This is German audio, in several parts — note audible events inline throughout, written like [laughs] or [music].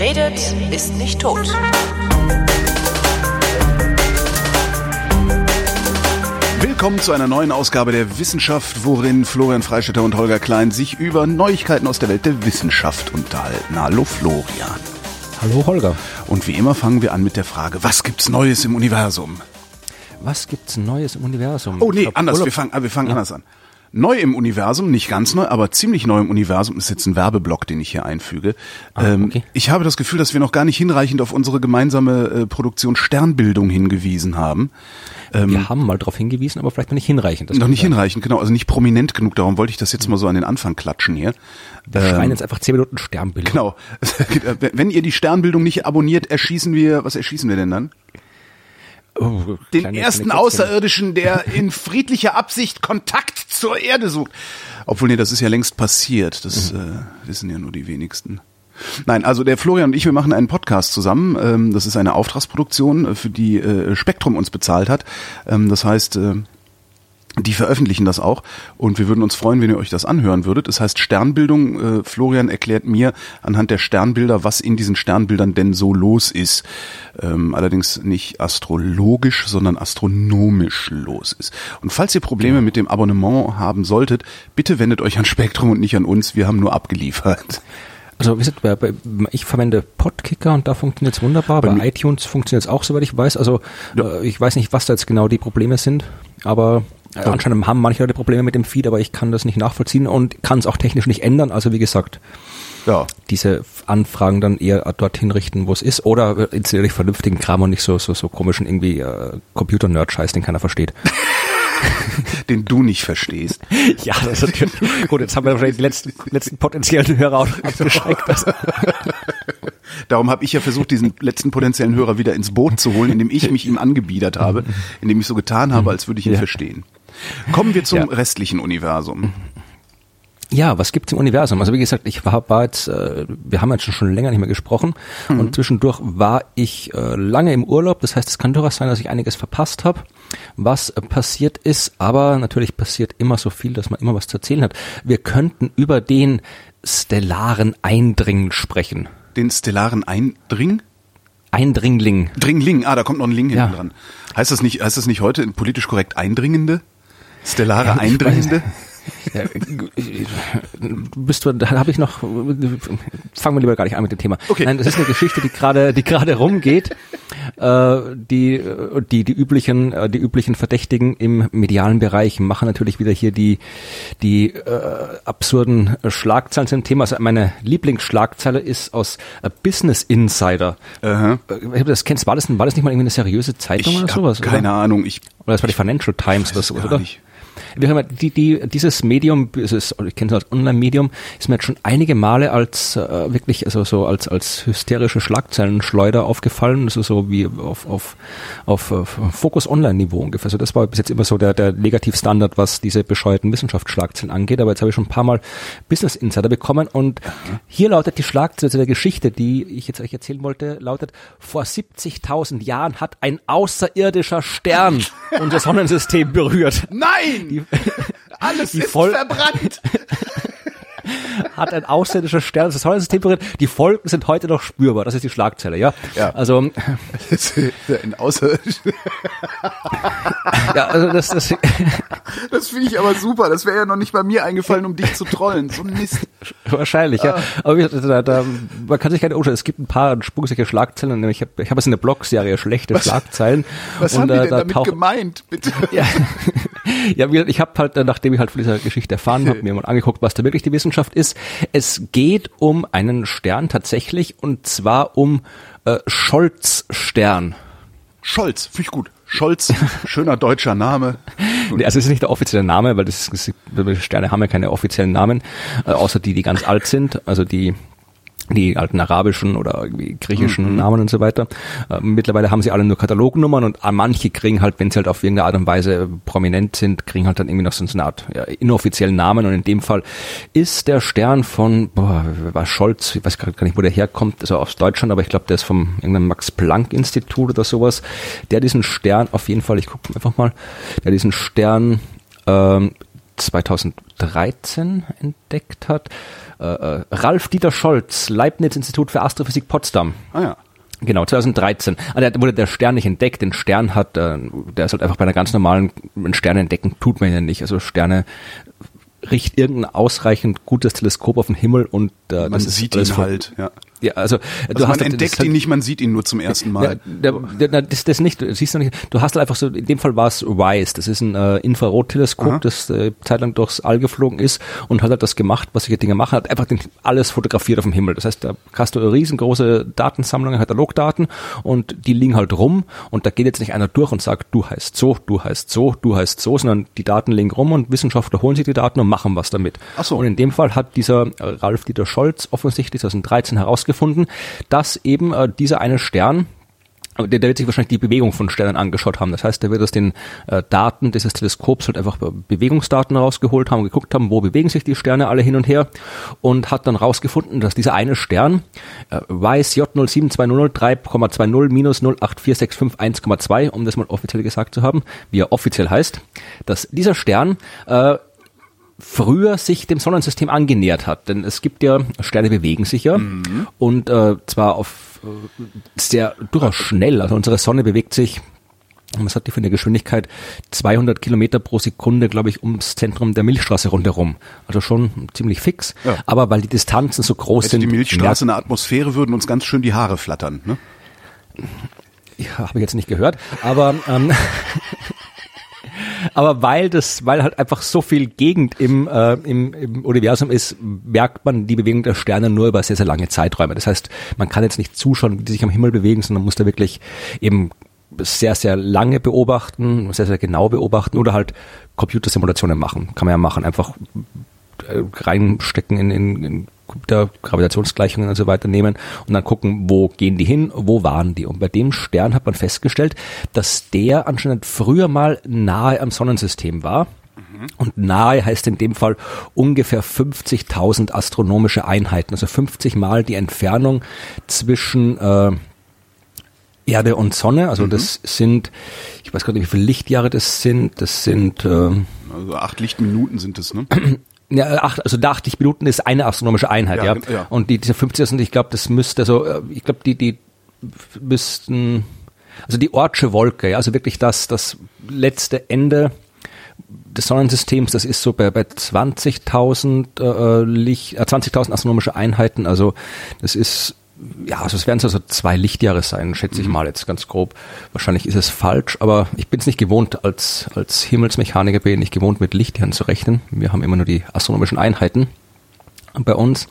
Wer redet, ist nicht tot. Willkommen zu einer neuen Ausgabe der Wissenschaft, worin Florian Freistetter und Holger Klein sich über Neuigkeiten aus der Welt der Wissenschaft unterhalten. Hallo Florian. Hallo Holger. Und wie immer fangen wir an mit der Frage, was gibt's Neues im Universum? Was gibt's Neues im Universum? Oh nee, anders, wir fangen, wir fangen ja. anders an. Neu im Universum, nicht ganz neu, aber ziemlich neu im Universum ist jetzt ein Werbeblock, den ich hier einfüge. Ah, ähm, okay. Ich habe das Gefühl, dass wir noch gar nicht hinreichend auf unsere gemeinsame äh, Produktion Sternbildung hingewiesen haben. Ähm, wir haben mal darauf hingewiesen, aber vielleicht noch nicht hinreichend. noch nicht sein. hinreichend, genau. Also nicht prominent genug. Darum wollte ich das jetzt mal so an den Anfang klatschen hier. Wir ähm, schreien jetzt einfach zehn Minuten Sternbildung. Genau. [laughs] Wenn ihr die Sternbildung nicht abonniert, erschießen wir, was erschießen wir denn dann? Oh, den kleine, ersten kleine Außerirdischen, der in friedlicher Absicht Kontakt zur Erde sucht. Obwohl, nee, das ist ja längst passiert. Das mhm. äh, wissen ja nur die wenigsten. Nein, also der Florian und ich, wir machen einen Podcast zusammen. Ähm, das ist eine Auftragsproduktion, äh, für die äh, Spektrum uns bezahlt hat. Ähm, das heißt, äh, die veröffentlichen das auch und wir würden uns freuen, wenn ihr euch das anhören würdet. Es heißt Sternbildung. Äh, Florian erklärt mir anhand der Sternbilder, was in diesen Sternbildern denn so los ist. Ähm, allerdings nicht astrologisch, sondern astronomisch los ist. Und falls ihr Probleme mit dem Abonnement haben solltet, bitte wendet euch an Spektrum und nicht an uns. Wir haben nur abgeliefert. Also wie gesagt, ich verwende Podkicker und da funktioniert es wunderbar. Bei, Bei iTunes funktioniert es auch, soweit ich weiß. Also ja. Äh, ich weiß nicht, was da jetzt genau die Probleme sind, aber ja. Anscheinend haben manche Leute Probleme mit dem Feed, aber ich kann das nicht nachvollziehen und kann es auch technisch nicht ändern. Also wie gesagt, ja. diese Anfragen dann eher dorthin richten, wo es ist, oder installiere ich vernünftigen Kram und nicht so so, so komischen irgendwie äh, Computer-Nerd-Scheiß, den keiner versteht. [laughs] den du nicht verstehst. [laughs] Ja, das ist natürlich. Gut, jetzt haben wir wahrscheinlich die letzten, letzten potenziellen Hörer auch [laughs] abgeschreckt. Darum habe ich ja versucht, diesen letzten potenziellen Hörer wieder ins Boot zu holen, indem ich mich ihm angebiedert habe, indem ich so getan habe, als würde ich ihn ja. verstehen. Kommen wir zum ja. restlichen Universum. Ja, was gibt's im Universum? Also wie gesagt, ich war, war jetzt, äh, wir haben jetzt schon, schon länger nicht mehr gesprochen mhm. und zwischendurch war ich äh, lange im Urlaub. Das heißt, es kann durchaus sein, dass ich einiges verpasst habe, was äh, passiert ist. Aber natürlich passiert immer so viel, dass man immer was zu erzählen hat. Wir könnten über den stellaren Eindringen sprechen. Den stellaren Eindring? Eindringling. Dringling, ah, da kommt noch ein Ling ja. hinten dran. Heißt das nicht, heißt das nicht heute politisch korrekt Eindringende? Stellare Eindringende? Ja, bist du, da habe ich noch, fangen wir lieber gar nicht an mit dem Thema. Okay. Nein, das ist eine Geschichte, die gerade, die gerade rumgeht. Äh, die, die, die üblichen, äh, die üblichen Verdächtigen im medialen Bereich machen natürlich wieder hier die, die äh, absurden Schlagzeilen zum Thema. Also meine Lieblingsschlagzeile ist aus Business Insider. Uh -huh. Das kennst, war das, war das nicht mal irgendwie eine seriöse Zeitung ich oder sowas? Keine oder? Ahnung. Ich, oder das war die Financial Times oder sowas, oder? Nicht die, die, dieses Medium, ich kenne es als Online-Medium, ist mir jetzt schon einige Male als äh, wirklich, also so als, als hysterische Schlagzeilenschleuder aufgefallen, also so wie auf, auf, auf, auf Focus Online-Niveau ungefähr. Also das war bis jetzt immer so der, der Negativstandard, was diese bescheuerten Wissenschaftsschlagzeilen angeht, aber jetzt habe ich schon ein paar Mal Business Insider bekommen und hier lautet die Schlagzeile der Geschichte, die ich jetzt euch erzählen wollte, lautet, vor 70.000 Jahren hat ein außerirdischer Stern unser Sonnensystem berührt. Nein! Die, [laughs] Alles ist voll verbrannt. [laughs] hat ein ausländischer Stern das Sonnensystem berührt. Die Folgen sind heute noch spürbar. Das ist die Schlagzeile, ja. ja. Also [laughs] ein außerirdischer. ja, also das, das, das finde ich aber super. Das wäre ja noch nicht bei mir eingefallen, um dich zu trollen. So ein Mist. Wahrscheinlich, ja. Ah. Aber da, da, man kann sich keine umstellen. Es gibt ein paar sprungsicher Schlagzeilen. Ich habe ich hab es in der Blogserie schlechte was, Schlagzeilen. Was und, haben die denn da damit gemeint, bitte? Ja, [laughs] ja ich habe halt, nachdem ich halt von dieser Geschichte erfahren habe, mir mal angeguckt, was da wirklich die Wissenschaft ist. Es geht um einen Stern tatsächlich und zwar um äh, Scholz-Stern. Scholz, finde ich gut. Scholz, schöner deutscher Name. [laughs] Nee, also es ist nicht der offizielle Name, weil das ist, Sterne haben ja keine offiziellen Namen, äh, außer die, die ganz alt sind, also die die alten arabischen oder irgendwie griechischen mhm. Namen und so weiter. Äh, mittlerweile haben sie alle nur Katalognummern und manche kriegen halt, wenn sie halt auf irgendeine Art und Weise prominent sind, kriegen halt dann irgendwie noch so eine Art ja, inoffiziellen Namen und in dem Fall ist der Stern von, boah, war Scholz, ich weiß gar nicht, wo der herkommt, also aus Deutschland, aber ich glaube, der ist vom irgendeinem Max-Planck-Institut oder sowas, der diesen Stern auf jeden Fall, ich gucke einfach mal, der diesen Stern ähm, 2013 entdeckt hat. Äh, äh, Ralf Dieter Scholz, Leibniz-Institut für Astrophysik Potsdam. Ah ja. Genau, 2013. Also da wurde der Stern nicht entdeckt. Den Stern hat, äh, der ist halt einfach bei einer ganz normalen Stern entdecken, tut man ja nicht. Also Sterne richt irgendein ausreichend gutes Teleskop auf den Himmel und äh, man sieht ihn halt. Ja. Ja, also, also du man hast entdeckt halt, ihn nicht, man sieht ihn nur zum ersten Mal. Ja, der, der, das, das nicht, siehst du nicht. Du hast halt einfach so, in dem Fall war es WISE, das ist ein äh, Infrarotteleskop, das äh, zeitlang durchs All geflogen ist und hat halt das gemacht, was solche Dinge machen, hat einfach den, alles fotografiert auf dem Himmel. Das heißt, da hast du eine riesengroße Datensammlung, Katalogdaten und die liegen halt rum und da geht jetzt nicht einer durch und sagt, du heißt so, du heißt so, du heißt so, sondern die Daten liegen rum und Wissenschaftler holen sich die Daten und machen was damit. Ach so. Und in dem Fall hat dieser Ralf Dieter Scholz offensichtlich 2013 herausgefunden, dass eben äh, dieser eine Stern, der, der wird sich wahrscheinlich die Bewegung von Sternen angeschaut haben. Das heißt, der wird aus den äh, Daten dieses Teleskops halt einfach Bewegungsdaten rausgeholt haben, geguckt haben, wo bewegen sich die Sterne alle hin und her und hat dann rausgefunden, dass dieser eine Stern, äh, WISE J07200 3,20 minus 08465 um das mal offiziell gesagt zu haben, wie er offiziell heißt, dass dieser Stern äh, früher sich dem Sonnensystem angenähert hat. Denn es gibt ja, Sterne bewegen sich ja mhm. und äh, zwar auf äh, sehr durchaus schnell. Also unsere Sonne bewegt sich was hat die für eine Geschwindigkeit? 200 Kilometer pro Sekunde, glaube ich, ums Zentrum der Milchstraße rundherum. Also schon ziemlich fix. Ja. Aber weil die Distanzen so groß Hätte sind. die Milchstraße in der Atmosphäre würden uns ganz schön die Haare flattern. Ne? Ja, habe ich jetzt nicht gehört. Aber ähm, [laughs] aber weil das, weil halt einfach so viel Gegend im, äh, im, im Universum ist, merkt man die Bewegung der Sterne nur über sehr, sehr lange Zeiträume. Das heißt, man kann jetzt nicht zuschauen, wie die sich am Himmel bewegen, sondern muss da wirklich eben sehr, sehr lange beobachten, sehr, sehr genau beobachten oder halt Computersimulationen machen. Kann man ja machen. Einfach äh, reinstecken in, in, in Computer, Gravitationsgleichungen und so weiter nehmen und dann gucken, wo gehen die hin, wo waren die. Und bei dem Stern hat man festgestellt, dass der anscheinend früher mal nahe am Sonnensystem war. Und nahe heißt in dem Fall ungefähr 50.000 astronomische Einheiten, also 50 mal die Entfernung zwischen äh, Erde und Sonne. Also mhm. das sind, ich weiß gar nicht, wie viele Lichtjahre das sind. Das sind äh, also acht Lichtminuten sind es, ne? [clears throat] Ja, acht, also 80 Minuten ist eine astronomische Einheit, ja. ja. ja. Und die, diese 50 sind, ich glaube, das müsste so, äh, ich glaube, die, die müssten, also die Ortsche Wolke, ja, also wirklich das, das letzte Ende des Sonnensystems, das ist so bei, bei 20.000 äh, Licht, äh, 20.000 astronomische Einheiten, also das ist ja, also es werden so zwei Lichtjahre sein, schätze ich mhm. mal jetzt ganz grob. Wahrscheinlich ist es falsch, aber ich bin es nicht gewohnt, als, als Himmelsmechaniker bin ich nicht gewohnt, mit Lichtjahren zu rechnen. Wir haben immer nur die astronomischen Einheiten bei uns.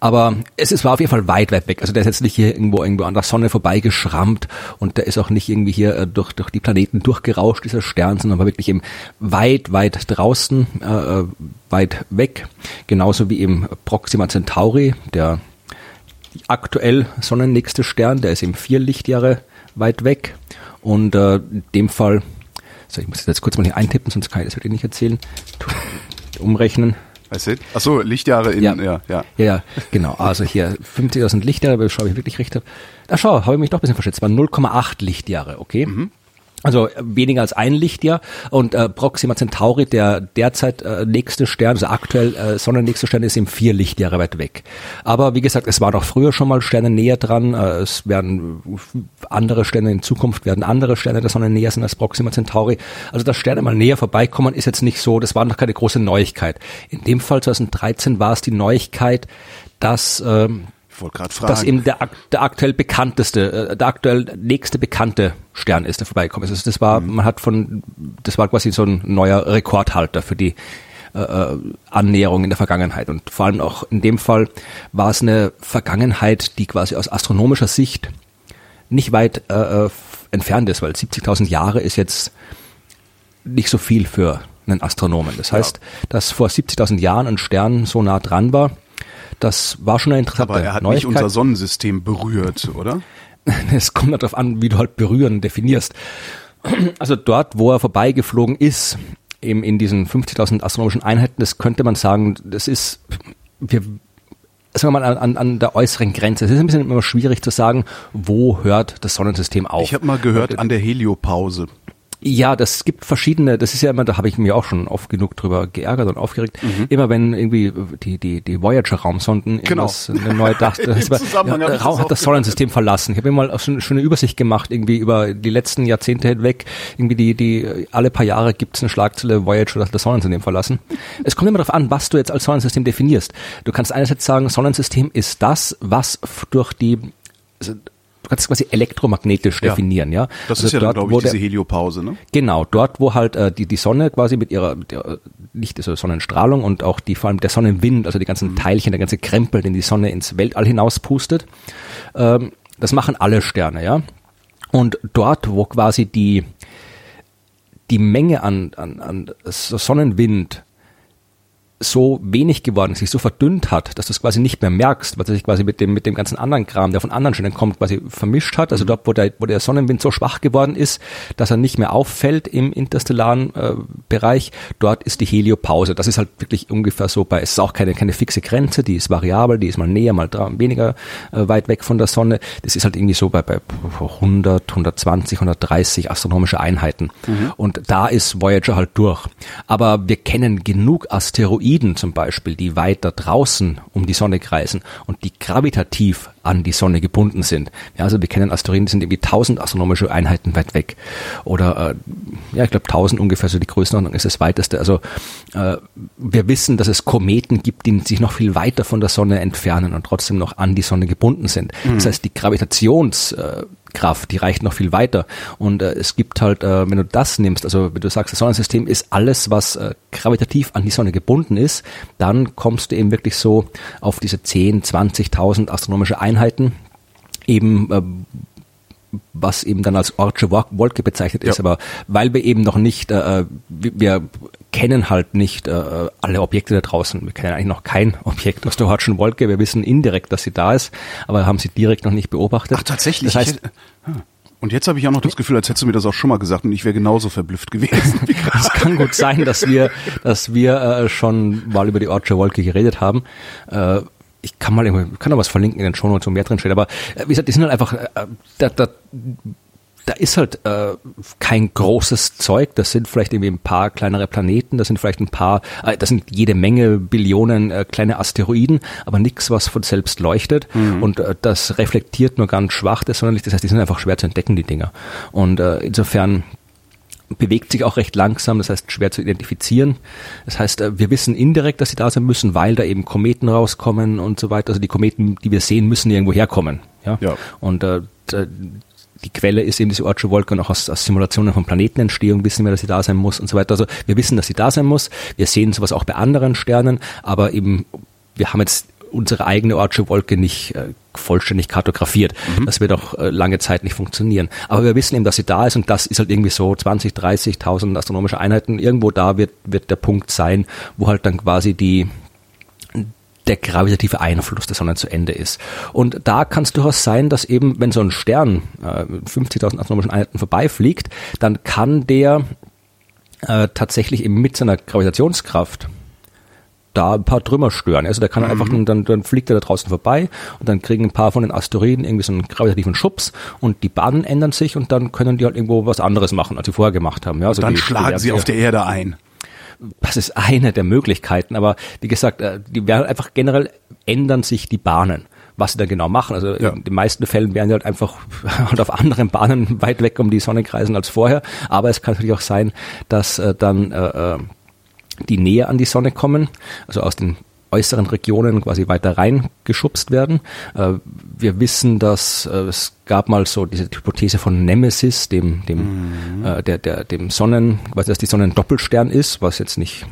Aber es ist, war auf jeden Fall weit, weit weg. Also der ist jetzt nicht hier irgendwo, irgendwo an der Sonne vorbeigeschrammt und der ist auch nicht irgendwie hier äh, durch, durch die Planeten durchgerauscht, dieser Stern, sondern war wirklich eben weit, weit draußen, äh, äh weit weg. Genauso wie eben Proxima Centauri, der aktuell sonnennächste Stern, der ist eben vier Lichtjahre weit weg. Und äh, in dem Fall, so ich muss das jetzt kurz mal hier eintippen, sonst kann ich das wirklich nicht erzählen. Umrechnen. Weißt du? Ach so, Lichtjahre in, ja, ja. Ja, ja genau. Also hier 50.000 Lichtjahre, schau, ich wirklich recht habe. Da schau, habe ich mich doch ein bisschen verschätzt. War 0,8 Lichtjahre, okay? Mhm. Also weniger als ein Lichtjahr und äh, Proxima Centauri, der derzeit äh, nächste Stern, also aktuell äh, sonnennächste Stern, ist eben vier Lichtjahre weit weg. Aber wie gesagt, es waren auch früher schon mal Sterne näher dran. Äh, es werden andere Sterne in Zukunft werden andere Sterne der Sonne näher sein als Proxima Centauri. Also dass Sterne mal näher vorbeikommen, ist jetzt nicht so. Das war noch keine große Neuigkeit. In dem Fall 2013 war es die Neuigkeit, dass ähm, wollte gerade fragen. Dass eben der, der aktuell bekannteste, äh, der aktuell nächste bekannte Stern ist, der vorbeigekommen ist. Also das war, mhm. man hat von, das war quasi so ein neuer Rekordhalter für die äh, äh, Annäherung in der Vergangenheit. Und vor allem auch in dem Fall war es eine Vergangenheit, die quasi aus astronomischer Sicht nicht weit äh, äh entfernt ist, weil 70.000 Jahre ist jetzt nicht so viel für einen Astronomen. Das heißt, ja. dass vor 70.000 Jahren ein Stern so nah dran war, das war schon eine interessante Aber er hat Neuigkeit. nicht unser Sonnensystem berührt, oder? [laughs] Es kommt darauf an, wie du halt berühren definierst. Also dort, wo er vorbeigeflogen ist, eben in diesen 50.000 astronomischen Einheiten, das könnte man sagen, das ist, wir, sagen wir mal, an, an der äußeren Grenze. Es ist ein bisschen immer schwierig zu sagen, wo hört das Sonnensystem auf. Ich habe mal gehört, an der Heliopause. Ja, das gibt verschiedene, das ist ja immer, da habe ich mir auch schon oft genug drüber geärgert und aufgeregt. Mhm. Immer wenn irgendwie die, die, die Voyager-Raumsonden genau. eine neue dachte, [laughs] das war, ja, der Raum hat das Sonnensystem verlassen. Ich habe mir mal schon eine Übersicht gemacht, irgendwie über die letzten Jahrzehnte hinweg, irgendwie die, die alle paar Jahre gibt es eine Schlagzeile, Voyager hat das Sonnensystem verlassen. Es kommt immer darauf an, was du jetzt als Sonnensystem definierst. Du kannst einerseits sagen, Sonnensystem ist das, was durch die also du kannst es quasi elektromagnetisch ja. definieren, ja. Das also ist ja, dort, glaube ich, diese Heliopause, ne? Genau, dort, wo halt äh, die, die Sonne quasi mit ihrer, mit ihrer Licht, also Sonnenstrahlung und auch die vor allem der Sonnenwind, also die ganzen mhm. Teilchen, der ganze Krempel, den die Sonne ins Weltall hinaus pustet, ähm, das machen alle Sterne, ja. Und dort, wo quasi die die Menge an, an, an Sonnenwind so wenig geworden ist, sich so verdünnt hat, dass du es quasi nicht mehr merkst, weil es sich quasi mit dem, mit dem ganzen anderen Kram, der von anderen Sternen kommt, quasi vermischt hat. Also mhm. dort, wo der, wo der Sonnenwind so schwach geworden ist, dass er nicht mehr auffällt im interstellaren äh, Bereich, dort ist die Heliopause. Das ist halt wirklich ungefähr so bei, es ist auch keine, keine fixe Grenze, die ist variabel, die ist mal näher, mal weniger äh, weit weg von der Sonne. Das ist halt irgendwie so bei, bei 100, 120, 130 astronomische Einheiten. Mhm. Und da ist Voyager halt durch. Aber wir kennen genug Asteroiden, Asteroiden zum Beispiel, die weiter draußen um die Sonne kreisen und die gravitativ an die Sonne gebunden sind. Ja, also wir kennen Asteroiden, die sind irgendwie 1000 astronomische Einheiten weit weg. Oder, äh, ja, ich glaube 1000 ungefähr, so die Größenordnung ist das weiteste. Also äh, wir wissen, dass es Kometen gibt, die sich noch viel weiter von der Sonne entfernen und trotzdem noch an die Sonne gebunden sind. Mhm. Das heißt, die Gravitations äh, Kraft, die reicht noch viel weiter. Und äh, es gibt halt, äh, wenn du das nimmst, also wenn du sagst, das Sonnensystem ist alles, was äh, gravitativ an die Sonne gebunden ist, dann kommst du eben wirklich so auf diese 10, 20.000 astronomische Einheiten, eben äh, was eben dann als Ortsche Wolke bezeichnet ist, ja. aber weil wir eben noch nicht, äh, wir kennen halt nicht äh, alle Objekte da draußen. Wir kennen eigentlich noch kein [laughs] Objekt aus der Ortschen Wolke. Wir wissen indirekt, dass sie da ist, aber haben sie direkt noch nicht beobachtet. Ach, tatsächlich? Das heißt, hm. und jetzt habe ich auch noch das Gefühl, als hättest du mir das auch schon mal gesagt und ich wäre genauso verblüfft gewesen. [laughs] Es kann gut sein, dass wir, dass wir äh, schon mal über die Ortsche Wolke geredet haben. Äh, ich kann mal, ich kann da was verlinken in den Show Notes, wo mehr drin steht, aber äh, wie gesagt, die sind halt einfach, äh, da, da, da ist halt äh, kein großes Zeug, das sind vielleicht irgendwie ein paar kleinere Planeten, das sind vielleicht ein paar, äh, das sind jede Menge Billionen äh, kleine Asteroiden, aber nichts, was von selbst leuchtet mhm. und äh, das reflektiert nur ganz schwach das Sonnenlicht, das heißt, die sind einfach schwer zu entdecken, die Dinger. Und äh, insofern bewegt sich auch recht langsam, das heißt schwer zu identifizieren. Das heißt, äh, wir wissen indirekt, dass sie da sein müssen, weil da eben Kometen rauskommen und so weiter. Also die Kometen, die wir sehen, müssen irgendwo herkommen. Ja. ja. Und äh, die Quelle ist eben diese Ortsche Wolke und auch aus, aus Simulationen von Planetenentstehung wissen wir, dass sie da sein muss und so weiter. Also wir wissen, dass sie da sein muss. Wir sehen sowas auch bei anderen Sternen, aber eben wir haben jetzt unsere eigene Ortsche Wolke nicht äh, vollständig kartografiert. Mhm. Das wird auch äh, lange Zeit nicht funktionieren. Aber wir wissen eben, dass sie da ist und das ist halt irgendwie so 20, 30.000 astronomische Einheiten. Irgendwo da wird, wird der Punkt sein, wo halt dann quasi die, der gravitative Einfluss der Sonne zu Ende ist. Und da kann es durchaus sein, dass eben, wenn so ein Stern äh, 50.000 astronomischen Einheiten vorbeifliegt, dann kann der äh, tatsächlich eben mit seiner Gravitationskraft da ein paar Trümmer stören. Also der kann mhm. einfach, dann, dann fliegt er da draußen vorbei und dann kriegen ein paar von den Asteroiden irgendwie so einen gravitativen Schubs und die Bahnen ändern sich und dann können die halt irgendwo was anderes machen, als sie vorher gemacht haben. Ja, also dann die, schlagen die sie auf der Erde ein. Das ist eine der Möglichkeiten, aber wie gesagt, äh, die werden einfach generell ändern sich die Bahnen was sie da genau machen. Also ja. in den meisten Fällen werden sie halt einfach [laughs] halt auf anderen Bahnen weit weg um die Sonne kreisen als vorher. Aber es kann natürlich auch sein, dass äh, dann äh, äh die näher an die Sonne kommen, also aus den äußeren Regionen quasi weiter reingeschubst werden. Äh, wir wissen, dass äh, es gab mal so diese Hypothese von Nemesis, dem, dem, mhm. Äh, der, der, dem Sonnen, quasi, dass die Sonne ein Doppelstern ist, was jetzt nicht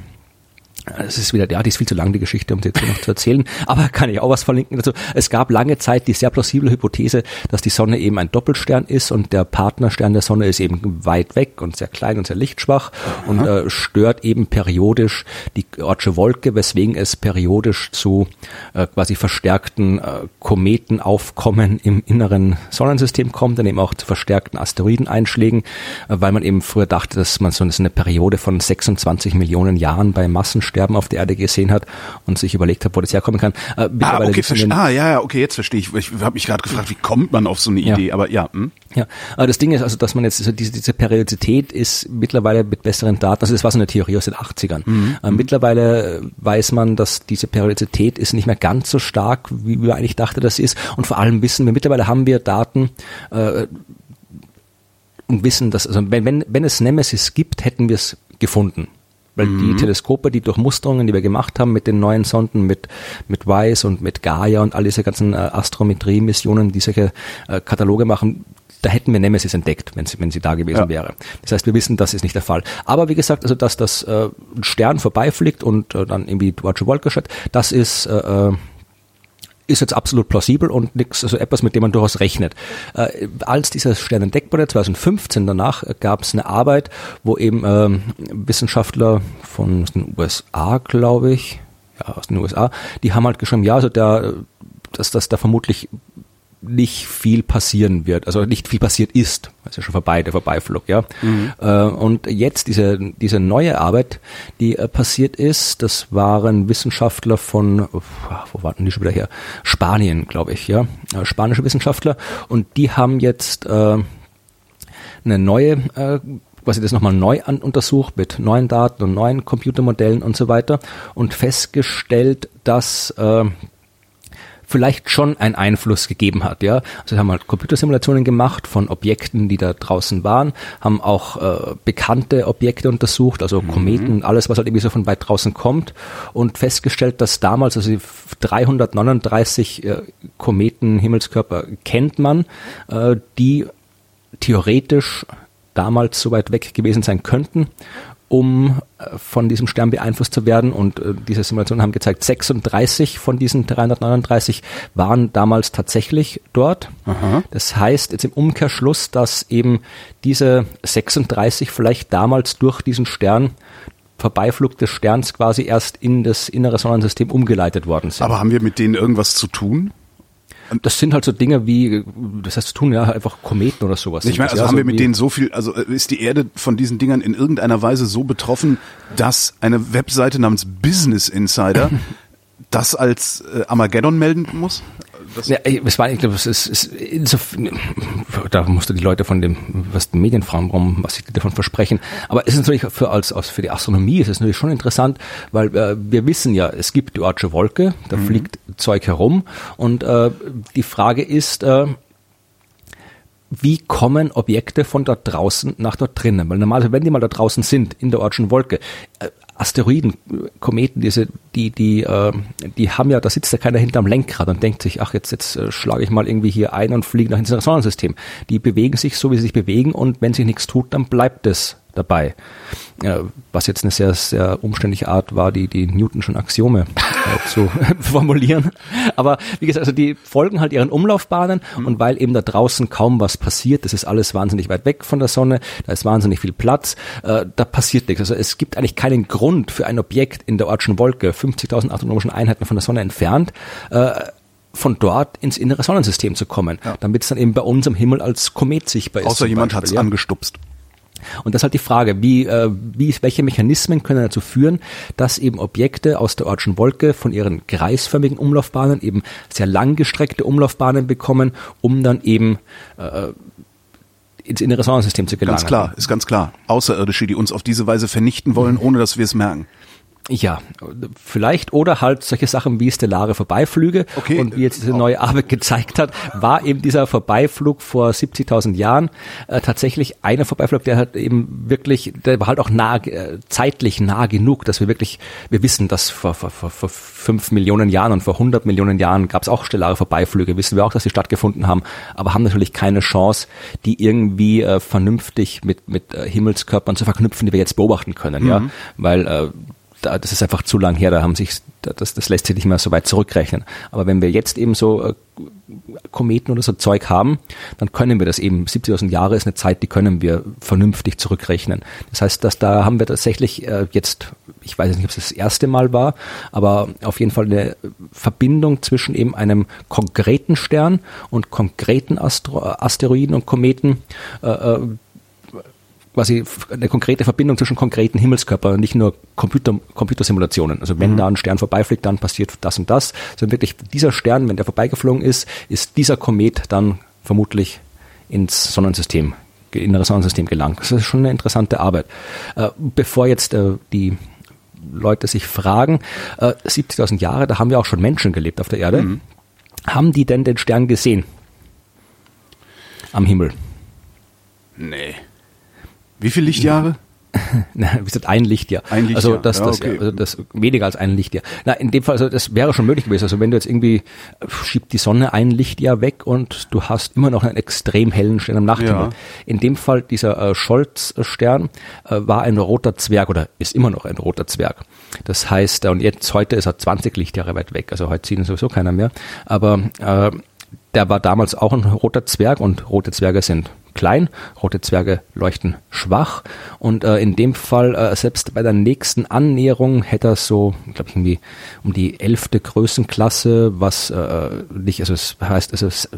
es ist wieder, ja, die ist viel zu lang, die Geschichte, um die jetzt noch zu erzählen. [laughs] Aber kann ich auch was verlinken dazu. Es gab lange Zeit die sehr plausible Hypothese, dass die Sonne eben ein Doppelstern ist und der Partnerstern der Sonne ist eben weit weg und sehr klein und sehr lichtschwach Aha. und äh, stört eben periodisch die Ortsche Wolke, weswegen es periodisch zu äh, quasi verstärkten äh, Kometenaufkommen im inneren Sonnensystem kommt, dann eben auch zu verstärkten Asteroideneinschlägen, äh, weil man eben früher dachte, dass man so eine Periode von 26 Millionen Jahren bei Massensternen Sterben auf der Erde gesehen hat und sich überlegt hat, wo das herkommen kann. Äh, ah, okay, ah, ja, ja, okay, jetzt verstehe ich. Ich habe mich gerade gefragt, wie kommt man auf so eine Idee? Ja. Aber ja. Hm? Ja, aber das Ding ist also, dass man jetzt, also diese, diese Periodizität ist mittlerweile mit besseren Daten, also das war so eine Theorie aus den 80ern. Mhm. Äh, mittlerweile weiß man, dass diese Periodizität ist nicht mehr ganz so stark, wie wir eigentlich dachte, das ist. Und vor allem wissen wir, mittlerweile haben wir Daten, äh, und wissen, dass, also wenn, wenn, wenn es Nemesis gibt, hätten wir es gefunden. Weil mhm. die Teleskope, die Durchmusterungen, die wir gemacht haben mit den neuen Sonden, mit, mit WISE und mit Gaia und all diese ganzen äh, Astrometrie-Missionen, die solche äh, Kataloge machen, da hätten wir Nemesis entdeckt, wenn sie, wenn sie da gewesen ja. wäre. Das heißt, wir wissen, das ist nicht der Fall. Aber wie gesagt, also dass das äh, ein Stern vorbeifliegt und äh, dann irgendwie Dwarche Wolke schaut, das ist äh, äh ist jetzt absolut plausibel und nichts, also etwas, mit dem man durchaus rechnet. Äh, als dieser Stern entdeckt wurde, 2015 danach, gab es eine Arbeit, wo eben äh, Wissenschaftler von den USA, glaube ich, ja, aus den USA, die haben halt geschrieben, ja, also der, dass das da vermutlich nicht viel passieren wird, also nicht viel passiert ist, ist ja schon vorbei, der Vorbeiflug, ja. Mhm. Äh, und jetzt diese, diese neue Arbeit, die äh, passiert ist, das waren Wissenschaftler von, wo warten die schon wieder her? Spanien, glaube ich, ja. Äh, spanische Wissenschaftler und die haben jetzt äh, eine neue äh, quasi das nochmal neu an, untersucht mit neuen Daten und neuen Computermodellen und so weiter und festgestellt, dass äh, vielleicht schon einen Einfluss gegeben hat. Ja, also haben halt Computersimulationen gemacht von Objekten, die da draußen waren, haben auch äh, bekannte Objekte untersucht, also mhm. Kometen, alles, was halt irgendwie so von weit draußen kommt und festgestellt, dass damals also 339 äh, Kometen, Himmelskörper kennt man, äh, die theoretisch damals so weit weg gewesen sein könnten um äh, von diesem Stern beeinflusst zu werden. Und äh, diese Simulationen haben gezeigt, 36 von diesen 339 waren damals tatsächlich dort. Aha. Das heißt jetzt im Umkehrschluss, dass eben diese 36 vielleicht damals durch diesen Stern Vorbeiflug des Sterns quasi erst in das innere Sonnensystem umgeleitet worden sind. Aber haben wir mit denen irgendwas zu tun? Das sind halt so Dinge wie, das heißt zu tun, ja, einfach Kometen oder sowas. Ich meine, also ja, haben so wir mit denen so viel, also äh, ist die Erde von diesen Dingern in irgendeiner Weise so betroffen, dass eine Webseite namens Business Insider [laughs] das als äh, Armageddon melden muss? Ja, es war, ich glaube, es ist, es ist da musste die Leute von dem, was die Medienfrauen rum, was sie davon versprechen. Aber es ist natürlich für als, als für die Astronomie ist es natürlich schon interessant, weil äh, wir wissen ja, es gibt die Ortsche Wolke, da mhm. fliegt Zeug herum und äh, die Frage ist, äh, wie kommen Objekte von dort draußen nach dort drinnen? Weil normalerweise, wenn die mal da draußen sind, in der Ortschen Wolke, äh, Asteroiden, Kometen, diese, die, die, äh, die haben ja, da sitzt ja keiner hinterm Lenkrad und denkt sich, ach, jetzt, jetzt äh, schlage ich mal irgendwie hier ein und fliege nach ins Sonnensystem. Die bewegen sich so, wie sie sich bewegen und wenn sich nichts tut, dann bleibt es dabei. was jetzt eine sehr, sehr umständliche Art war, die, die Newtonschen Axiome äh, zu [laughs] formulieren. Aber wie gesagt, also die folgen halt ihren Umlaufbahnen mhm. und weil eben da draußen kaum was passiert, das ist alles wahnsinnig weit weg von der Sonne, da ist wahnsinnig viel Platz, äh, da passiert nichts. Also es gibt eigentlich keinen Grund für ein Objekt in der Ortschen Wolke, 50.000 astronomischen Einheiten von der Sonne entfernt, äh, von dort ins innere Sonnensystem zu kommen, ja. damit es dann eben bei uns am Himmel als Komet sichtbar ist. Außer jemand hat es ja. angestupst. Und das ist halt die Frage, wie, äh, wie, welche Mechanismen können dazu führen, dass eben Objekte aus der Ortschen Wolke von ihren kreisförmigen Umlaufbahnen eben sehr langgestreckte Umlaufbahnen bekommen, um dann eben äh, ins innere Sonnensystem zu gelangen. Ganz klar, ist ganz klar. Außerirdische, die uns auf diese Weise vernichten wollen, ohne dass wir es merken. Ja, vielleicht oder halt solche Sachen wie stellare Vorbeiflüge okay. und wie jetzt diese neue Arbeit gezeigt hat, war eben dieser Vorbeiflug vor 70.000 Jahren äh, tatsächlich einer Vorbeiflug, der halt eben wirklich, der war halt auch nah, äh, zeitlich nah genug, dass wir wirklich, wir wissen, dass vor, vor, vor, vor fünf Millionen Jahren und vor 100 Millionen Jahren gab es auch stellare Vorbeiflüge, wissen wir auch, dass sie stattgefunden haben, aber haben natürlich keine Chance, die irgendwie äh, vernünftig mit, mit äh, Himmelskörpern zu verknüpfen, die wir jetzt beobachten können, mhm. ja, weil äh, das ist einfach zu lang her, da haben sich, das, das lässt sich nicht mehr so weit zurückrechnen. Aber wenn wir jetzt eben so äh, Kometen oder so Zeug haben, dann können wir das eben, 70.000 Jahre ist eine Zeit, die können wir vernünftig zurückrechnen. Das heißt, dass da haben wir tatsächlich äh, jetzt, ich weiß nicht, ob es das erste Mal war, aber auf jeden Fall eine Verbindung zwischen eben einem konkreten Stern und konkreten Astro Asteroiden und Kometen, äh, quasi eine konkrete Verbindung zwischen konkreten Himmelskörpern, nicht nur Computer, Computersimulationen. Also wenn mhm. da ein Stern vorbeifliegt, dann passiert das und das, sondern wirklich dieser Stern, wenn der vorbeigeflogen ist, ist dieser Komet dann vermutlich ins Sonnensystem, innere Sonnensystem gelangt. Das ist schon eine interessante Arbeit. Äh, bevor jetzt äh, die Leute sich fragen, äh, 70.000 Jahre, da haben wir auch schon Menschen gelebt auf der Erde. Mhm. Haben die denn den Stern gesehen? Am Himmel? Nee. Wie viele Lichtjahre? [laughs] Na, wie gesagt, ein Lichtjahr. Ein Lichtjahr. Also das, das, ja, okay. also das weniger als ein Lichtjahr. Na, in dem Fall, also das wäre schon möglich gewesen. Also wenn du jetzt irgendwie äh, schiebt die Sonne ein Lichtjahr weg und du hast immer noch einen extrem hellen Stern am Nachthimmel. Ja. In dem Fall dieser äh, Scholz-Stern äh, war ein roter Zwerg oder ist immer noch ein roter Zwerg. Das heißt, äh, und jetzt heute ist er 20 Lichtjahre weit weg. Also heute sieht ihn sowieso keiner mehr. Aber äh, der war damals auch ein roter Zwerg und rote Zwerge sind klein, rote Zwerge leuchten schwach. Und äh, in dem Fall, äh, selbst bei der nächsten Annäherung hätte er so, glaube ich, irgendwie um die elfte Größenklasse, was äh, nicht, also es heißt, also es,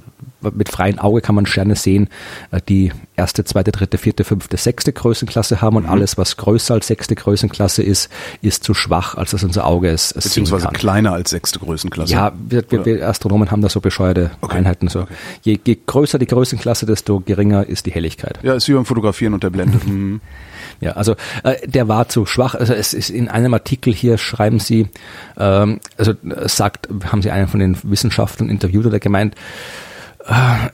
mit freiem Auge kann man Sterne sehen, äh, die erste, zweite, dritte, vierte, fünfte, sechste Größenklasse haben und mhm. alles, was größer als sechste Größenklasse ist, ist zu schwach, als dass unser Auge es, es Beziehungsweise kleiner als sechste Größenklasse. Ja, wir, wir, wir Astronomen haben da so bescheuerte okay. Einheiten. So. Okay. Je, je größer die Größenklasse, desto geringer ist die Helligkeit. Ja, ist wie beim Fotografieren und der Blende. [laughs] Mhm. Ja, also äh, der war zu schwach. Also es ist in einem Artikel hier schreiben Sie, ähm, also sagt, haben Sie einen von den Wissenschaftlern interviewt oder gemeint, äh,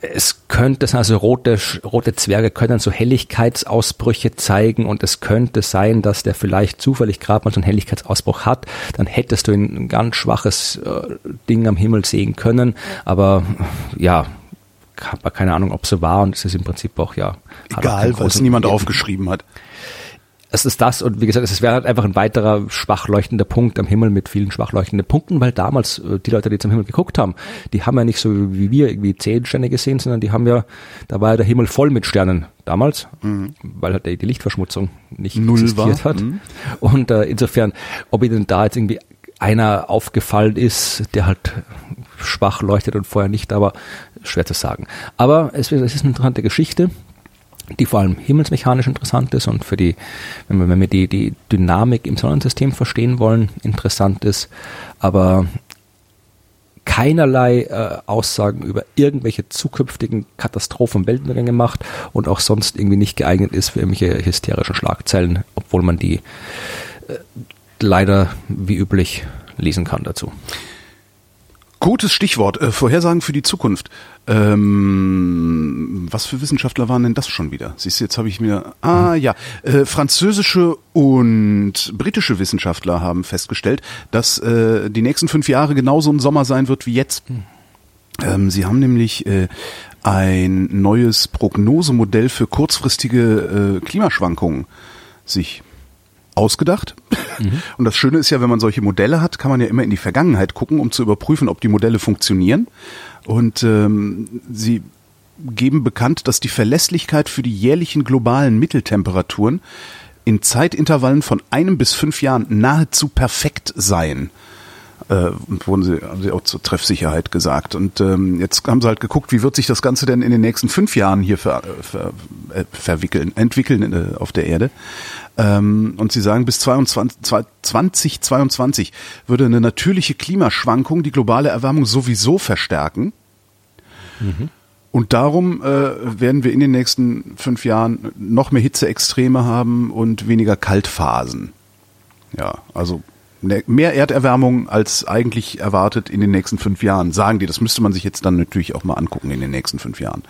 es könnte sein, also rote, rote Zwerge können so Helligkeitsausbrüche zeigen und es könnte sein, dass der vielleicht zufällig gerade mal so einen Helligkeitsausbruch hat. Dann hättest du ein ganz schwaches äh, Ding am Himmel sehen können. Aber ja, habe keine Ahnung, ob es so war und es ist im Prinzip auch ja. Egal, weil es niemand aufgeschrieben hat. Es ist das und wie gesagt, es wäre halt einfach ein weiterer schwach leuchtender Punkt am Himmel mit vielen schwach leuchtenden Punkten, weil damals äh, die Leute, die zum Himmel geguckt haben, die haben ja nicht so wie wir irgendwie zehn Sterne gesehen, sondern die haben ja, da war ja der Himmel voll mit Sternen damals, mhm. weil halt die Lichtverschmutzung nicht Null existiert war. hat. Mhm. Und äh, insofern, ob ihnen da jetzt irgendwie einer aufgefallen ist, der halt schwach leuchtet und vorher nicht, aber schwer zu sagen. Aber es, es ist eine interessante Geschichte, die vor allem himmelsmechanisch interessant ist und für die, wenn wir, wenn wir die, die Dynamik im Sonnensystem verstehen wollen, interessant ist, aber keinerlei äh, Aussagen über irgendwelche zukünftigen Katastrophen Weltuntergänge macht und auch sonst irgendwie nicht geeignet ist für irgendwelche hysterischen Schlagzeilen, obwohl man die äh, leider wie üblich lesen kann dazu. Gutes Stichwort, äh, Vorhersagen für die Zukunft. Ähm, was für Wissenschaftler waren denn das schon wieder? Siehst du, jetzt habe ich mir... Ah ja, äh, französische und britische Wissenschaftler haben festgestellt, dass äh, die nächsten fünf Jahre genauso ein Sommer sein wird wie jetzt. Ähm, sie haben nämlich äh, ein neues Prognosemodell für kurzfristige äh, Klimaschwankungen sich ausgedacht. Mhm. Und das Schöne ist ja, wenn man solche Modelle hat, kann man ja immer in die Vergangenheit gucken, um zu überprüfen, ob die Modelle funktionieren. Und ähm, sie geben bekannt, dass die Verlässlichkeit für die jährlichen globalen Mitteltemperaturen in Zeitintervallen von einem bis fünf Jahren nahezu perfekt seien äh, wurden sie, haben sie auch zur Treffsicherheit gesagt. Und ähm, jetzt haben sie halt geguckt, wie wird sich das Ganze denn in den nächsten fünf Jahren hier ver, ver, äh, verwickeln, entwickeln äh, auf der Erde. Ähm, und sie sagen, bis 22, 2022 würde eine natürliche Klimaschwankung die globale Erwärmung sowieso verstärken. Mhm. Und darum äh, werden wir in den nächsten fünf Jahren noch mehr Hitzeextreme haben und weniger Kaltphasen. Ja, also mehr Erderwärmung als eigentlich erwartet in den nächsten fünf Jahren, sagen die. Das müsste man sich jetzt dann natürlich auch mal angucken in den nächsten fünf Jahren.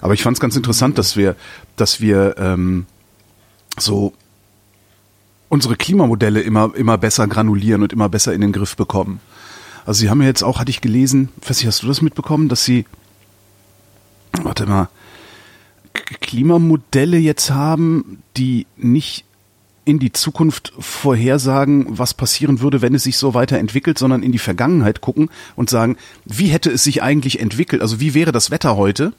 Aber ich fand es ganz interessant, dass wir, dass wir ähm, so unsere Klimamodelle immer immer besser granulieren und immer besser in den Griff bekommen. Also sie haben ja jetzt auch, hatte ich gelesen, weiß hast du das mitbekommen, dass sie, warte mal, Klimamodelle jetzt haben, die nicht in die Zukunft vorhersagen, was passieren würde, wenn es sich so weiterentwickelt, sondern in die Vergangenheit gucken und sagen, wie hätte es sich eigentlich entwickelt? Also wie wäre das Wetter heute,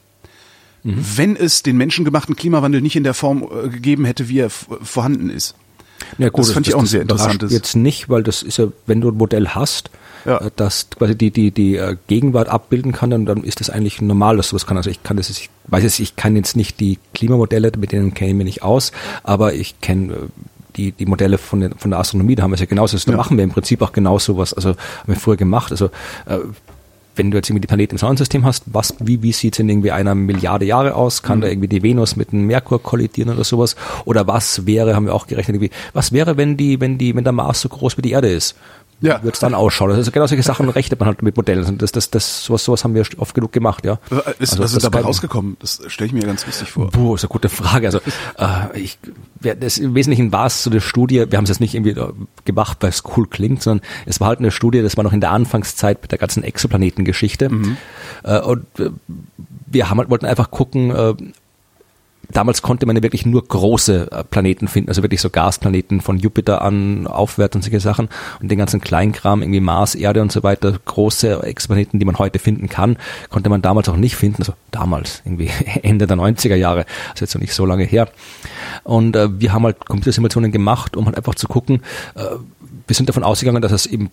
mhm. wenn es den menschengemachten Klimawandel nicht in der Form äh, gegeben hätte, wie er vorhanden ist? Ja, gut, das fand das, ich auch das, sehr interessant. Jetzt nicht, weil das ist ja, wenn du ein Modell hast, ja. Äh, das quasi die, die, die äh, Gegenwart abbilden kann, dann, dann ist das eigentlich normal, dass sowas kann. Also ich kann das, ich weiß jetzt, ich kann jetzt nicht die Klimamodelle, mit denen kenne ich mich nicht aus, aber ich kenne äh, die, die Modelle von, den, von der Astronomie, da haben wir es ja genauso. Also, da ja. machen wir im Prinzip auch genau sowas. Also haben wir früher gemacht. Also äh, wenn du jetzt irgendwie die Planeten im Sonnensystem hast, was, wie, wie sieht's in irgendwie einer Milliarde Jahre aus? Kann mhm. da irgendwie die Venus mit dem Merkur kollidieren oder sowas? Oder was wäre, haben wir auch gerechnet, irgendwie, was wäre, wenn die, wenn die, wenn der Mars so groß wie die Erde ist? Ja. wird es dann ausschauen. Also genau solche Sachen rechnet man halt mit Modellen. Das, das, das, sowas, sowas haben wir oft genug gemacht, ja. Ist, also, was ist dabei rausgekommen? Das stelle ich mir ganz lustig vor. Puh, ist eine gute Frage. Also äh, ich, das, im Wesentlichen war es so eine Studie, wir haben es jetzt nicht irgendwie gemacht, weil es cool klingt, sondern es war halt eine Studie, das war noch in der Anfangszeit mit der ganzen Exoplanetengeschichte. Mhm. Äh, und äh, wir haben halt, wollten einfach gucken, äh, damals konnte man ja wirklich nur große äh, Planeten finden, also wirklich so Gasplaneten von Jupiter an aufwärts und solche Sachen. Und den ganzen Kleinkram, irgendwie Mars, Erde und so weiter, große Exoplaneten, die man heute finden kann, konnte man damals auch nicht finden, also damals, irgendwie [laughs] Ende der 90er Jahre, also jetzt noch nicht so lange her. Und äh, wir haben halt Computersimulationen gemacht, um halt einfach zu gucken, äh, wir sind davon ausgegangen, dass es eben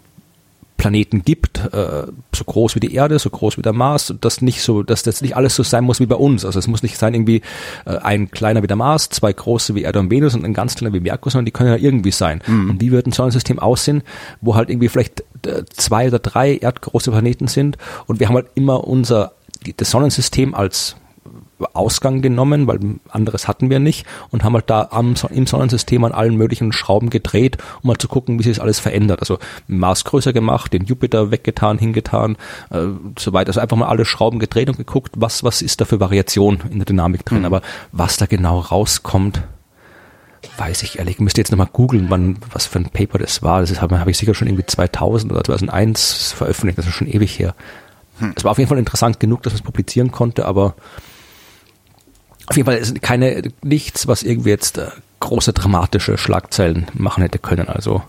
Planeten gibt, äh, so groß wie die Erde, so groß wie der Mars, das nicht so, dass das nicht alles so sein muss wie bei uns. Also es muss nicht sein irgendwie äh, ein kleiner wie der Mars, zwei große wie Erde und Venus und ein ganz kleiner wie Merkur, sondern die können ja irgendwie sein. Mhm. Und wie wird ein Sonnensystem aussehen, wo halt irgendwie vielleicht äh, zwei oder drei erdgroße Planeten sind und wir haben halt immer unser das Sonnensystem als Ausgang genommen, weil anderes hatten wir nicht und haben halt da am, im Sonnensystem an allen möglichen Schrauben gedreht, um mal zu gucken, wie sich das alles verändert. Also Mars größer gemacht, den Jupiter weggetan, hingetan, äh, so weiter. Also einfach mal alle Schrauben gedreht und geguckt, was, was ist da für Variation in der Dynamik drin. Mhm. Aber was da genau rauskommt, weiß ich ehrlich. Ich müsste jetzt nochmal googeln, wann, was für ein Paper das war. Das habe hab ich sicher schon irgendwie 2000 oder 2001 veröffentlicht. Das ist schon ewig her. Hm. Es war auf jeden Fall interessant genug, dass man es publizieren konnte, aber auf jeden Fall ist keine, nichts, was irgendwie jetzt äh, große dramatische Schlagzeilen machen hätte können. Also,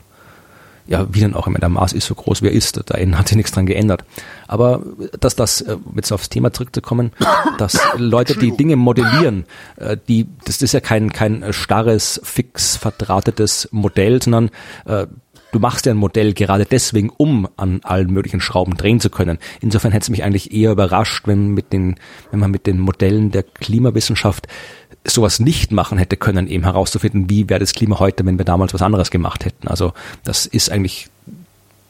ja, wie denn auch immer, der Mars ist so groß, wie er ist, da hat sich nichts dran geändert. Aber dass das, äh, jetzt aufs Thema zurückzukommen, [coughs] dass Leute, die Dinge modellieren, äh, die, das ist ja kein, kein starres, fix verdrahtetes Modell, sondern du machst ja ein Modell gerade deswegen, um an allen möglichen Schrauben drehen zu können. Insofern hätte es mich eigentlich eher überrascht, wenn mit den, wenn man mit den Modellen der Klimawissenschaft sowas nicht machen hätte können, eben herauszufinden, wie wäre das Klima heute, wenn wir damals was anderes gemacht hätten. Also das ist eigentlich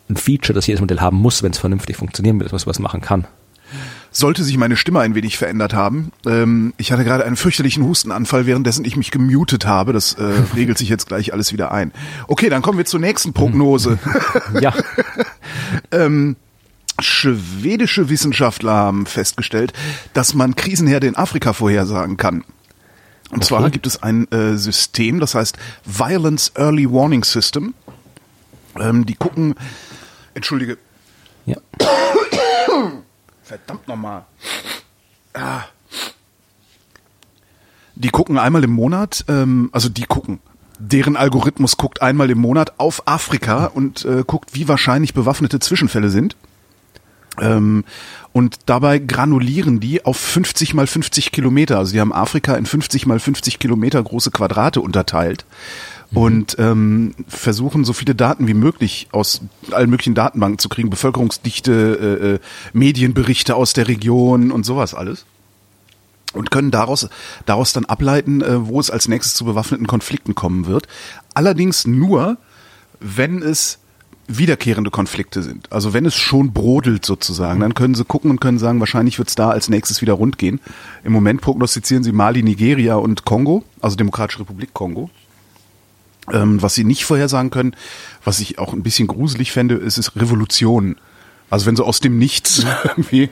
ein Feature, das jedes Modell haben muss, wenn es vernünftig funktionieren will, dass man sowas machen kann sollte sich meine Stimme ein wenig verändert haben. Ähm, ich hatte gerade einen fürchterlichen Hustenanfall, währenddessen ich mich gemutet habe. Das äh, [laughs] regelt sich jetzt gleich alles wieder ein. Okay, dann kommen wir zur nächsten Prognose. [laughs] ja. [laughs] ähm, schwedische Wissenschaftler haben festgestellt, dass man Krisenherde in Afrika vorhersagen kann. Und okay. zwar gibt es ein äh, System, das heißt Violence Early Warning System. Ähm, die gucken, entschuldige. Ja. [coughs] Verdammt nochmal. Ah. Die gucken einmal im Monat, ähm, also die gucken. Deren Algorithmus guckt einmal im Monat auf Afrika und äh, guckt, wie wahrscheinlich bewaffnete Zwischenfälle sind. Ähm, und dabei granulieren die auf 50 mal 50 Kilometer. Also die haben Afrika in 50 mal 50 Kilometer große Quadrate unterteilt. Und ähm, versuchen so viele Daten wie möglich aus allen möglichen Datenbanken zu kriegen, Bevölkerungsdichte, äh, äh, Medienberichte aus der Region und sowas alles und können daraus daraus dann ableiten, äh, wo es als nächstes zu bewaffneten Konflikten kommen wird. Allerdings nur, wenn es wiederkehrende Konflikte sind. Also wenn es schon brodelt sozusagen, dann können sie gucken und können sagen, wahrscheinlich wird es da als nächstes wieder rund gehen. Im Moment prognostizieren sie Mali, Nigeria und Kongo, also Demokratische Republik Kongo. Ähm, was sie nicht vorhersagen können, was ich auch ein bisschen gruselig fände, ist, ist Revolution. Also wenn so aus dem Nichts [laughs] irgendwie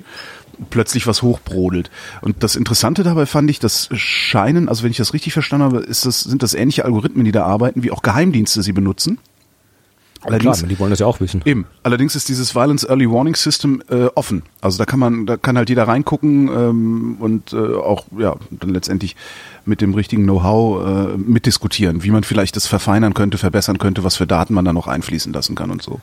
plötzlich was hochbrodelt. Und das Interessante dabei fand ich, das scheinen, also wenn ich das richtig verstanden habe, ist das, sind das ähnliche Algorithmen, die da arbeiten, wie auch Geheimdienste sie benutzen. Allerdings, Klar, die wollen das ja auch wissen. Eben. Allerdings ist dieses Violence Early Warning System äh, offen. Also da kann man, da kann halt jeder reingucken ähm, und äh, auch ja dann letztendlich mit dem richtigen Know-how äh, mitdiskutieren, wie man vielleicht das verfeinern könnte, verbessern könnte, was für Daten man da noch einfließen lassen kann und so.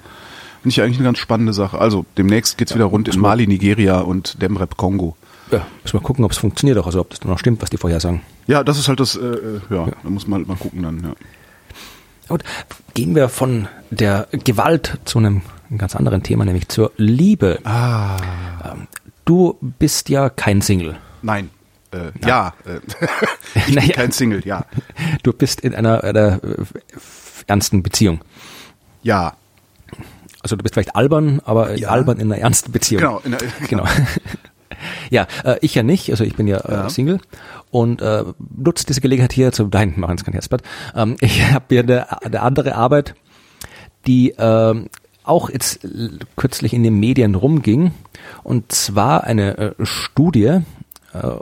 Finde ich eigentlich eine ganz spannende Sache. Also demnächst geht's ja, wieder rund in Mali, Nigeria und Demrep Kongo. Ja, müssen wir gucken, ob es funktioniert auch, also ob das noch stimmt, was die vorher sagen. Ja, das ist halt das, äh, äh ja, ja, da muss man halt mal gucken dann, ja. Gut, gehen wir von der Gewalt zu einem ganz anderen Thema, nämlich zur Liebe. Ah. Ähm, du bist ja kein Single. Nein. Äh, ja. ja. [laughs] ich naja. bin kein Single, ja. Du bist in einer, einer äh, ernsten Beziehung. Ja. Also du bist vielleicht albern, aber ja. albern in einer ernsten Beziehung. Genau. In einer, genau. genau. [laughs] ja, äh, ich ja nicht, also ich bin ja, äh, ja. Single und äh, nutze diese Gelegenheit hier zu dein machen, kein Herzblatt. Ähm, [laughs] ich habe hier eine, eine andere Arbeit, die äh, auch jetzt kürzlich in den Medien rumging und zwar eine äh, Studie äh,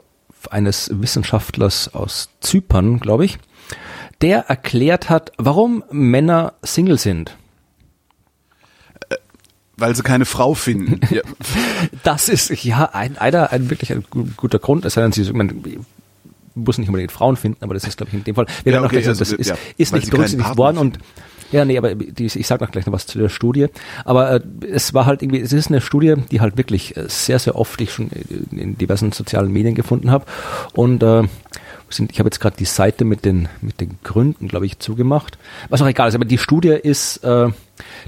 eines Wissenschaftlers aus Zypern, glaube ich, der erklärt hat, warum Männer Single sind. Äh, weil sie keine Frau finden. [laughs] Ja. Das ist ja ein, einer, ein wirklich ein guter Grund. Es sei denn, sie man, muss nicht unbedingt Frauen finden, aber das ist, glaube ich, in dem Fall. Ja, okay, noch, das, also, ist, ja, ist nicht berücksichtigt worden und ja, nee, aber die, ich sage noch gleich noch was zu der Studie. Aber äh, es war halt irgendwie, es ist eine Studie, die halt wirklich äh, sehr, sehr oft ich schon in diversen sozialen Medien gefunden habe. Und äh, sind, ich habe jetzt gerade die Seite mit den, mit den Gründen, glaube ich, zugemacht. Was auch egal ist, aber die Studie ist, äh,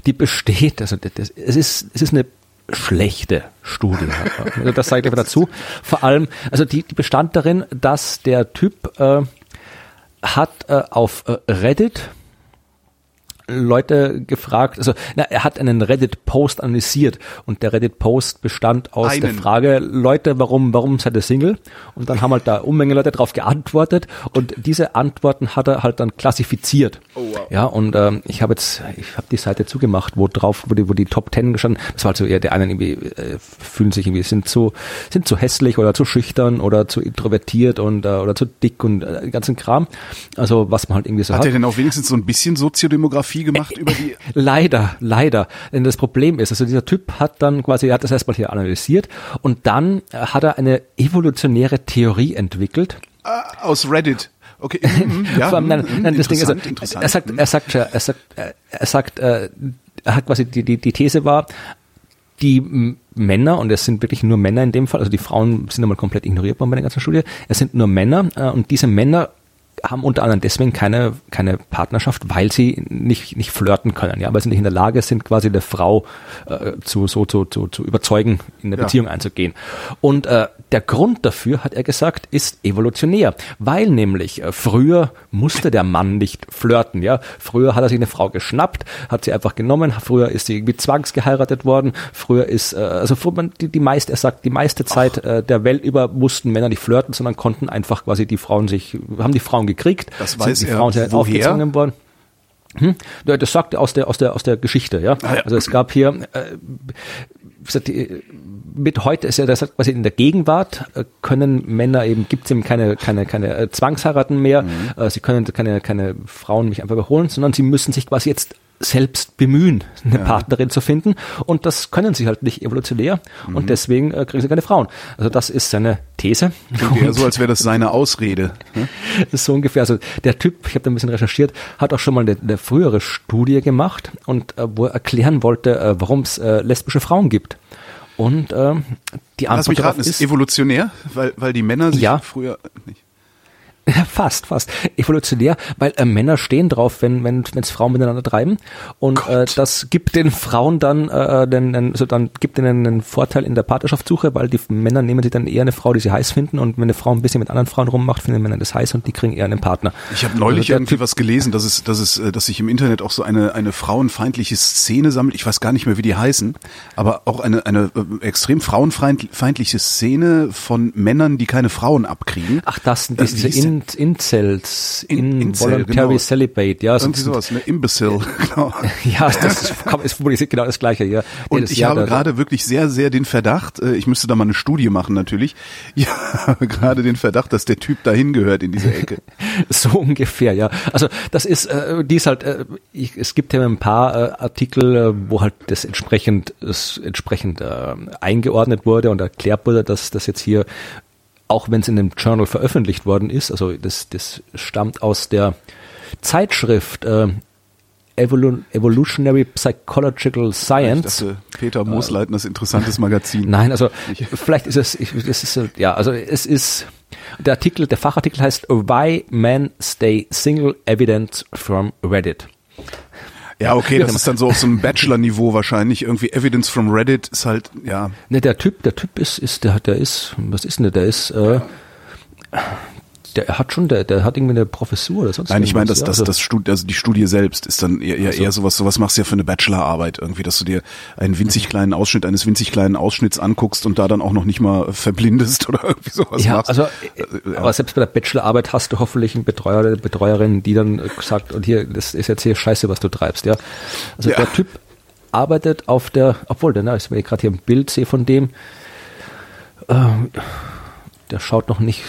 die besteht, also das, es ist, es ist eine schlechte Studie. Also das ich einfach dazu. Vor allem, also die, die bestand darin, dass der Typ äh, hat äh, auf äh, Reddit Leute gefragt, also na, er hat einen Reddit-Post analysiert und der Reddit-Post bestand aus einen. der Frage, Leute, warum, warum seid ihr Single? Und dann haben halt da Unmenge Leute darauf geantwortet und diese Antworten hat er halt dann klassifiziert. Oh, wow. Ja, und ähm, ich habe jetzt, ich habe die Seite zugemacht, wo drauf, wo die, wo die Top Ten gestanden, das war also eher der einen irgendwie, äh, fühlen sich irgendwie, sind zu, sind zu hässlich oder zu schüchtern oder zu introvertiert und äh, oder zu dick und äh, ganzen Kram. Also was man halt irgendwie so hat. Hat er denn auch wenigstens so ein bisschen Soziodemografie viel gemacht über die. [laughs] Leider, leider. Denn das Problem ist, also dieser Typ hat dann quasi, er hat das erstmal hier analysiert und dann äh, hat er eine evolutionäre Theorie entwickelt. Ah, aus Reddit. Okay. Mhm, mhm, [laughs] ja, allem, nein, mhm, nein, das Ding ist, er sagt, er sagt, er sagt, er sagt, er hat quasi die, die, die These war, die Männer, und es sind wirklich nur Männer in dem Fall, also die Frauen sind einmal komplett ignoriert worden bei der ganzen Studie, es sind nur Männer, äh, und diese Männer haben unter anderem deswegen keine, keine Partnerschaft, weil sie nicht, nicht flirten können, ja, weil sie nicht in der Lage sind, quasi der Frau äh, zu, so, zu, zu, zu überzeugen, in eine ja. Beziehung einzugehen. Und äh, der Grund dafür, hat er gesagt, ist evolutionär, weil nämlich äh, früher musste der Mann nicht flirten, ja. Früher hat er sich eine Frau geschnappt, hat sie einfach genommen, früher ist sie irgendwie zwangsgeheiratet worden, früher ist, äh, also die, die meiste, er sagt, die meiste Zeit äh, der Welt über mussten Männer nicht flirten, sondern konnten einfach quasi die Frauen sich, haben die Frauen gekriegt. Das weiß sind die er Frauen woher? aufgezwungen worden. Hm? Das sagt aus der aus der aus der Geschichte, ja. Ah, ja. Also es gab hier äh, mit heute ist ja das quasi in der Gegenwart äh, können Männer eben gibt es eben keine keine keine äh, Zwangsheiraten mehr. Mhm. Äh, sie können keine keine Frauen mich einfach überholen, sondern sie müssen sich quasi jetzt selbst bemühen, eine ja. Partnerin zu finden. Und das können sie halt nicht evolutionär. Mhm. Und deswegen äh, kriegen sie keine Frauen. Also das ist seine These. Klingt eher so, als wäre das seine Ausrede. Ne? [laughs] So ungefähr. Also der Typ, ich habe da ein bisschen recherchiert, hat auch schon mal eine, eine frühere Studie gemacht und äh, wo er erklären wollte, äh, warum es äh, lesbische Frauen gibt. Und äh, die Antwort Lass mich raten, ist, ist evolutionär, weil, weil die Männer sich ja. früher nicht. Ja, fast, fast. Evolutionär, weil äh, Männer stehen drauf, wenn wenn wenn's Frauen miteinander treiben und äh, das gibt den Frauen dann äh, den, den also dann gibt ihnen einen Vorteil in der Partnerschaftssuche, weil die Männer nehmen sich dann eher eine Frau, die sie heiß finden und wenn eine Frau ein bisschen mit anderen Frauen rummacht, finden Männer das heiß und die kriegen eher einen Partner. Ich habe neulich also irgendwie was gelesen, dass es dass es äh, dass sich im Internet auch so eine eine frauenfeindliche Szene sammelt. Ich weiß gar nicht mehr, wie die heißen, aber auch eine eine äh, extrem frauenfeindliche Szene von Männern, die keine Frauen abkriegen. Ach, das diese in In Incels, in, Involuntary genau. Celibate, ja. Irgendwie sowas, ne? Imbecile, [laughs] [laughs] genau. ja, das ist, ist genau das Gleiche, ja. Und ich Jahr habe gerade wirklich sehr, sehr den Verdacht, äh, ich müsste da mal eine Studie machen natürlich, ich [laughs] habe gerade den Verdacht, dass der Typ dahin gehört in diese Ecke. so ungefähr, ja. Also das ist, äh, die ist halt, äh, ich, es gibt ja ein paar äh, Artikel, äh, wo halt das entsprechend, das entsprechend äh, eingeordnet wurde und erklärt wurde, dass das jetzt hier auch wenn es in einem Journal veröffentlicht worden ist, also das, das stammt aus der Zeitschrift äh, Evolu Evolutionary Psychological Science. Ich dachte, Peter Moosleitners interessantes Magazin. [laughs] Nein, also vielleicht ist es, ich, das ist ja, also es ist der Artikel, der Fachartikel heißt Why Men Stay Single Evidence from Reddit. Ja, okay, das ist dann so auf so einem [laughs] Bachelor-Niveau wahrscheinlich. Irgendwie Evidence from Reddit ist halt, ja. Ne, der Typ, der Typ ist, ist, der, der ist, was ist denn der? Der ist, äh, der hat schon, der, der hat irgendwie eine Professur oder sonst Nein, ich meine, das, das, also das Studi also die Studie selbst ist dann eher, eher, also. eher sowas, sowas machst du ja für eine Bachelorarbeit irgendwie, dass du dir einen winzig kleinen Ausschnitt eines winzig kleinen Ausschnitts anguckst und da dann auch noch nicht mal verblindest [laughs] oder irgendwie sowas ja, machst. Also, äh, ja. aber selbst bei der Bachelorarbeit hast du hoffentlich einen Betreuer oder eine Betreuerin, die dann sagt, und hier, das ist jetzt hier scheiße, was du treibst, ja. Also ja. der Typ arbeitet auf der, obwohl, der, na, wenn ich gerade hier ein Bild sehe von dem, äh, der schaut noch nicht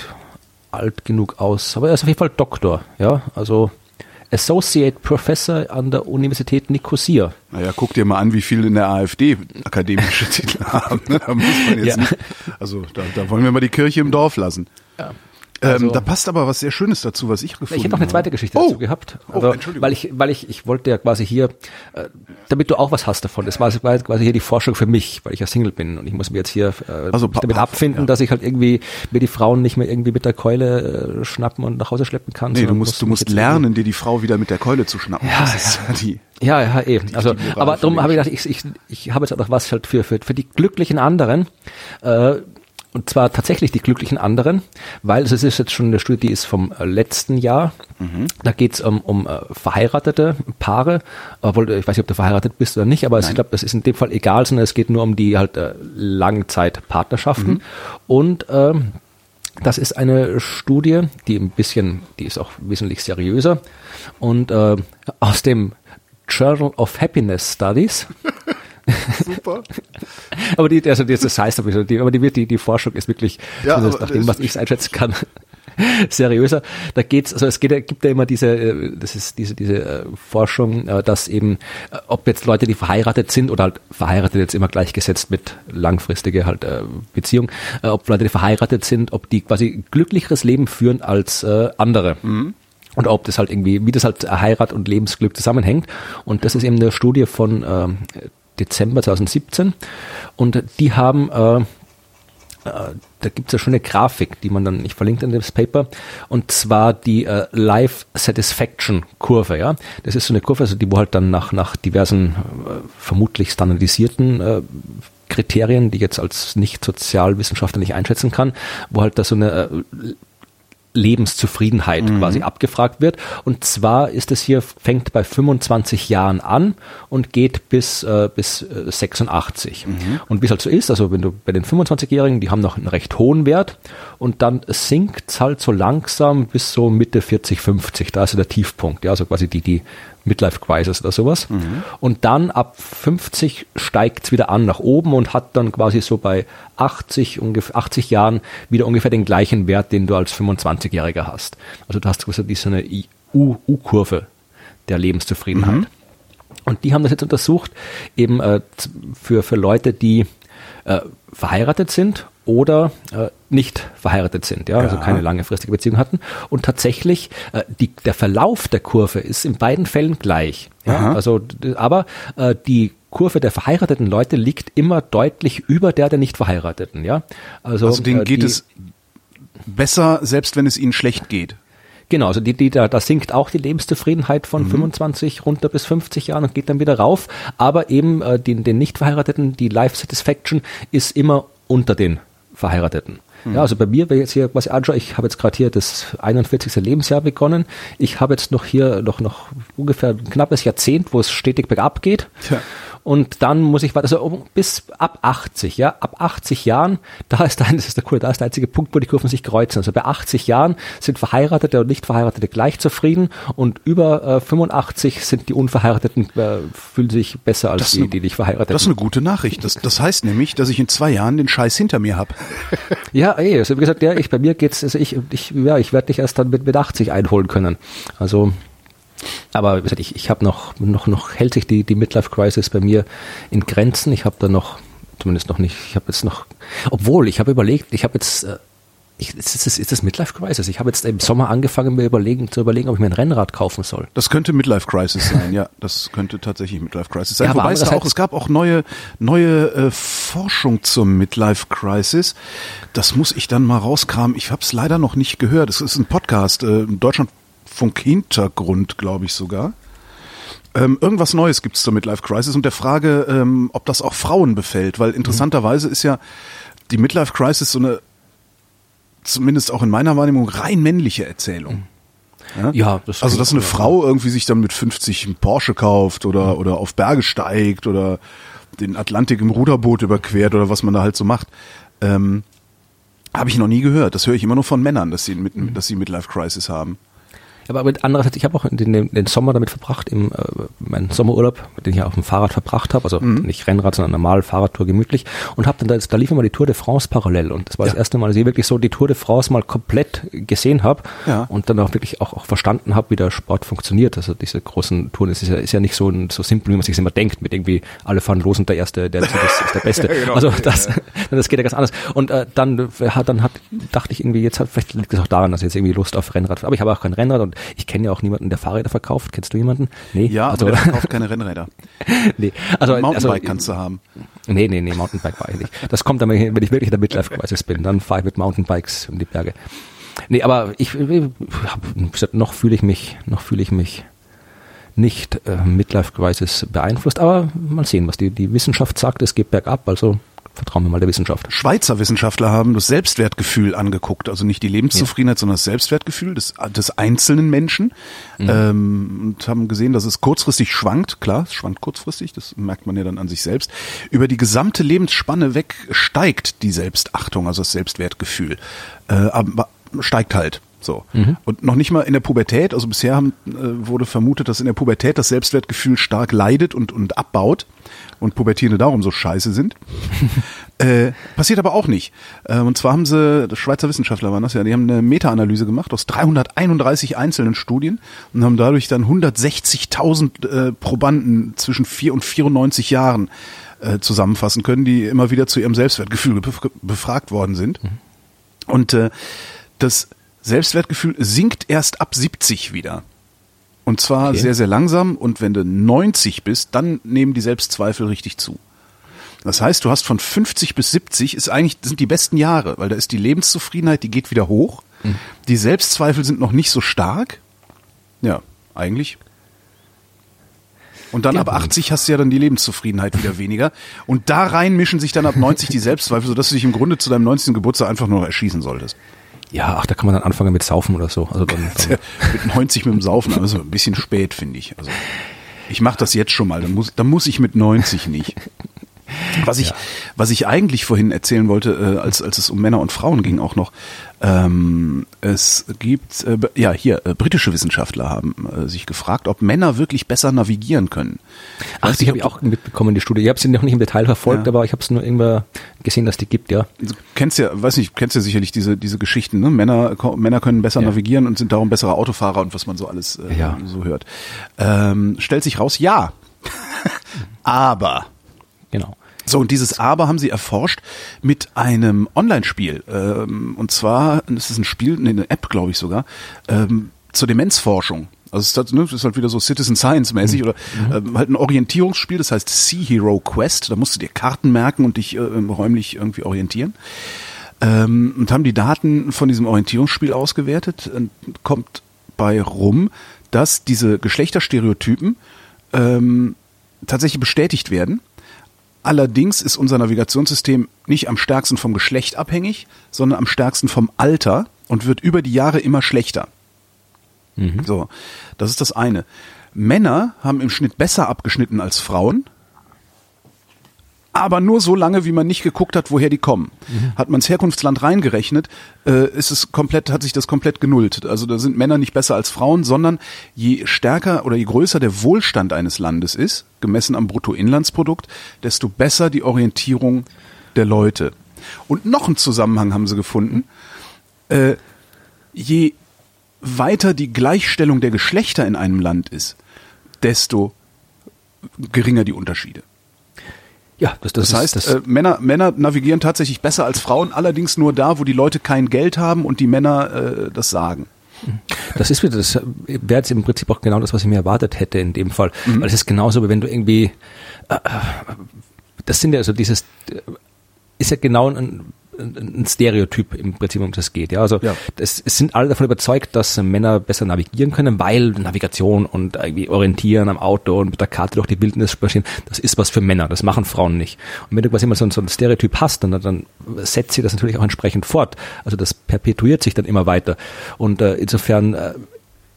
alt genug aus. Aber er ist auf jeden Fall Doktor, ja. Also Associate Professor an der Universität Nicosia. Naja, guck dir mal an, wie viele in der AfD akademische Titel [laughs] haben. Ne? Da muss man jetzt ja. nicht, also da, da wollen wir mal die Kirche im Dorf lassen. Ja. Ähm, also, ähm, da passt aber was sehr Schönes dazu, was ich gefunden habe. Ich hätte noch eine zweite Geschichte oh. dazu gehabt. Also, oh, Entschuldigung. Weil ich, weil ich, ich wollte ja quasi hier, äh, damit du auch was hast davon. Das war, war quasi hier die Forschung für mich, weil ich ja Single bin und ich muss mir jetzt hier äh, also, damit abfinden, ja. dass ich halt irgendwie mir die Frauen nicht mehr irgendwie mit der Keule äh, schnappen und nach Hause schleppen kann. Nee, du musst, du musst lernen, dir die Frau wieder mit der Keule zu schnappen. Ja, das ist ja die. Ja, ja, eben. Also, aber darum habe ich gedacht, ich, ich, ich habe jetzt auch noch was halt für, für, für die glücklichen anderen. Äh, und zwar tatsächlich die glücklichen anderen, weil es ist jetzt schon eine Studie, die ist vom äh, letzten Jahr. Mhm. Da geht es um, um äh, verheiratete Paare, obwohl ich weiß nicht, ob du verheiratet bist oder nicht, aber ich glaube, das ist in dem Fall egal, sondern es geht nur um die halt äh, Langzeitpartnerschaften. Mhm. Und ähm, das ist eine Studie, die ein bisschen, die ist auch wesentlich seriöser und äh, aus dem Journal of Happiness Studies [laughs] [laughs] Super. aber die, also das, das heißt aber, die, aber die, die, die Forschung ist wirklich, ja, nach dem, was ich einschätzen kann, [laughs] seriöser. Da geht's, also es geht, gibt ja immer diese, äh, das ist diese, diese äh, Forschung, äh, dass eben, ob jetzt Leute, die verheiratet sind oder halt verheiratet jetzt immer gleichgesetzt mit langfristige halt Beziehung, ob Leute, die verheiratet sind, ob die quasi glücklicheres Leben führen als andere. Mhm und ob das halt irgendwie, wie das halt Heirat und Lebensglück zusammenhängt. Und das ist eben eine Studie von äh, Dezember 2017 und die haben äh, äh, da gibt es eine Grafik, die man dann, ich verlinke in das Paper, und zwar die äh, Life Satisfaction Kurve, ja. Das ist so eine Kurve, also die, wo halt dann nach, nach diversen, äh, vermutlich standardisierten äh, Kriterien, die jetzt als Nicht-Sozialwissenschaftler nicht einschätzen kann, wo halt da so eine äh, Lebenszufriedenheit mhm. quasi abgefragt wird. Und zwar ist es hier, fängt bei 25 Jahren an und geht bis, äh, bis äh, 86. Mhm. Und wie es halt so ist, also wenn du bei den 25-Jährigen, die haben noch einen recht hohen Wert und dann sinkt es halt so langsam bis so Mitte 40, 50. Da ist so der Tiefpunkt, ja, also quasi die, die Midlife Crisis oder sowas. Mhm. Und dann ab 50 steigt es wieder an nach oben und hat dann quasi so bei 80, ungefähr 80 Jahren wieder ungefähr den gleichen Wert, den du als 25-Jähriger hast. Also du hast quasi so eine U-Kurve der Lebenszufriedenheit. Mhm. Und die haben das jetzt untersucht, eben äh, für, für Leute, die äh, verheiratet sind oder äh, nicht verheiratet sind, ja, also ja, also keine langfristige Beziehung hatten. Und tatsächlich, äh, die, der Verlauf der Kurve ist in beiden Fällen gleich. Ja, also, aber äh, die Kurve der verheirateten Leute liegt immer deutlich über der der nicht verheirateten, ja. Also, also denen äh, geht es besser, selbst wenn es ihnen schlecht geht. Genau, also die, die, da, da sinkt auch die Lebenszufriedenheit von mhm. 25 runter bis 50 Jahren und geht dann wieder rauf. Aber eben äh, den, den nicht verheirateten, die Life Satisfaction ist immer unter den Verheirateten. Mhm. Ja, also bei mir, wenn ich jetzt hier quasi anschaue, ich habe jetzt gerade hier das 41. Lebensjahr begonnen. Ich habe jetzt noch hier noch, noch ungefähr ein knappes Jahrzehnt, wo es stetig bergab geht. Ja. Und dann muss ich weiter, also bis ab 80, ja, ab 80 Jahren, da ist der, das ist der coole, da ist der einzige Punkt, wo die Kurven sich kreuzen. Also bei 80 Jahren sind Verheiratete und nicht Verheiratete gleich zufrieden und über äh, 85 sind die Unverheirateten, äh, fühlen sich besser als die, die nicht verheiratet sind. Das ist eine gute Nachricht. Das, das heißt nämlich, dass ich in zwei Jahren den Scheiß hinter mir habe. [laughs] ja, ey, also wie gesagt, ja, ich, bei mir geht's, also ich, ich, ja, ich werde dich erst dann mit, mit 80 einholen können. Also aber ich, ich habe noch, noch, noch hält sich die, die Midlife Crisis bei mir in Grenzen. Ich habe da noch, zumindest noch nicht, ich habe jetzt noch, obwohl ich habe überlegt, ich habe jetzt, äh, ich, ist, das, ist das Midlife Crisis? Ich habe jetzt im Sommer angefangen, mir überlegen, zu überlegen, ob ich mir ein Rennrad kaufen soll. Das könnte Midlife Crisis sein, ja. Das könnte tatsächlich Midlife Crisis sein. Ja, Wobei es auch, es gab auch neue, neue äh, Forschung zur Midlife Crisis. Das muss ich dann mal rauskramen. Ich habe es leider noch nicht gehört. Es ist ein Podcast, äh, Deutschland Funk Hintergrund, glaube ich sogar. Ähm, irgendwas Neues gibt's zur Midlife Crisis und der Frage, ähm, ob das auch Frauen befällt, weil interessanterweise ist ja die Midlife Crisis so eine, zumindest auch in meiner Wahrnehmung, rein männliche Erzählung. Ja, Ja, das also, dass eine Frau irgendwie sich dann mit 50 einen Porsche kauft oder, oder auf Berge steigt oder den Atlantik im Ruderboot überquert oder was man da halt so macht, ähm, habe ich noch nie gehört. Das höre ich immer nur von Männern, dass sie, mit, dass sie Midlife Crisis haben. Aber mit andererseits, ich habe auch den, den, den Sommer damit verbracht, im, äh, meinen Sommerurlaub, den ich auf dem Fahrrad verbracht habe, also Mhm. nicht Rennrad, sondern normal Fahrradtour gemütlich und habe dann, da, da lief immer die Tour de France parallel und das war das Ja. erste Mal, dass ich wirklich so die Tour de France mal komplett gesehen habe Ja. und dann auch wirklich auch, auch verstanden habe, wie der Sport funktioniert. Also diese großen Touren, es ist ja, ist ja nicht so, so simpel, wie man sich immer denkt, mit irgendwie alle fahren los und der Erste, der ist, ist der Beste. [laughs] genau. Also das, [laughs] das geht ja ganz anders. Und äh, dann, äh, hat, dann hat, dachte ich irgendwie, jetzt hat, vielleicht liegt es auch daran, dass ich jetzt irgendwie Lust auf Rennrad Aber ich habe auch kein Rennrad und ich kenne ja auch niemanden, der Fahrräder verkauft. Kennst du jemanden? Nee. Ja, also, aber der [laughs] verkauft keine Rennräder. [laughs] nee. Also, Mountainbike also, kannst du haben. Nee, nee, nee, Mountainbike war ich nicht. Das kommt dann, wenn ich wirklich in der Midlife Crisis bin, dann fahre ich mit Mountainbikes um die Berge. Nee, aber ich, ich hab, noch fühle ich mich, noch fühle ich mich nicht äh, Midlife Crisis beeinflusst, aber mal sehen, was die, die Wissenschaft sagt, es geht bergab, also vertrauen wir mal der Wissenschaft. Schweizer Wissenschaftler haben das Selbstwertgefühl angeguckt, also nicht die Lebenszufriedenheit, sondern das Selbstwertgefühl des, des einzelnen Menschen. Ähm, und haben gesehen, dass es kurzfristig schwankt, klar, es schwankt kurzfristig, das merkt man ja dann an sich selbst, über die gesamte Lebensspanne weg steigt die Selbstachtung, also das Selbstwertgefühl, äh, aber steigt halt. So. Und noch nicht mal in der Pubertät, also bisher haben, äh, wurde vermutet, dass in der Pubertät das Selbstwertgefühl stark leidet und, und abbaut und Pubertierende darum so scheiße sind. [laughs] äh, passiert aber auch nicht. Äh, und zwar haben sie, Schweizer Wissenschaftler waren das ja, die haben eine Meta-Analyse gemacht aus 331 einzelnen Studien und haben dadurch dann 160.000 äh, Probanden zwischen 4 und 94 Jahren äh, zusammenfassen können, die immer wieder zu ihrem Selbstwertgefühl bef befragt worden sind. Und äh, das Selbstwertgefühl sinkt erst ab 70 wieder. Und zwar Okay. sehr, sehr langsam. Und wenn du 90 bist, dann nehmen die Selbstzweifel richtig zu. Das heißt, du hast von 50 bis 70 ist eigentlich sind die besten Jahre, weil da ist die Lebenszufriedenheit, die geht wieder hoch. Die Selbstzweifel sind noch nicht so stark. Ja, eigentlich. Und dann Ja, ab 80 hast du ja dann die Lebenszufriedenheit wieder weniger. Und da rein mischen sich dann ab 90 die Selbstzweifel, sodass du dich im Grunde zu deinem 90. Geburtstag einfach nur noch erschießen solltest. Ja, ach, da kann man dann anfangen mit Saufen oder so. Also dann, dann [laughs] mit 90 mit dem Saufen, aber so ein bisschen spät, finde ich. Also ich mache das jetzt schon mal, dann muss, dann muss ich mit 90 nicht. Was ich, was ich eigentlich vorhin erzählen wollte, äh, als, als es um Männer und Frauen ging auch noch, ähm, es gibt, äh, ja hier, äh, britische Wissenschaftler haben äh, sich gefragt, ob Männer wirklich besser navigieren können. Ach, habe ich ob auch mitbekommen, die Studie. Ich habe sie noch nicht im Detail verfolgt, Ja. aber ich habe es nur irgendwann gesehen, dass die gibt, ja. Du kennst ja, weiß nicht, kennst ja sicherlich diese diese Geschichten, ne? Männer Männer können besser Ja. navigieren und sind darum bessere Autofahrer und was man so alles äh, Ja. so hört. Ähm, stellt sich raus, ja. [laughs] Aber Genau. So, und dieses Aber haben sie erforscht mit einem Online-Spiel. Ähm, und zwar, das ist ein Spiel, nee, eine App, glaube ich sogar, ähm, zur Demenzforschung. Also es ist halt, ne, es ist halt wieder so Citizen Science mäßig oder ähm, halt ein Orientierungsspiel, das heißt Sea Hero Quest. Da musst du dir Karten merken und dich äh, räumlich irgendwie orientieren. Ähm, und haben die Daten von diesem Orientierungsspiel ausgewertet. Und kommt bei rum, dass diese Geschlechterstereotypen ähm, tatsächlich bestätigt werden. Allerdings ist unser Navigationssystem nicht am stärksten vom Geschlecht abhängig, sondern am stärksten vom Alter und wird über die Jahre immer schlechter. So, das ist das eine. Männer haben im Schnitt besser abgeschnitten als Frauen, aber nur so lange, wie man nicht geguckt hat, woher die kommen. Hat man das Herkunftsland reingerechnet, äh, ist es komplett, hat sich das komplett genullt. Also da sind Männer nicht besser als Frauen, sondern je stärker oder je größer der Wohlstand eines Landes ist, gemessen am Bruttoinlandsprodukt, desto besser die Orientierung der Leute. Und noch einen Zusammenhang haben sie gefunden. Äh, je weiter die Gleichstellung der Geschlechter in einem Land ist, desto geringer die Unterschiede. Ja, das, das, Das heißt, ist, das, äh, Männer, Männer navigieren tatsächlich besser als Frauen, allerdings nur da, wo die Leute kein Geld haben und die Männer äh, das sagen. Das ist wieder, das wäre jetzt im Prinzip auch genau das, was ich mir erwartet hätte in dem Fall. Mhm. Weil es ist genauso, wie wenn du irgendwie, äh, das sind ja also dieses, äh, ist ja genau ein, ein Stereotyp im Prinzip, um das geht. Ja, also ja. Das, es sind alle davon überzeugt, dass Männer besser navigieren können, weil Navigation und irgendwie Orientieren am Auto und mit der Karte durch die Wildnis spazieren, das ist was für Männer, das machen Frauen nicht. Und wenn du quasi immer so, so ein Stereotyp hast, dann, dann setzt sie das natürlich auch entsprechend fort. Also das perpetuiert sich dann immer weiter. Und äh, insofern äh,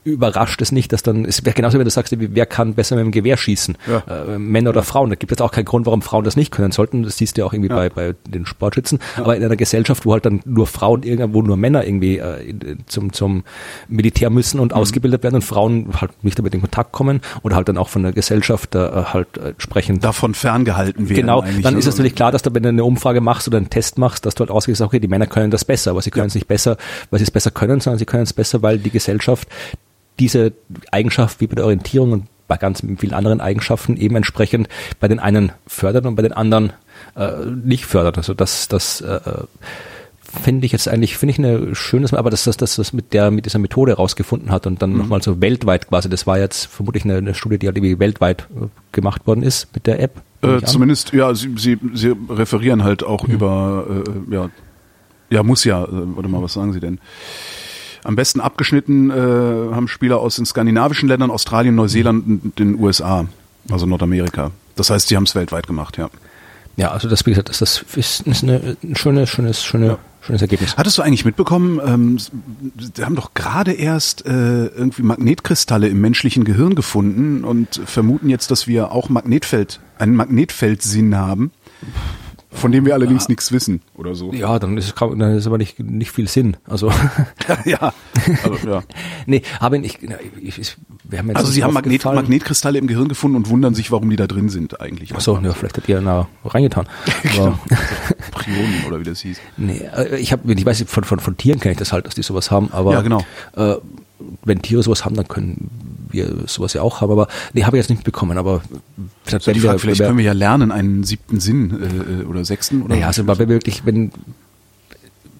überrascht es nicht, dass dann, es wäre genauso, wenn du sagst, wer kann besser mit dem Gewehr schießen? Ja. Äh, Männer oder Frauen. Da gibt es auch keinen Grund, warum Frauen das nicht können sollten. Das siehst du ja auch irgendwie ja. bei, bei den Sportschützen. Ja. Aber in einer Gesellschaft, wo halt dann nur Frauen irgendwo nur Männer irgendwie äh, zum, zum Militär müssen und mhm. ausgebildet werden und Frauen halt nicht damit in Kontakt kommen oder halt dann auch von der Gesellschaft äh, halt entsprechend davon ferngehalten werden. Genau, dann ist es natürlich klar, dass du, wenn du eine Umfrage machst oder einen Test machst, dass du halt ausgehst, okay, die Männer können das besser, aber sie können es nicht besser, weil sie es besser können, sondern sie können es besser, weil die Gesellschaft diese Eigenschaft wie bei der Orientierung und bei ganz vielen anderen Eigenschaften eben entsprechend bei den einen fördert und bei den anderen äh, nicht fördert. Also das, das äh, finde ich jetzt eigentlich, finde ich eine schönes, aber dass das, das, das mit der, mit dieser Methode rausgefunden hat und dann mhm. nochmal so weltweit quasi, das war jetzt vermutlich eine, eine Studie, die halt irgendwie weltweit äh, gemacht worden ist mit der App. Äh, zumindest, ja, sie, sie, sie referieren halt auch mhm. über, äh, ja, ja, muss ja, äh, warte mal, was sagen sie denn? Am besten abgeschnitten äh, haben Spieler aus den skandinavischen Ländern, Australien, Neuseeland und den USA, also Nordamerika. Das heißt, sie haben es weltweit gemacht, ja. Ja, also das, wie gesagt, das, das ist, ist eine, ein schönes, schönes, schöne, ja. schönes Ergebnis. Hattest du eigentlich mitbekommen, ähm, sie haben doch gerade erst äh, irgendwie Magnetkristalle im menschlichen Gehirn gefunden und vermuten jetzt, dass wir auch Magnetfeld, einen Magnetfeldsinn haben von dem wir allerdings ja. nichts wissen oder so. Ja, dann ist, dann ist aber nicht, nicht viel Sinn. Also [laughs] ja, also, ja. [laughs] nee, aber ich, ich, ich wir haben jetzt also Sie haben Magnet, Magnetkristalle im Gehirn gefunden und wundern sich, warum die da drin sind eigentlich. Ach so, ja, vielleicht hat ihr da reingetan. [laughs] genau. Prionen oder wie das hieß. Nee, äh, ich habe, ich weiß, von, von, von Tieren kenne ich das halt, dass die sowas haben, aber ja, genau. Äh, wenn Tiere sowas haben, dann können wir sowas ja auch haben, aber nee, habe ich jetzt nicht bekommen, aber vielleicht, so, Frage, vielleicht können wir ja lernen, einen siebten Sinn äh, oder sechsten oder Naja, also weil wir wirklich, wenn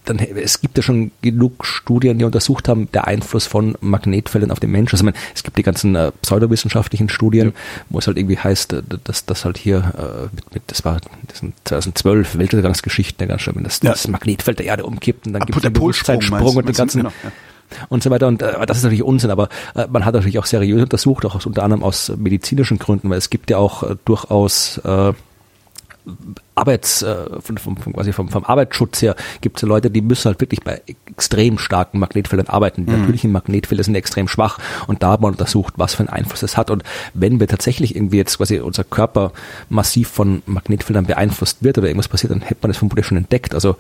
dann es gibt ja schon genug Studien, die untersucht haben, der Einfluss von Magnetfeldern auf den Menschen. Also ich meine, es gibt die ganzen äh, pseudowissenschaftlichen Studien, ja. wo es halt irgendwie heißt, äh, dass das halt hier äh, mit, mit, das war das sind 2012 Weltuntergangsgeschichten, ganz schön, wenn das, ja. das Magnetfeld der Erde umkippt und dann gibt es den Bewusstseinssprung und den ganzen genau, ja und so weiter. Und äh, das ist natürlich Unsinn, aber äh, man hat natürlich auch seriös untersucht, auch aus, unter anderem aus medizinischen Gründen, weil es gibt ja auch äh, durchaus äh, Arbeits, äh, vom, vom, quasi vom, vom Arbeitsschutz her gibt es ja Leute, die müssen halt wirklich bei extrem starken Magnetfeldern arbeiten. Die mhm. natürlichen Magnetfelder sind extrem schwach und da hat man untersucht, was für einen Einfluss es hat. Und wenn wir tatsächlich irgendwie jetzt quasi unser Körper massiv von Magnetfeldern beeinflusst wird oder irgendwas passiert, dann hätte man das vermutlich schon entdeckt. Also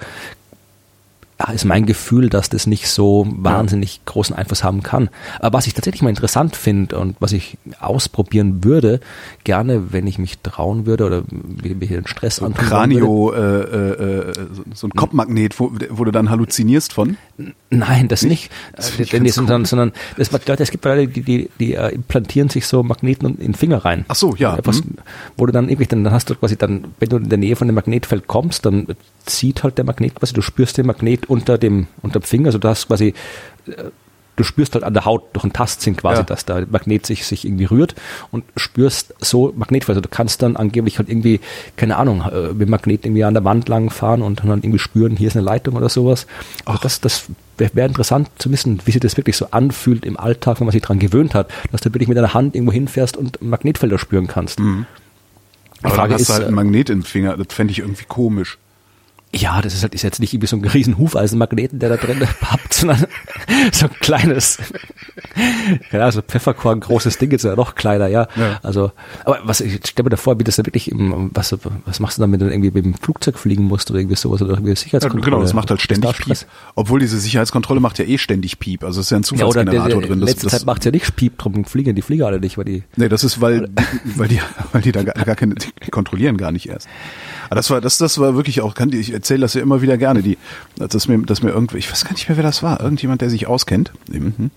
ja, ist mein Gefühl, dass das nicht so wahnsinnig großen Einfluss haben kann. Aber was ich tatsächlich mal interessant finde und was ich ausprobieren würde, gerne, wenn ich mich trauen würde oder mir den Stress so antun Kranio, würde. Äh, äh, so ein Kopfmagnet, wo, wo du dann halluzinierst von? Nein, das nicht. Das äh, denn, sondern, sondern das, Leute, es gibt Leute, die, die, die uh, implantieren sich so Magneten in den Finger rein. Ach so, ja. Etwas, mhm. Wo du dann irgendwie, dann, dann hast du quasi dann, wenn du in der Nähe von dem Magnetfeld kommst, dann zieht halt der Magnet quasi, du spürst den Magnet unter dem, unter dem Finger, also du hast quasi, äh, du spürst halt an der Haut durch einen Tastsinn quasi, ja. dass der Magnet sich, sich irgendwie rührt und spürst so Magnetfeld. Also du kannst dann angeblich halt irgendwie, keine Ahnung, äh, mit Magnet irgendwie an der Wand lang fahren und dann irgendwie spüren, hier ist eine Leitung oder sowas. Also das, das wäre wär interessant zu wissen, wie sich das wirklich so anfühlt im Alltag, wenn man sich daran gewöhnt hat, dass du wirklich mit deiner Hand irgendwo hinfährst und Magnetfelder spüren kannst. Mhm. Die Aber Frage ist, du halt einen Magnet im Finger, das fände ich irgendwie komisch. Ja, das ist halt ist jetzt nicht irgendwie so ein riesen Hufeisenmagneten, der da drin [laughs] habt, sondern so ein kleines, ja, so Pfefferkorn, großes Ding ist ja noch kleiner, ja. ja. Also, aber was, ich stelle mir da vor, wie das da wirklich im, was, was machst du dann, wenn du irgendwie mit dem Flugzeug fliegen musst oder irgendwie sowas oder irgendwie Sicherheitskontrolle? Ja, genau, das macht halt ständig Piep. Obwohl diese Sicherheitskontrolle macht ja eh ständig Piep. Also es ist ja ein Zufallsgenerator ja, oder der, drin. Das, letzte das, Zeit macht ja nicht Piep, drum fliegen die Flieger alle nicht, weil die. Nee, das ist, weil, weil die, weil die da gar, gar keine, die kontrollieren gar nicht erst. Aber das war, das, das war wirklich auch, kann, ich erzähle das ja immer wieder gerne, die, dass mir, dass mir irgendwie, ich weiß gar nicht mehr, wer das war, irgendjemand, der sich auskennt, mhm.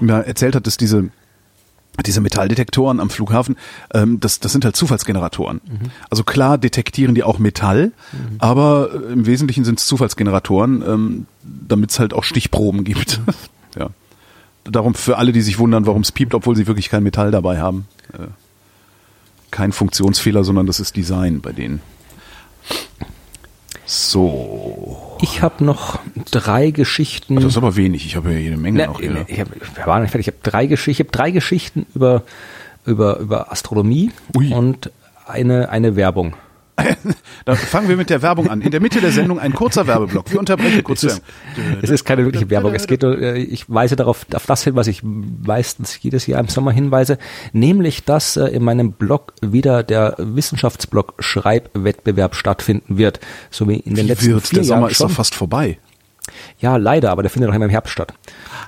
mir erzählt hat, dass diese, diese Metalldetektoren am Flughafen, ähm, das, das sind halt Zufallsgeneratoren. Mhm. Also klar detektieren die auch Metall, mhm. aber äh, im Wesentlichen sind es Zufallsgeneratoren, ähm, damit es halt auch Stichproben gibt. Mhm. [laughs] ja. Darum für alle, die sich wundern, warum es piept, obwohl sie wirklich kein Metall dabei haben. Äh, kein Funktionsfehler, sondern das ist Design bei denen. So. Ich habe noch drei Geschichten. Das ist aber wenig. Ich habe ja jede Menge ne, noch. Hier. Ich, hab, wir waren nicht fertig. Ich habe drei Geschichten. Ich habe drei Geschichten über über über Astronomie Ui. und eine eine Werbung. Dann fangen wir mit der Werbung an. In der Mitte der Sendung ein kurzer Werbeblock. Wir unterbrechen kurz. Es ist, es ist keine wirkliche Werbung. Es geht, äh, ich weise darauf, auf das hin, was ich meistens jedes Jahr im Sommer hinweise, nämlich, dass äh, in meinem Blog wieder der Wissenschaftsblog Schreibwettbewerb stattfinden wird, so wie in den letzten wird? vier der Sommer Jahren ist doch fast vorbei. Ja, leider, aber der findet noch immer im Herbst statt.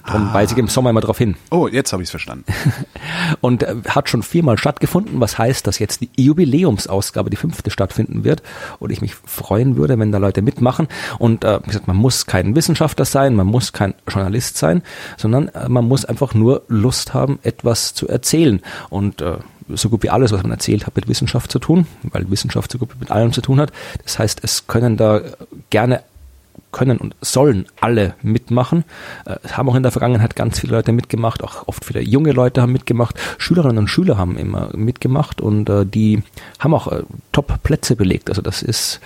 Darum ah. weise ich im Sommer immer darauf hin. Oh, jetzt habe ich es verstanden. [laughs] und äh, hat schon viermal stattgefunden, was heißt, dass jetzt die Jubiläumsausgabe, die fünfte, stattfinden wird. Und ich mich freuen würde, wenn da Leute mitmachen. Und äh, wie gesagt, man muss kein Wissenschaftler sein, man muss kein Journalist sein, sondern äh, man muss einfach nur Lust haben, etwas zu erzählen. Und äh, so gut wie alles, was man erzählt, hat mit Wissenschaft zu tun, weil Wissenschaft so gut mit allem zu tun hat. Das heißt, es können da gerne können und sollen alle mitmachen. Äh, haben auch in der Vergangenheit ganz viele Leute mitgemacht, auch oft viele junge Leute haben mitgemacht. Schülerinnen und Schüler haben immer mitgemacht und äh, die haben auch äh, Top-Plätze belegt. Also das ist,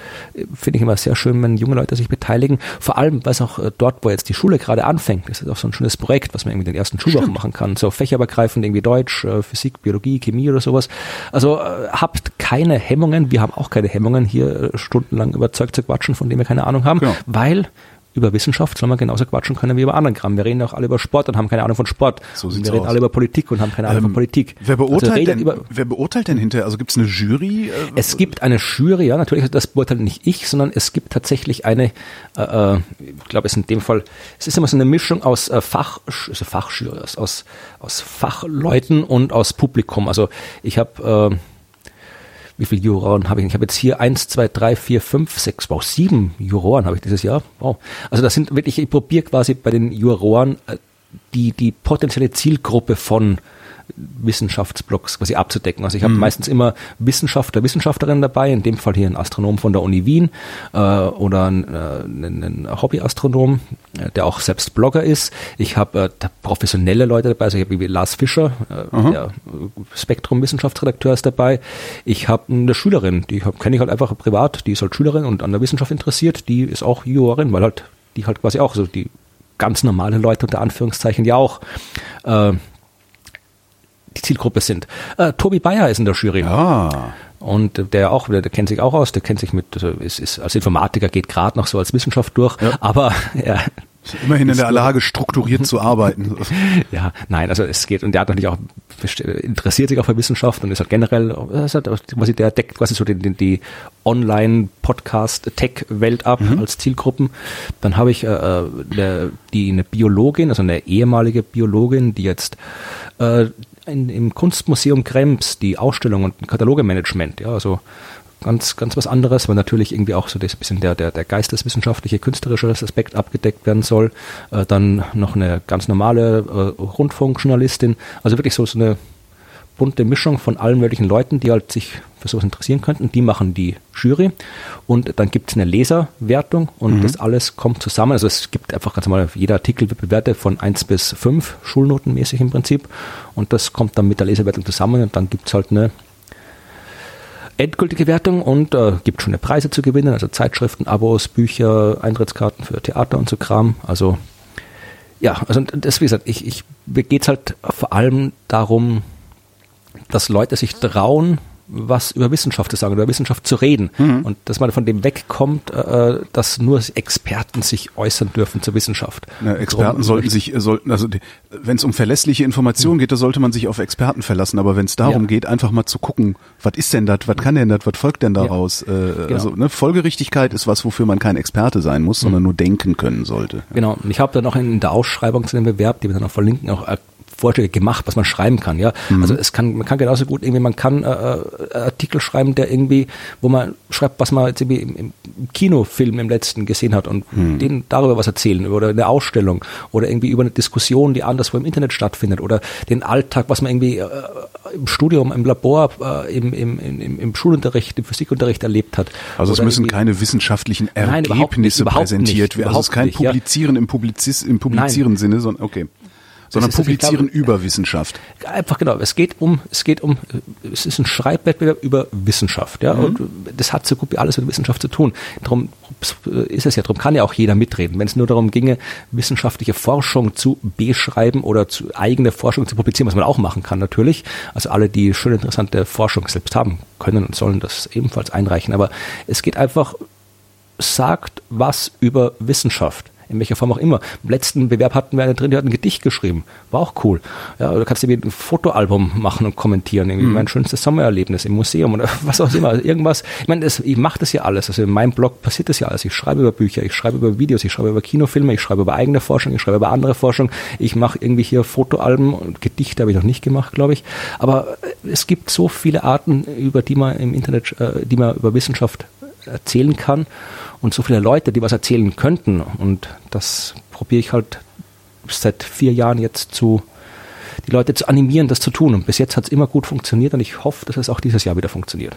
finde ich immer sehr schön, wenn junge Leute sich beteiligen. Vor allem, weil es auch dort, wo jetzt die Schule gerade anfängt, das ist auch so ein schönes Projekt, was man irgendwie den ersten Schulwochen machen kann. So fächerübergreifend irgendwie Deutsch, Physik, Biologie, Chemie oder sowas. Also habt keine Hemmungen. Wir haben auch keine Hemmungen, hier stundenlang überzeugt zu quatschen, von dem wir keine Ahnung haben, genau. weil über Wissenschaft soll man genauso quatschen können wie über anderen Kram. Wir reden auch alle über Sport und haben keine Ahnung von Sport. So und wir reden aus. alle über Politik und haben keine Ahnung ähm, von Politik. Wer beurteilt, also denn, über, wer beurteilt denn hinterher? Also gibt es eine Jury? Äh, es gibt eine Jury, ja, natürlich, das beurteilt nicht ich, sondern es gibt tatsächlich eine, äh, äh ich glaube, es ist in dem Fall, es ist immer so eine Mischung aus äh, Fach, also Fachjury, aus, aus, aus Fachleuten und aus Publikum. Also ich habe äh, wie viele Juroren habe ich? Ich habe jetzt hier eins, zwei, drei, vier, fünf, sechs, wow, sieben Juroren habe ich dieses Jahr. Wow. Also das sind wirklich, ich probiere quasi bei den Juroren äh, die, die potenzielle Zielgruppe von Wissenschaftsblocks quasi abzudecken. Also ich habe mhm. meistens immer Wissenschaftler, Wissenschaftlerinnen dabei, in dem Fall hier ein Astronom von der Uni Wien äh, oder ein, äh, ein Hobbyastronom, äh, der auch selbst Blogger ist. Ich habe äh, professionelle Leute dabei, also ich habe wie Lars Fischer, äh, der Spektrum Wissenschaftsredakteur ist dabei. Ich habe eine Schülerin, die kenne ich halt einfach privat, die ist halt Schülerin und an der Wissenschaft interessiert, die ist auch Jurorin, weil halt die halt quasi auch so die ganz normale Leute unter Anführungszeichen ja auch äh, die Zielgruppe sind. Äh, Tobi Bayer ist in der Jury. Ah. Und der auch, der, der kennt sich auch aus, der kennt sich mit, also ist, ist als Informatiker geht gerade noch so als Wissenschaft durch, ja. aber [laughs] er Immerhin in der Lage, strukturiert zu arbeiten. [laughs] Ja, nein, also es geht, und der hat natürlich auch, interessiert sich auch für Wissenschaft und ist halt generell, ist halt quasi, der deckt quasi so den, den, die Online-Podcast-Tech-Welt ab mhm. als Zielgruppen. Dann habe ich äh, eine, die, eine Biologin, also eine ehemalige Biologin, die jetzt äh, in, im Kunstmuseum Krems die Ausstellung und Katalogemanagement, ja, also ganz, ganz was anderes, weil natürlich irgendwie auch so das bisschen der, der, der geisteswissenschaftliche, künstlerische Aspekt abgedeckt werden soll. Äh, dann noch eine ganz normale äh, Rundfunkjournalistin, also wirklich so, so eine bunte Mischung von allen möglichen Leuten, die halt sich für sowas interessieren könnten. Die machen die Jury und dann gibt es eine Leserwertung und mhm. das alles kommt zusammen. Also es gibt einfach ganz normal, jeder Artikel wird bewertet von 1 bis 5, schulnotenmäßig im Prinzip und das kommt dann mit der Leserwertung zusammen und dann gibt es halt eine endgültige Wertung und äh, gibt schon eine Preise zu gewinnen, also Zeitschriften, Abos, Bücher, Eintrittskarten für Theater und so Kram. Also ja, also das wie gesagt, ich, ich mir geht's halt vor allem darum, dass Leute sich trauen, was über Wissenschaft zu sagen, über Wissenschaft zu reden. Mhm. Und dass man von dem wegkommt, äh, dass nur Experten sich äußern dürfen zur Wissenschaft. Na, Experten sollten sich, sollten, also wenn es um verlässliche Informationen mhm. geht, da sollte man sich auf Experten verlassen. Aber wenn es darum ja. geht, einfach mal zu gucken, was ist denn das, was kann denn das, was folgt denn daraus? Ja. Äh, genau. Also ne, Folgerichtigkeit ist was, wofür man kein Experte sein muss, sondern mhm. nur denken können sollte. Genau. Und ich habe dann auch in der Ausschreibung zu dem Bewerb, die wir dann auch verlinken, auch Vorschläge gemacht, was man schreiben kann. Ja, mhm. also es kann, man kann genauso gut irgendwie, man kann äh, äh, Artikel schreiben, der irgendwie, wo man schreibt, was man jetzt irgendwie im, im Kinofilm im letzten gesehen hat und mhm. denen darüber was erzählen oder eine Ausstellung oder irgendwie über eine Diskussion, die anderswo im Internet stattfindet oder den Alltag, was man irgendwie äh, im Studium, im Labor, äh, im, im, im, im Schulunterricht, im Physikunterricht erlebt hat. Also es müssen keine wissenschaftlichen Ergebnisse Nein, präsentiert werden. Also es ist kein Publizieren ja. im, Publizis, im Publizieren Sinne, sondern okay. Sondern publizieren glaube, über Wissenschaft. Einfach genau. Es geht um, es geht um, es ist ein Schreibwettbewerb über Wissenschaft, ja. Mhm. Und das hat so gut wie alles mit Wissenschaft zu tun. Darum ist es ja, darum kann ja auch jeder mitreden. Wenn es nur darum ginge, wissenschaftliche Forschung zu beschreiben oder zu eigene Forschung zu publizieren, was man auch machen kann natürlich. Also alle, die schön interessante Forschung selbst haben, können und sollen das ebenfalls einreichen. Aber es geht einfach, sagt was über Wissenschaft in welcher Form auch immer. Im letzten Bewerb hatten wir eine drin, die hat ein Gedicht geschrieben. War auch cool. Ja, du kannst dir ein Fotoalbum machen und kommentieren. Irgendwie mhm. mein schönstes Sommererlebnis im Museum oder [laughs] was auch immer. irgendwas. Ich meine, das, ich mache das ja alles. Also in meinem Blog passiert das ja alles. Ich schreibe über Bücher, ich schreibe über Videos, ich schreibe über Kinofilme, ich schreibe über eigene Forschung, ich schreibe über andere Forschung. Ich mache irgendwie hier Fotoalben und Gedichte habe ich noch nicht gemacht, glaube ich. Aber es gibt so viele Arten, über die man im Internet, äh, die man über Wissenschaft erzählen kann und so viele Leute, die was erzählen könnten. Und das probiere ich halt seit vier Jahren jetzt zu, die Leute zu animieren, das zu tun. Und bis jetzt hat es immer gut funktioniert und ich hoffe, dass es auch dieses Jahr wieder funktioniert.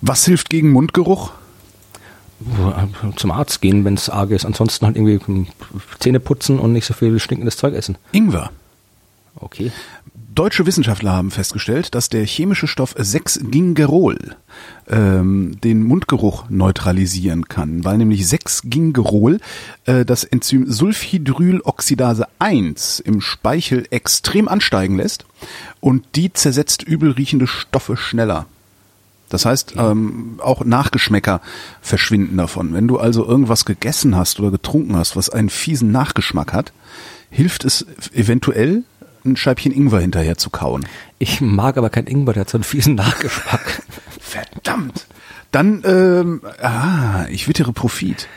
Was hilft gegen Mundgeruch? Zum Arzt gehen, wenn es arg ist. Ansonsten halt irgendwie Zähne putzen und nicht so viel stinkendes Zeug essen. Ingwer. Okay. Deutsche Wissenschaftler haben festgestellt, dass der chemische Stoff 6-Gingerol ähm, den Mundgeruch neutralisieren kann, weil nämlich 6-Gingerol äh, das Enzym Sulfhydryloxidase 1 im Speichel extrem ansteigen lässt und die zersetzt übel riechende Stoffe schneller. Das heißt, ähm, auch Nachgeschmäcker verschwinden davon. Wenn du also irgendwas gegessen hast oder getrunken hast, was einen fiesen Nachgeschmack hat, hilft es eventuell, ein Scheibchen Ingwer hinterher zu kauen. Ich mag aber kein Ingwer, der hat so einen fiesen Nachgeschmack. [laughs] Verdammt. Dann, ähm, ah, ich wittere Profit.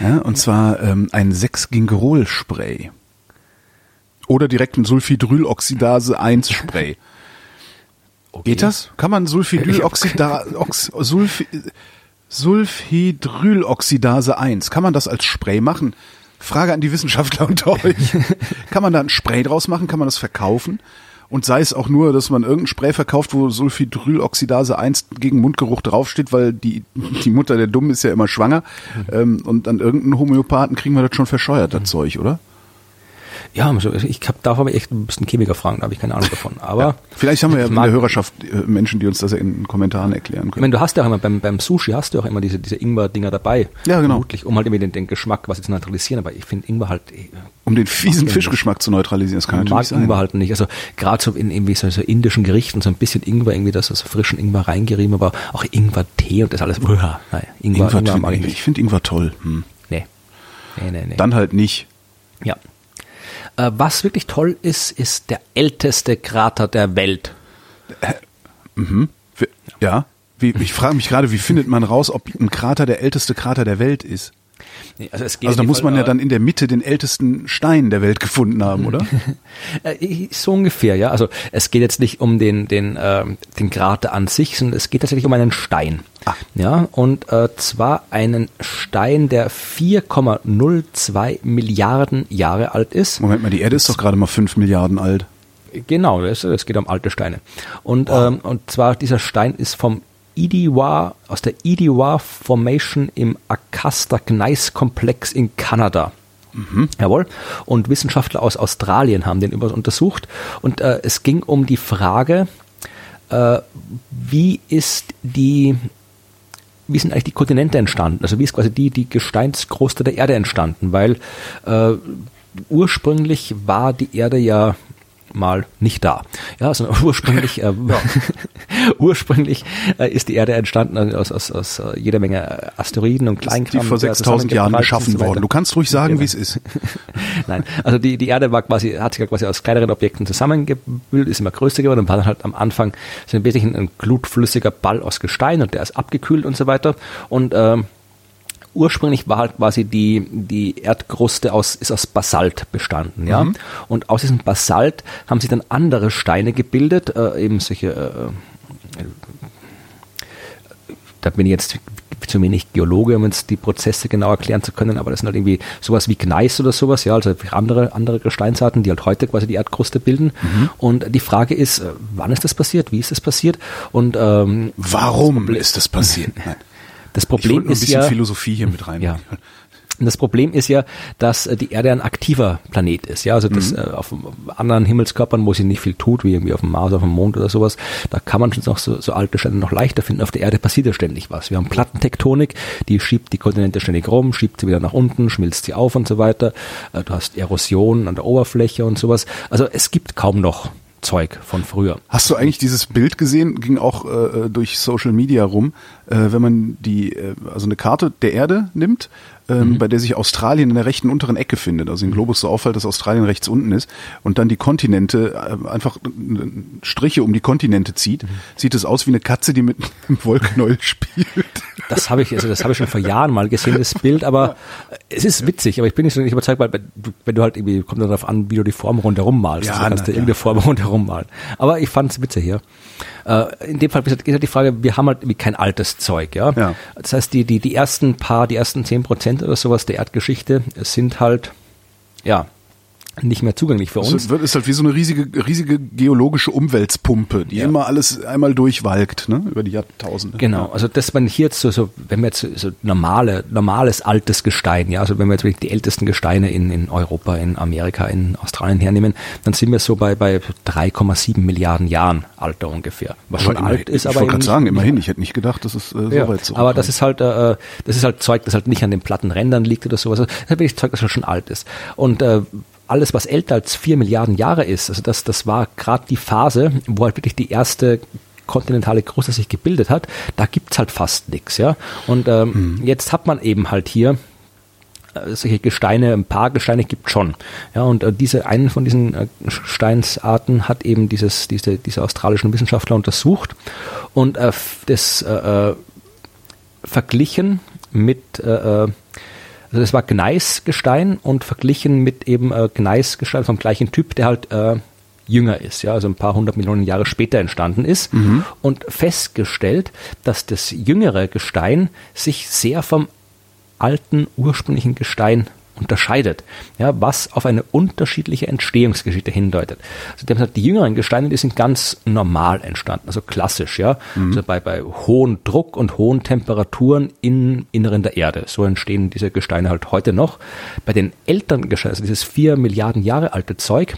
Ja, und zwar ähm, ein 6-Gingerol-Spray. Oder direkt ein Sulfhydryloxidase-1-Spray. Okay. Geht das? Kann man Sulfhydryloxidase, Sulf, Sulfhydryloxidase 1, kann man das als Spray machen? Frage an die Wissenschaftler unter euch. [laughs] Kann man da ein Spray draus machen? Kann man das verkaufen? Und sei es auch nur, dass man irgendein Spray verkauft, wo Sulfhydryloxidase 1 gegen Mundgeruch draufsteht, weil die, die Mutter der Dummen ist ja immer schwanger. Mhm. Ähm, und an irgendeinen Homöopathen kriegen wir das schon verscheuert, das. Zeug, oder? Ja, ich habe da habe ich echt ein bisschen Chemiker fragen, da habe ich keine Ahnung davon. Aber ja, vielleicht haben wir ja in der Hörerschaft äh, Menschen, die uns das in den Kommentaren erklären können. Ich meine, du hast ja auch immer beim, beim Sushi hast du auch immer diese, diese Ingwer-Dinger dabei. Ja, genau. Vermutlich, um halt irgendwie den, den Geschmack was zu neutralisieren. Aber ich finde Ingwer halt. Äh, um den fiesen Fischgeschmack zu neutralisieren, das kann natürlich mag sein. Ingwer halt nicht. Also gerade so in irgendwie so, so indischen Gerichten so ein bisschen Ingwer irgendwie, das so frischen Ingwer reingerieben, aber auch Ingwer-Tee und das alles. Uah, nein, Ingwer, Ingwer, Ingwer mag ich nicht. Ich finde Ingwer toll. Hm. Nee. Nee, nee, nee. Dann halt nicht. Ja. Äh, was wirklich toll ist, ist der älteste Krater der Welt. Äh, mhm. Ja. Wie, ich frage mich gerade, wie findet man raus, ob ein Krater der älteste Krater der Welt ist? Also, also da muss man ja dann in der Mitte den ältesten Stein der Welt gefunden haben, oder? [laughs] Äh, so ungefähr, ja. Also es geht jetzt nicht um den den äh, den Krater an sich, sondern es geht tatsächlich um einen Stein. Ah. Ja, und äh, zwar einen Stein, der 4,02 Milliarden Jahre alt ist. Moment mal, die Erde ist doch gerade mal 5 Milliarden alt. Genau, es, es geht um alte Steine. Und, wow. ähm, und zwar dieser Stein ist vom Idiwa, aus der Idiwa Formation im Akasta Gneiss Komplex in Kanada. Mhm. Jawohl. Und Wissenschaftler aus Australien haben den untersucht. Und äh, es ging um die Frage, äh, wie ist die, wie sind eigentlich die Kontinente entstanden? Also wie ist quasi die, die Gesteinskruste der Erde entstanden? Weil äh, ursprünglich war die Erde ja mal nicht da. Ja, also [laughs] ursprünglich, äh, [laughs] ursprünglich äh, ist die Erde entstanden aus, aus, aus äh, jeder Menge Asteroiden und Kleinkram. Die vor 6000 Jahren geschaffen worden. Du kannst ruhig sagen, genau. wie es ist. [laughs] Nein, also die, die Erde war quasi, hat sich ja quasi aus kleineren Objekten zusammengebildet, ist immer größer geworden und war dann halt am Anfang so ein bisschen ein glutflüssiger Ball aus Gestein und der ist abgekühlt und so weiter und ähm, ursprünglich war halt quasi die, die Erdkruste aus, ist aus Basalt bestanden, ja. Mhm. Und aus diesem Basalt haben sich dann andere Steine gebildet, äh, eben solche, äh, da bin ich jetzt zu wenig Geologe, um jetzt die Prozesse genau erklären zu können, aber das sind halt irgendwie sowas wie Gneis oder sowas, ja, also andere, andere Gesteinsarten, die halt heute quasi die Erdkruste bilden. Mhm. Und die Frage ist, äh, wann ist das passiert? Wie ist das passiert? Und ähm, warum ist das passiert? [laughs] Das Problem ich ist ein bisschen ja, Philosophie hier mit rein. Ja. das Problem ist ja, dass äh, die Erde ein aktiver Planet ist. Ja, also das mhm. äh, auf anderen Himmelskörpern, wo sie nicht viel tut, wie irgendwie auf dem Mars, auf dem Mond oder sowas, da kann man schon noch so, so alte Steine noch leichter finden. Auf der Erde passiert ja ständig was. Wir haben Plattentektonik, die schiebt die Kontinente ständig rum, schiebt sie wieder nach unten, schmilzt sie auf und so weiter. Äh, du hast Erosion an der Oberfläche und sowas. Also es gibt kaum noch Zeug von früher. Hast du eigentlich dieses Bild gesehen? Ging auch äh, durch Social Media rum, äh, wenn man die, äh, also eine Karte der Erde nimmt ähm, mhm. bei der sich Australien in der rechten unteren Ecke findet. Also im Globus so auffällt, dass Australien rechts unten ist und dann die Kontinente äh, einfach Striche um die Kontinente zieht, mhm. sieht es aus wie eine Katze, die mit einem Wollknäuel [laughs] spielt. Das habe ich, also das habe ich schon vor Jahren mal gesehen, das Bild, aber es ist witzig, aber ich bin nicht so nicht überzeugt, weil wenn du halt irgendwie, kommt darauf an, wie du die Form rundherum malst. Ja, also kannst du irgendeine Form [laughs] rundherum malen. Aber ich fand es witzig hier. Äh, in dem Fall ist halt die Frage, wir haben halt irgendwie kein altes Zeug, ja. ja. Das heißt, die, die, die ersten paar, die ersten zehn Prozent oder sowas der Erdgeschichte sind halt, ja, nicht mehr zugänglich für uns. Es ist halt wie so eine riesige, riesige geologische Umweltpumpe, die ja. immer alles einmal durchwalkt, ne, über die Jahrtausende. Genau. Also das, wenn hier jetzt so, so wenn wir jetzt so normale, normales altes Gestein, ja, also wenn wir jetzt wirklich die ältesten Gesteine in, in Europa, in Amerika, in Australien hernehmen, dann sind wir so bei, bei 3,7 Milliarden Jahren Alter ungefähr. Was aber schon immerhin, alt ist, aber. Ich wollte gerade sagen, immerhin, ich hätte nicht gedacht, dass es äh, so ja, weit so Aber das ist halt, äh, das ist halt Zeug, das halt nicht an den Plattenrändern liegt oder sowas. Das ist wirklich Zeug, das halt schon alt ist. Und äh, alles, was älter als vier Milliarden Jahre ist, also das, das war gerade die Phase, wo halt wirklich die erste kontinentale Kruste sich gebildet hat, da gibt's halt fast nichts, ja. Und ähm, mhm. jetzt hat man eben halt hier äh, solche Gesteine, ein paar Gesteine gibt schon. Ja, und äh, diese einen von diesen äh, Steinsarten hat eben dieses, diese, diese australischen Wissenschaftler untersucht und äh, das äh, äh verglichen mit also das war Gneisgestein und verglichen mit eben äh, Gneisgestein vom gleichen Typ, der halt äh, jünger ist, ja, also ein paar hundert Millionen Jahre später entstanden ist mhm. und festgestellt, dass das jüngere Gestein sich sehr vom alten ursprünglichen Gestein unterscheidet, ja, was auf eine unterschiedliche Entstehungsgeschichte hindeutet. Also die, gesagt, die jüngeren Gesteine, die sind ganz normal entstanden, also klassisch, ja, mhm. also bei, bei hohen Druck und hohen Temperaturen im Inneren der Erde. So entstehen diese Gesteine halt heute noch. Bei den älteren Gesteinen, also dieses vier Milliarden Jahre alte Zeug,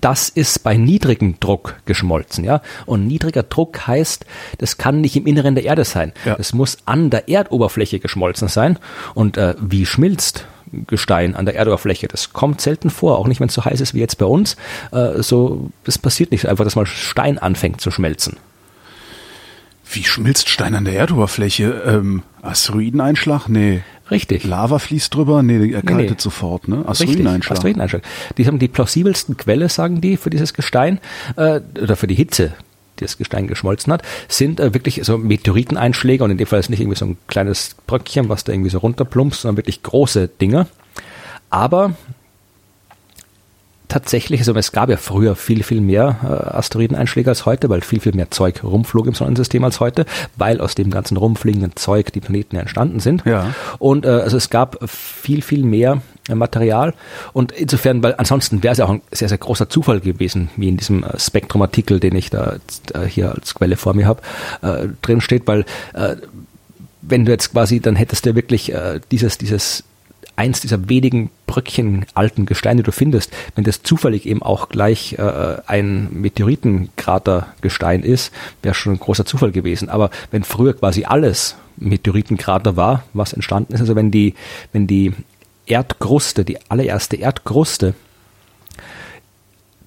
das ist bei niedrigem Druck geschmolzen, ja. Und niedriger Druck heißt, das kann nicht im Inneren der Erde sein. Ja. Das muss an der Erdoberfläche geschmolzen sein. Und äh, wie schmilzt Gestein an der Erdoberfläche. Das kommt selten vor, auch nicht, wenn es so heiß ist wie jetzt bei uns. Äh, so, das passiert nicht einfach, dass mal Stein anfängt zu schmelzen. Wie schmilzt Stein an der Erdoberfläche? Ähm, Asteroideneinschlag? Nee. Richtig. Lava fließt drüber? Nee, er kaltet nee, nee. sofort, ne? Asteroideneinschlag. Asteroideneinschlag. Die haben die plausibelsten Quelle, sagen die, für dieses Gestein, äh, oder für die Hitze, das Gestein geschmolzen hat, sind äh, wirklich so Meteoriteneinschläge und in dem Fall ist nicht irgendwie so ein kleines Bröckchen, was da irgendwie so runterplumpst, sondern wirklich große Dinge. Aber tatsächlich, also es gab ja früher viel, viel mehr äh, Asteroideneinschläge als heute, weil viel, viel mehr Zeug rumflog im Sonnensystem als heute, weil aus dem ganzen rumfliegenden Zeug die Planeten ja entstanden sind. Ja. Und äh, also es gab viel, viel mehr Material und insofern, weil ansonsten wäre es ja auch ein sehr, sehr großer Zufall gewesen, wie in diesem äh, Spektrum-Artikel, den ich da äh, hier als Quelle vor mir habe, äh, drin steht, weil äh, wenn du jetzt quasi, dann hättest du wirklich äh, dieses, dieses eins dieser wenigen Bröckchen alten Gesteine, du findest, wenn das zufällig eben auch gleich äh, ein Meteoritenkratergestein ist, wäre schon ein großer Zufall gewesen. Aber wenn früher quasi alles Meteoritenkrater war, was entstanden ist, also wenn die, wenn die Erdkruste, die allererste Erdkruste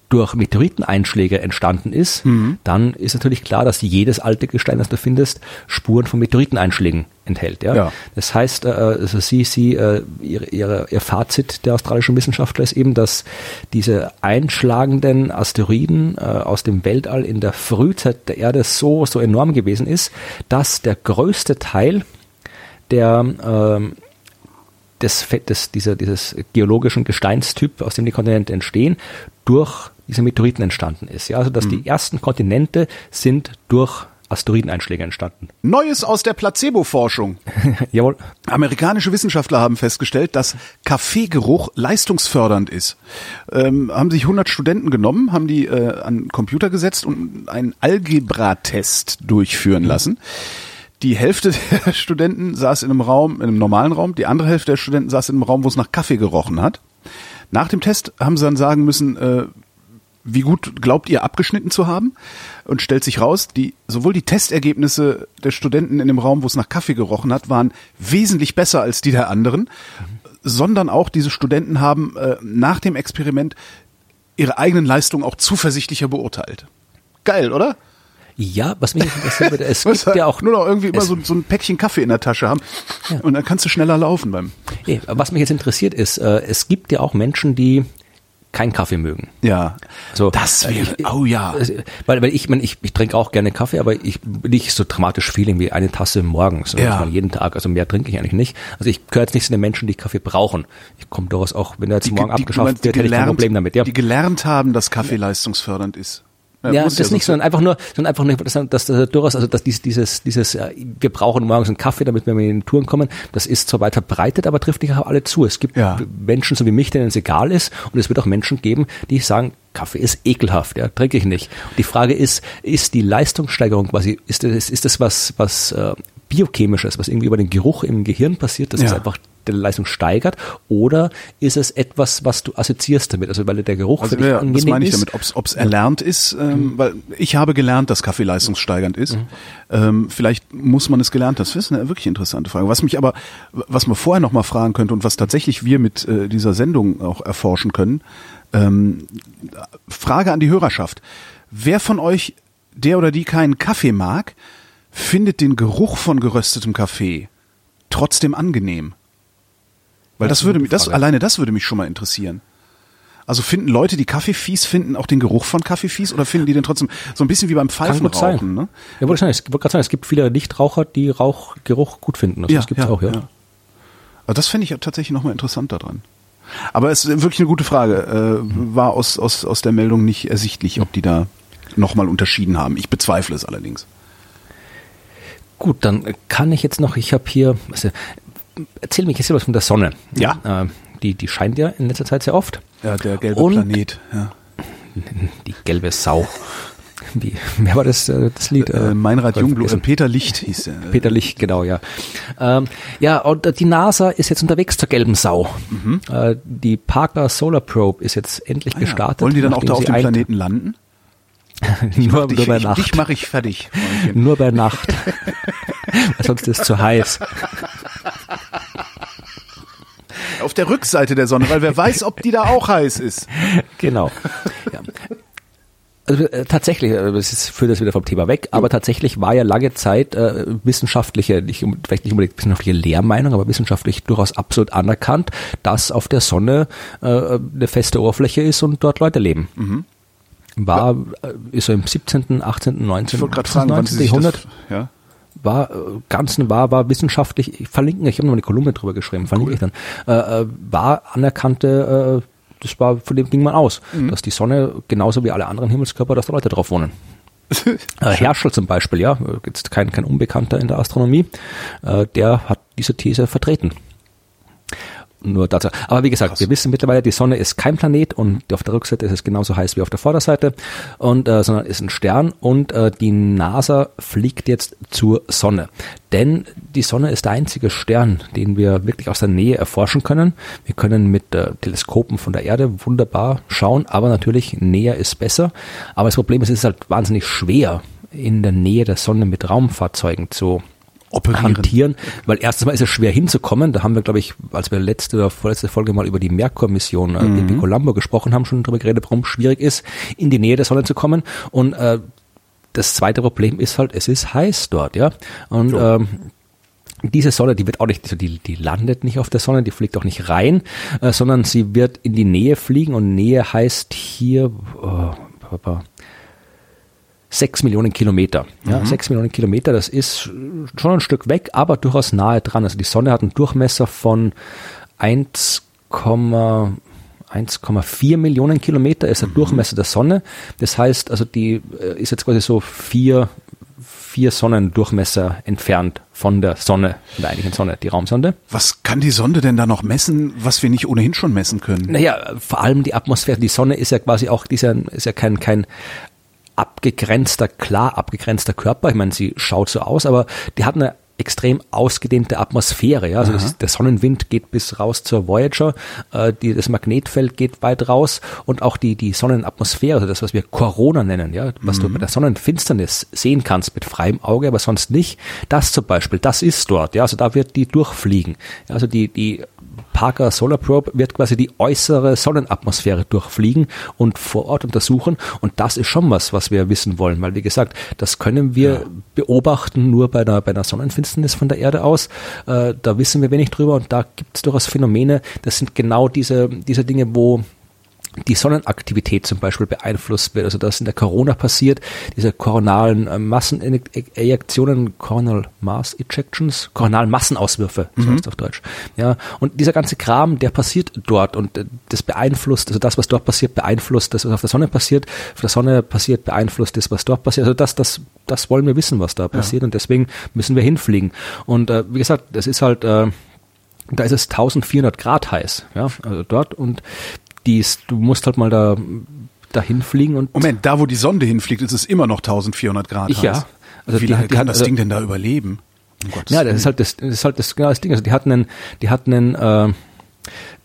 durch Meteoriteneinschläge entstanden ist, mhm. dann ist natürlich klar, dass jedes alte Gestein, das du findest, Spuren von Meteoriteneinschlägen enthält. Ja? ja. Das heißt, äh, also sie, sie, äh, ihre, ihre, ihr Fazit der australischen Wissenschaftler ist eben, dass diese einschlagenden Asteroiden äh, aus dem Weltall in der Frühzeit der Erde so, so enorm gewesen ist, dass der größte Teil der ähm, des, des, dieser, dieses geologischen Gesteinstyp, aus dem die Kontinente entstehen, durch diese Meteoriten entstanden ist. Ja, also dass mhm. die ersten Kontinente sind durch Asteroideneinschläge entstanden. Neues aus der Placebo-Forschung. [laughs] Jawohl. Amerikanische Wissenschaftler haben festgestellt, dass Kaffeegeruch leistungsfördernd ist. Ähm, haben sich 100 Studenten genommen, haben die äh, an Computer gesetzt und einen Algebra-Test durchführen mhm. lassen. Die Hälfte der [laughs] Studenten saß in einem Raum, in einem normalen Raum, die andere Hälfte der Studenten saß in einem Raum, wo es nach Kaffee gerochen hat. Nach dem Test haben sie dann sagen müssen, äh, wie gut glaubt ihr abgeschnitten zu haben? Und stellt sich raus, die, sowohl die Testergebnisse der Studenten in dem Raum, wo es nach Kaffee gerochen hat, waren wesentlich besser als die der anderen, mhm. sondern auch diese Studenten haben äh, nach dem Experiment ihre eigenen Leistungen auch zuversichtlicher beurteilt. Geil, oder? Ja, was mich interessiert würde, es [laughs] gibt ja auch nur noch irgendwie immer so, so, ein Päckchen Kaffee in der Tasche haben ja. und dann kannst du schneller laufen beim. Nee, was mich jetzt interessiert ist, äh, es gibt ja auch Menschen, die keinen Kaffee mögen. Ja. So, das wäre, oh ja. Weil, weil ich, mein, ich, ich trinke auch gerne Kaffee, aber ich nicht so dramatisch viel, irgendwie eine Tasse morgens, so ja. jeden Tag. Also mehr trinke ich eigentlich nicht. Also ich gehöre jetzt nicht zu den Menschen, die Kaffee brauchen. Ich komme daraus auch, wenn er jetzt die, morgen die, abgeschafft wird, hätte ich kein Problem damit. Ja. Die gelernt haben, dass Kaffee leistungsfördernd ist. Ja, ja das ja nicht, so sondern einfach nur, sondern einfach nur, dass, dass, dass durchaus, also dass dieses, dieses, dieses, äh, wir brauchen morgens einen Kaffee, damit wir in den Touren kommen, das ist zwar weit verbreitet, aber trifft nicht auch alle zu. Es gibt ja. Menschen so wie mich, denen es egal ist, und es wird auch Menschen geben, die sagen, Kaffee ist ekelhaft, ja, trinke ich nicht. Und die Frage ist, ist die Leistungssteigerung quasi, ist das, ist das was, was äh, biochemisches, was irgendwie über den Geruch im Gehirn passiert, das ja. ist einfach der Leistung steigert oder ist es etwas, was du assoziierst damit, also weil der Geruch also, für dich ja, angenehm das meine ich ist? damit, ob es erlernt ist, ähm, mhm. weil ich habe gelernt, dass Kaffee leistungssteigernd ist. Mhm. Ähm, vielleicht muss man es gelernt haben. Das ist eine wirklich interessante Frage. Was mich aber, was man vorher noch mal fragen könnte und was tatsächlich wir mit äh, dieser Sendung auch erforschen können, ähm, Frage an die Hörerschaft. Wer von euch, der oder die keinen Kaffee mag, findet den Geruch von geröstetem Kaffee trotzdem angenehm? Weil das, das würde mich, das, alleine das würde mich schon mal interessieren. Also finden Leute, die Kaffee fies finden, auch den Geruch von Kaffee fies oder finden die den trotzdem so ein bisschen wie beim Pfeifenrauchen? Ne? Ja, wollte ich wollte gerade sagen, es gibt viele Nichtraucher, die Rauchgeruch gut finden. Also ja, das gibt's ja, auch, ja. ja. Also das fände ich tatsächlich nochmal interessant daran. Aber es ist wirklich eine gute Frage. Äh, war aus, aus, aus der Meldung nicht ersichtlich, ob die da nochmal unterschieden haben. Ich bezweifle es allerdings. Gut, dann kann ich jetzt noch, ich habe hier, also, erzähl mich jetzt was von der Sonne. Ja. Äh, die, die scheint ja in letzter Zeit sehr oft. Ja, der gelbe Und Planet. Ja. [laughs] Die gelbe Sau. Wie, wer war das, äh, das Lied? Äh, Meinrad Jungblut, äh, Peter Licht hieß der. Peter Licht, genau, ja. Ähm, ja, und die NASA ist jetzt unterwegs zur gelben Sau. Mhm. Äh, die Parker Solar Probe ist jetzt endlich ah, gestartet. Ja. Wollen die dann auch da auf dem Planeten landen? Nur, dich, nur bei ich, Nacht. Dich mache ich fertig. nur bei Nacht. [laughs] sonst ist es zu heiß. Auf der Rückseite der Sonne, weil wer weiß, ob die da auch heiß ist. Genau. Ja. Also äh, tatsächlich, äh, das ist, führt das wieder vom Thema weg, aber tatsächlich war ja lange Zeit äh, wissenschaftliche, nicht, vielleicht nicht unbedingt wissenschaftliche Lehrmeinung, aber wissenschaftlich durchaus absolut anerkannt, dass auf der Sonne äh, eine feste Oberfläche ist und dort Leute leben. Mhm. War, äh, ist so im 17., 18., 19., ich gerade fragen, 19. Jahrhundert. Das, ja? war äh, ganz war war wissenschaftlich ich verlinke ich habe noch eine Kolumne drüber geschrieben verlinke cool. ich dann äh, äh, war anerkannte äh, das war von dem ging man aus mhm. dass die Sonne genauso wie alle anderen Himmelskörper dass da Leute drauf wohnen [laughs] äh, Herschel zum Beispiel ja jetzt kein kein Unbekannter in der Astronomie äh, der hat diese These vertreten nur dazu. Aber wie gesagt, Krass. wir wissen mittlerweile, die Sonne ist kein Planet und auf der Rückseite ist es genauso heiß wie auf der Vorderseite, und äh, sondern ist ein Stern und äh, die NASA fliegt jetzt zur Sonne. Denn die Sonne ist der einzige Stern, den wir wirklich aus der Nähe erforschen können. Wir können mit äh, Teleskopen von der Erde wunderbar schauen, aber natürlich näher ist besser. Aber das Problem ist, es ist halt wahnsinnig schwer, in der Nähe der Sonne mit Raumfahrzeugen zu operieren. hantieren, weil erstens mal ist es schwer hinzukommen. Da haben wir, glaube ich, als wir letzte oder vorletzte Folge mal über die Merkur-Mission, äh, mhm. die Colombo gesprochen haben, schon darüber geredet, warum es schwierig ist, in die Nähe der Sonne zu kommen. Und äh, das zweite Problem ist halt, es ist heiß dort, ja. Und so. ähm, diese Sonne, die wird auch nicht, also die, die landet nicht auf der Sonne, die fliegt auch nicht rein, äh, sondern sie wird in die Nähe fliegen und Nähe heißt hier, oh, sechs Millionen Kilometer. Ja, mhm. sechs Millionen Kilometer, das ist schon ein Stück weg, aber durchaus nahe dran. Also die Sonne hat einen Durchmesser von 1,4 Millionen Kilometer ist der mhm. Durchmesser der Sonne. Das heißt, also die äh, ist jetzt quasi so vier, vier Sonnendurchmesser entfernt von der Sonne, von der eigentlichen Sonne, die Raumsonde. Was kann die Sonde denn da noch messen, was wir nicht ohnehin schon messen können? Naja, vor allem die Atmosphäre. Die Sonne ist ja quasi auch, die ist ja, ist ja kein, kein abgegrenzter, klar abgegrenzter Körper. Ich meine, sie schaut so aus, aber die hat eine extrem ausgedehnte Atmosphäre. Ja? Also das, der Sonnenwind geht bis raus zur Voyager, äh, die, das Magnetfeld geht weit raus und auch die, die Sonnenatmosphäre, also das, was wir Corona nennen, ja, was mhm. du bei der Sonnenfinsternis sehen kannst mit freiem Auge, aber sonst nicht, das zum Beispiel, das ist dort. Ja? Also da wird die durchfliegen. Also die, die Parker Solar Probe wird quasi die äußere Sonnenatmosphäre durchfliegen und vor Ort untersuchen. Und das ist schon was, was wir wissen wollen, weil wie gesagt, das können wir ja. beobachten nur bei einer, bei einer Sonnenfinsternis von der Erde aus. Äh, da wissen wir wenig drüber und da gibt es durchaus Phänomene. Das sind genau diese, diese Dinge, wo die Sonnenaktivität zum Beispiel beeinflusst wird. Also das in der Corona passiert, diese koronalen äh, Massenejektionen, Coronal Mass Ejections, koronalen Massenauswürfe, so mhm. heißt auf Deutsch. Ja, und dieser ganze Kram, der passiert dort und äh, das beeinflusst, also das, was dort passiert, beeinflusst das, was auf der Sonne passiert, auf der Sonne passiert, beeinflusst das, was dort passiert. Also das, das, das wollen wir wissen, was da passiert ja. und deswegen müssen wir hinfliegen. Und äh, wie gesagt, das ist halt, äh, da ist es 1400 Grad heiß, ja, also dort und dies, du musst halt mal da dahin fliegen und. Moment, da wo die Sonde hinfliegt, ist es immer noch 1400 Grad heiß. Ja. Also Wie die, lange die kann das also, Ding denn da überleben? Um ja, das ist halt das, das ist halt das genau das Ding. Also die hatten einen, die hatten einen, äh,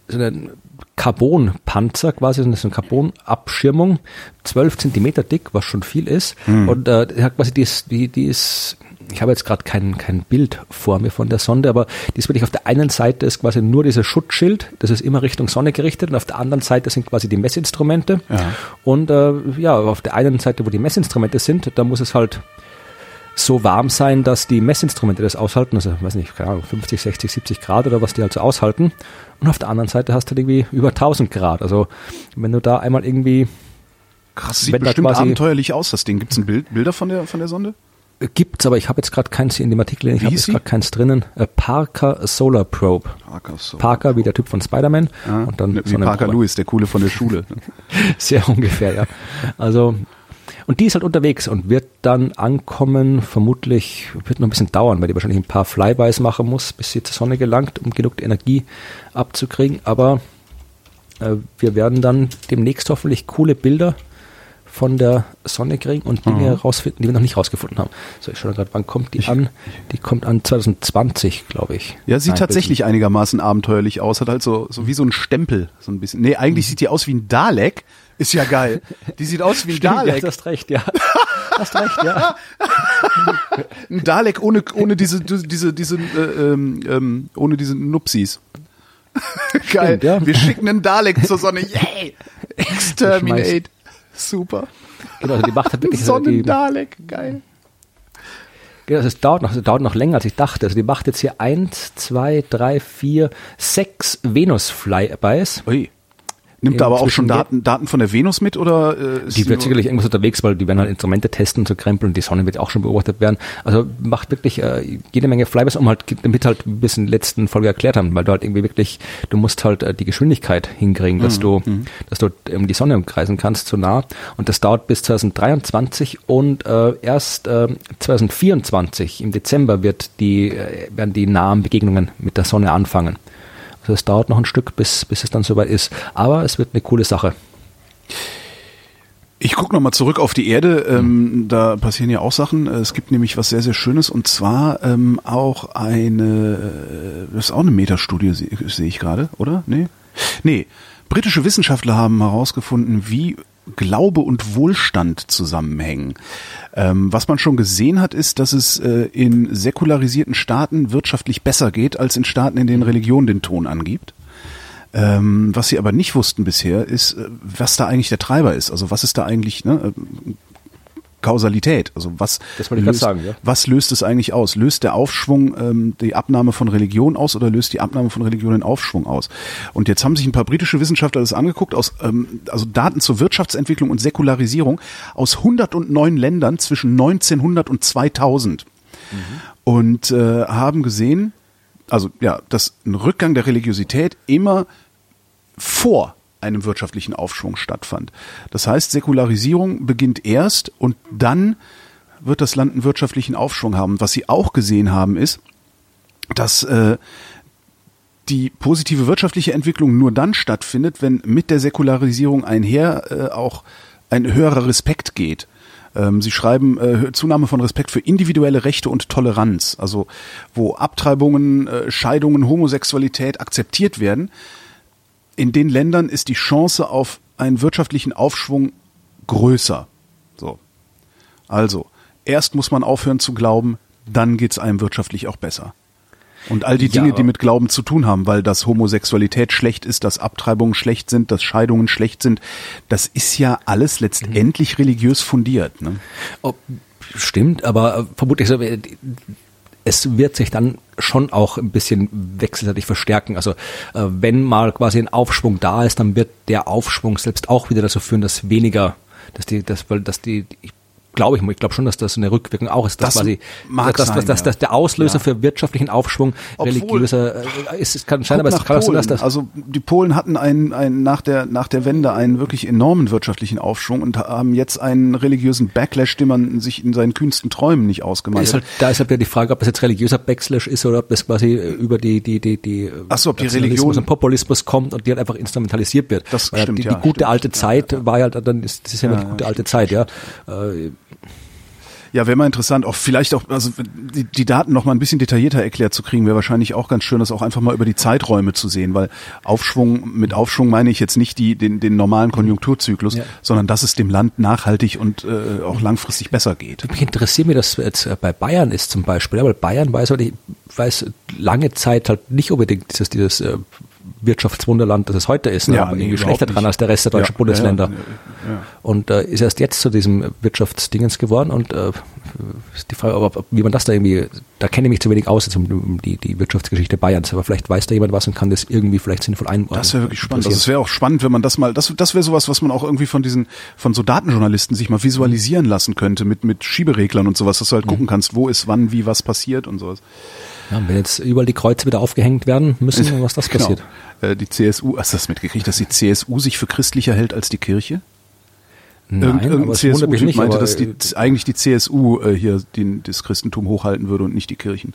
so einen Carbonpanzer quasi, das ist eine Carbonabschirmung, 12 Zentimeter dick, was schon viel ist. Mhm. Und äh, die hat quasi die ist, die, die ist ich habe jetzt gerade kein, kein Bild vor mir von der Sonde, aber die ist wirklich auf der einen Seite ist quasi nur dieses Schutzschild, das ist immer Richtung Sonne gerichtet und auf der anderen Seite sind quasi die Messinstrumente. Ja. Und äh, ja, auf der einen Seite, wo die Messinstrumente sind, da muss es halt so warm sein, dass die Messinstrumente das aushalten, also weiß nicht, keine Ahnung, 50, 60, 70 Grad oder was die halt so aushalten. Und auf der anderen Seite hast du irgendwie über 1000 Grad. Also wenn du da einmal irgendwie Krass, sieht bestimmt abenteuerlich aus, das Ding. Gibt es ein Bild, Bilder von der, von der Sonde? Gibt's, aber ich habe jetzt gerade keins hier in dem Artikel, ich habe jetzt gerade keins drinnen. Äh, Parker Solar Probe. Parker, Solar Parker wie der Typ von Spider-Man. Ah, und dann wie Parker Probe. Lewis, der Coole von der Schule. [laughs] Sehr ungefähr, ja. Also, und die ist halt unterwegs und wird dann ankommen, vermutlich, wird noch ein bisschen dauern, weil die wahrscheinlich ein paar Flybys machen muss, bis sie zur Sonne gelangt, um genug Energie abzukriegen. Aber äh, wir werden dann demnächst hoffentlich coole Bilder von der Sonne kriegen und Dinge mhm. rausfinden, die wir noch nicht rausgefunden haben. So, ich schaue gerade, wann kommt die ich, an? Die kommt an 2020, glaube ich. Ja, sieht Nein, tatsächlich bitte. einigermaßen abenteuerlich aus. Hat halt so, so wie so ein Stempel, so ein bisschen. Nee, eigentlich mhm. sieht die aus wie ein Dalek. Ist ja geil. Die sieht aus wie ein Stimmt, Dalek. Du hast recht, ja. hast recht, ja. [laughs] ein Dalek ohne, ohne diese, diese, diese, äh, ähm, ähm ohne diese Nupsis. [laughs] Geil. Stimmt, ja. Wir schicken einen Dalek zur Sonne. Yay! Exterminate. Super. Genau, also die macht halt wirklich Sonnendalek, geil. Genau, also es dauert noch, es dauert noch länger, als ich dachte. Also die macht jetzt hier eins, zwei, drei, vier, sechs Venus-Flybys. Ui. Nimmt da aber auch schon Daten, Daten von der Venus mit oder? Äh, die wird sicherlich irgendwas unterwegs, weil die werden halt Instrumente testen und so krempeln. Die Sonne wird auch schon beobachtet werden. Also macht wirklich äh, jede Menge Flybys, um halt, damit halt ein bisschen letzten Folge erklärt haben, weil du halt irgendwie wirklich, du musst halt äh, die Geschwindigkeit hinkriegen, dass mhm. du, mhm. dass du um die Sonne umkreisen kannst, so nah. Und das dauert bis 2023 und äh, erst äh, 2024 im Dezember wird die, äh, werden die nahen Begegnungen mit der Sonne anfangen. Also es dauert noch ein Stück, bis, bis es dann soweit ist. Aber es wird eine coole Sache. Ich gucke nochmal zurück auf die Erde. Ähm, mhm. Da passieren ja auch Sachen. Es gibt nämlich was sehr, sehr Schönes und zwar ähm, auch eine, das ist auch eine Metastudie, sehe seh ich gerade, oder? Nee? Nee. Britische Wissenschaftler haben herausgefunden, wie Glaube und Wohlstand zusammenhängen. Ähm, was man schon gesehen hat, ist, dass es äh, in säkularisierten Staaten wirtschaftlich besser geht als in Staaten, in denen Religion den Ton angibt. Ähm, was sie aber nicht wussten bisher, ist, äh, was da eigentlich der Treiber ist. Also was ist da eigentlich, ne? Kausalität. Also was, löst, sagen, ja. was löst es eigentlich aus? Löst der Aufschwung ähm, die Abnahme von Religion aus oder löst die Abnahme von Religion den Aufschwung aus? Und jetzt haben sich ein paar britische Wissenschaftler das angeguckt, aus, ähm, also Daten zur Wirtschaftsentwicklung und Säkularisierung aus 109 Ländern zwischen 1900 und 2000 mhm. und äh, haben gesehen, also ja, dass ein Rückgang der Religiosität immer vor einem wirtschaftlichen Aufschwung stattfand. Das heißt, Säkularisierung beginnt erst und dann wird das Land einen wirtschaftlichen Aufschwung haben. Was sie auch gesehen haben, ist, dass äh, die positive wirtschaftliche Entwicklung nur dann stattfindet, wenn mit der Säkularisierung einher äh, auch ein höherer Respekt geht. Ähm, sie schreiben äh, Zunahme von Respekt für individuelle Rechte und Toleranz, also wo Abtreibungen, äh, Scheidungen, Homosexualität akzeptiert werden. In den Ländern ist die Chance auf einen wirtschaftlichen Aufschwung größer. So. Also, erst muss man aufhören zu glauben, dann geht's einem wirtschaftlich auch besser. Und all die Dinge, ja, die mit Glauben zu tun haben, weil dass Homosexualität schlecht ist, dass Abtreibungen schlecht sind, dass Scheidungen schlecht sind, das ist ja alles letztendlich mhm. religiös fundiert. Ne? Oh, stimmt, aber vermutlich so, es wird sich dann schon auch ein bisschen wechselseitig verstärken. Also äh, wenn mal quasi ein Aufschwung da ist, dann wird der Aufschwung selbst auch wieder dazu führen, dass weniger, dass die, dass, weil, dass die, ich glaube ich, ich glaube schon, dass das eine Rückwirkung auch ist, dass das quasi mag dass, sein, dass, dass, dass der Auslöser ja. für wirtschaftlichen Aufschwung Obwohl, religiöser äh, ist, es kann scheinen, aber es kann sein, dass das also die Polen hatten einen, einen nach der nach der Wende einen wirklich enormen wirtschaftlichen Aufschwung und haben jetzt einen religiösen Backlash, den man sich in seinen kühnsten Träumen nicht ausgemalt hat. Halt, da ist halt ja die Frage, ob das jetzt religiöser Backlash ist oder ob das quasi über die die die die Ach so, ob die Religion und Populismus kommt und die halt einfach instrumentalisiert wird. Das Weil stimmt, die, die ja, gute stimmt, alte Zeit ja, war ja dann ist das ist ja, ja die gute alte Zeit, ja. Äh, ja, wäre mal interessant, auch vielleicht auch, also die, die Daten noch mal ein bisschen detaillierter erklärt zu kriegen, wäre wahrscheinlich auch ganz schön, das auch einfach mal über die Zeiträume zu sehen, weil Aufschwung, mit Aufschwung meine ich jetzt nicht die, den, den normalen Konjunkturzyklus, ja. sondern dass es dem Land nachhaltig und äh, auch langfristig besser geht. Mich interessiert mir, dass jetzt bei Bayern ist zum Beispiel, weil Bayern weiß, ich weiß lange Zeit halt nicht unbedingt dieses, dieses äh, Wirtschaftswunderland, das es heute ist, ne? ja, nee, irgendwie schlechter dran als der Rest der deutschen ja, Bundesländer. Ja, ja, und äh, ist erst jetzt zu diesem Wirtschaftsdingens geworden und äh, die Frage, ob, wie man das da irgendwie, da kenne ich mich zu wenig aus jetzt um die, die Wirtschaftsgeschichte Bayerns, aber vielleicht weiß da jemand was und kann das irgendwie vielleicht sinnvoll einbauen. Das wäre wirklich spannend. Also es wäre auch spannend, wenn man das mal, das, das wäre sowas, was man auch irgendwie von diesen, von so Datenjournalisten sich mal visualisieren lassen könnte mit, mit Schiebereglern und sowas, dass du halt mhm. gucken kannst, wo ist wann, wie was passiert und sowas. Ja, wenn jetzt überall die Kreuze wieder aufgehängt werden müssen, was das genau. passiert. Äh, die CSU, hast du das mitgekriegt, dass die CSU sich für christlicher hält als die Kirche? Nein, Irgend, irgendein CSU-Typ meinte, dass die, eigentlich die CSU äh, hier den, das Christentum hochhalten würde und nicht die Kirchen.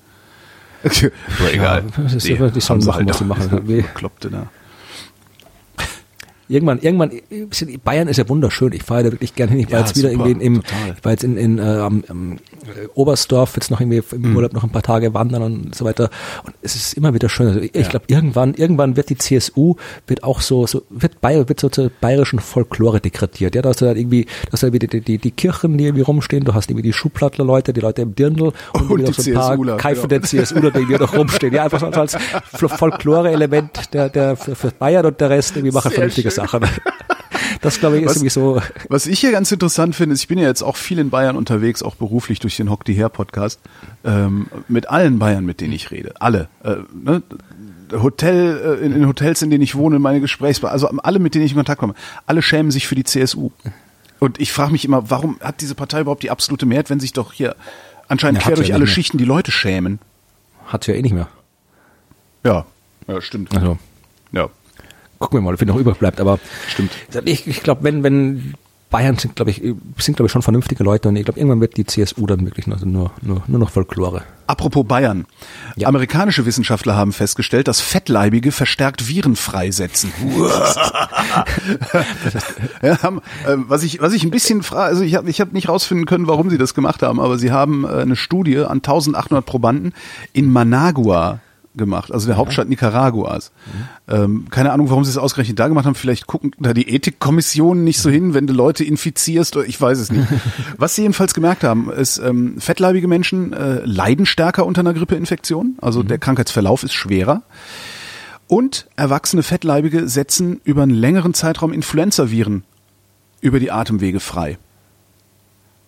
aber [laughs] egal. Ja, das ist aber, die sollen machen, halt was sie machen. [laughs] Kloppte da irgendwann, irgendwann, Bayern ist ja wunderschön. Ich fahre da wirklich gerne hin. Ich war ja, jetzt wieder super, irgendwie im, total. ich war jetzt in, in äh, um, Oberstdorf jetzt noch irgendwie im mhm. Urlaub noch ein paar Tage wandern und so weiter. Und es ist immer wieder schön. Also ich, ja. ich glaube, irgendwann, irgendwann wird die CSU, wird auch so, so wird, Bayer, wird so zur bayerischen Folklore degradiert. Ja, da hast du dann irgendwie, das hast die, die, die Kirchen, die irgendwie rumstehen, du hast irgendwie die Schuhplattler-Leute, die Leute im Dirndl und, und so ein paar Keifen der CSU, die irgendwie noch rumstehen. Ja, einfach so als [laughs] Folklore-Element der, der, für, für Bayern und der Rest irgendwie machen vernünftiges Sachen. [laughs] Das glaube ich ist was, so. Was ich hier ganz interessant finde, ist, ich bin ja jetzt auch viel in Bayern unterwegs, auch beruflich durch den Hock die Her Podcast, ähm, mit allen Bayern, mit denen ich rede, alle. Äh, ne? Hotel, äh, in, in Hotels, in denen ich wohne, meine Gesprächspartner, also alle, mit denen ich in Kontakt komme, alle schämen sich für die CSU. Und ich frage mich immer, warum hat diese Partei überhaupt die absolute Mehrheit, wenn sich doch hier anscheinend ja, quer durch ja alle Schichten die Leute schämen? Hat sie ja eh nicht mehr. Ja, ja, stimmt. Also. Ja gucken wir mal, ob noch überbleibt. Aber stimmt. Ich, ich glaube, wenn, wenn Bayern sind, glaube ich, sind, glaube ich, schon vernünftige Leute und ich glaube, irgendwann wird die CSU dann wirklich nur, nur, nur, nur noch Folklore. Apropos Bayern. Ja. Amerikanische Wissenschaftler haben festgestellt, dass Fettleibige verstärkt Viren freisetzen. [laughs] ja, haben, äh, was ich, was ich ein bisschen frage, also ich habe ich hab nicht rausfinden können, warum sie das gemacht haben, aber sie haben äh, eine Studie an 1800 Probanden in Managua gemacht, also der Hauptstadt Nicaraguas. Mhm. Ähm, keine Ahnung, warum sie es ausgerechnet da gemacht haben. Vielleicht gucken da die Ethikkommissionen nicht so hin, wenn du Leute infizierst oder ich weiß es nicht. [laughs] Was sie jedenfalls gemerkt haben, ist, ähm, fettleibige Menschen äh, leiden stärker unter einer Grippeinfektion, also mhm. der Krankheitsverlauf ist schwerer. Und erwachsene Fettleibige setzen über einen längeren Zeitraum Influenzaviren über die Atemwege frei.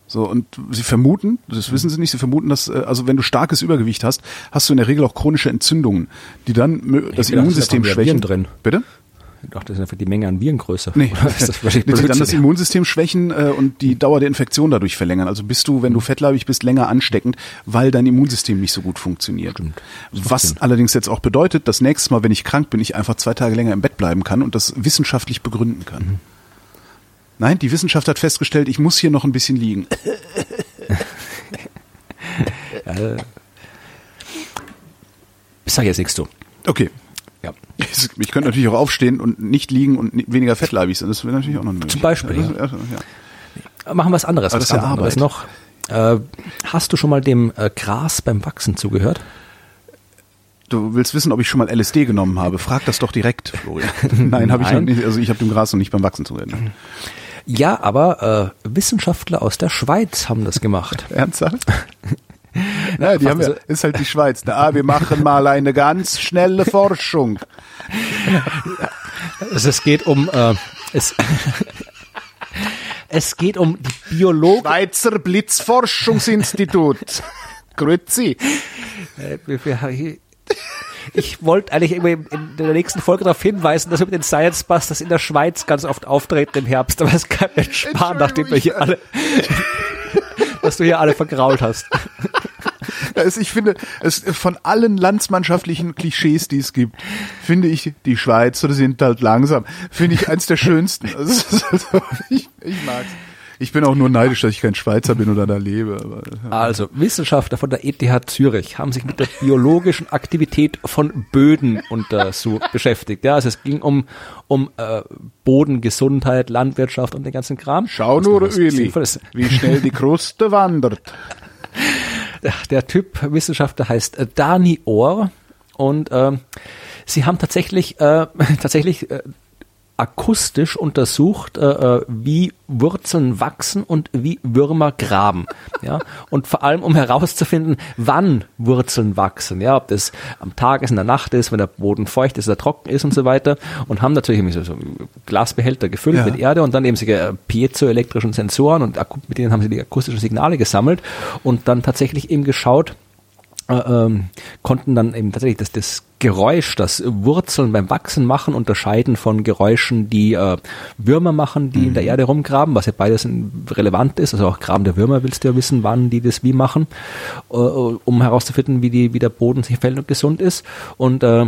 So, und sie vermuten, das wissen sie nicht, sie vermuten, dass, äh, also wenn du starkes Übergewicht hast, hast du in der Regel auch chronische Entzündungen, die dann das Immunsystem das schwächen. Drin. Bitte? Ich dachte, das ist einfach die Menge an Viren größer. Nee, [laughs] das die dann das Immunsystem schwächen äh, und die Dauer der Infektion dadurch verlängern. Also bist du, wenn du fettleibig bist, länger ansteckend, weil dein Immunsystem nicht so gut funktioniert. Stimmt. Was Sinn. allerdings jetzt auch bedeutet, das nächste Mal, wenn ich krank bin, ich einfach zwei Tage länger im Bett bleiben kann und das wissenschaftlich begründen kann. Mhm. Nein, die Wissenschaft hat festgestellt, ich muss hier noch ein bisschen liegen. [laughs] ja, sag jetzt nichts du. Okay. Ja. Ich könnte natürlich auch aufstehen und nicht liegen und weniger fettleibig sein. Das wäre natürlich auch noch möglich. Zum Beispiel. Ja. Ja. Machen wir was anderes. Aber was das ist ja Arbeit. noch. Äh, hast du schon mal dem äh, Gras beim Wachsen zugehört? Du willst wissen, ob ich schon mal LSD genommen habe? Frag das doch direkt, Florian. [laughs] Nein, habe ich noch nicht. Also ich habe dem Gras noch nicht beim Wachsen zugehört. Ja, aber äh, Wissenschaftler aus der Schweiz haben das gemacht. [laughs] Ernsthaft? [laughs] Ja, die haben ja, ist halt die Schweiz. Na, ah, wir machen mal eine ganz schnelle Forschung. [laughs] Also es geht um äh, es, es geht um die Biologen. Schweizer Blitzforschungsinstitut. Grüezi. Ich wollte eigentlich in der nächsten Folge darauf hinweisen, dass wir mit den Science Busters in der Schweiz ganz oft auftreten im Herbst, aber es kann mir sparen, nachdem wir hier alle, [laughs] dass du hier alle vergrault hast. Also ich finde, es, von allen landsmannschaftlichen Klischees, die es gibt, finde ich, die Schweizer sind halt langsam. Finde ich eins der schönsten. [laughs] Also, ich, ich mag's. Ich bin auch nur neidisch, dass ich kein Schweizer bin oder da lebe. Aber, Also, Wissenschaftler von der ETH Zürich haben sich mit der biologischen Aktivität von Böden untersucht, beschäftigt. Ja, also es ging um, um äh, Bodengesundheit, Landwirtschaft und den ganzen Kram. Schau nur, Öli, wie schnell die Kruste wandert. [laughs] Der, Typ Wissenschaftler heißt äh, Dani Ohr und ähm, sie haben tatsächlich äh, [laughs] tatsächlich äh, akustisch untersucht, äh, äh, wie Wurzeln wachsen und wie Würmer graben. [laughs] Ja, und vor allem um herauszufinden, wann Wurzeln wachsen. Ja, ob das am Tag ist, in der Nacht ist, wenn der Boden feucht ist oder trocken ist und so weiter. Und haben natürlich so, so Glasbehälter gefüllt Ja. mit Erde und dann eben solche äh, piezoelektrischen Sensoren und mit denen haben sie die akustischen Signale gesammelt und dann tatsächlich eben geschaut, ähm, konnten dann eben tatsächlich das, das Geräusch, das Wurzeln beim Wachsen machen, unterscheiden von Geräuschen, die äh, Würmer machen, die in der Erde rumgraben, was ja beides relevant ist. Also auch Graben der Würmer willst du ja wissen, wann die das wie machen, äh, um herauszufinden, wie, die, wie der Boden sich verhält und gesund ist. Und äh,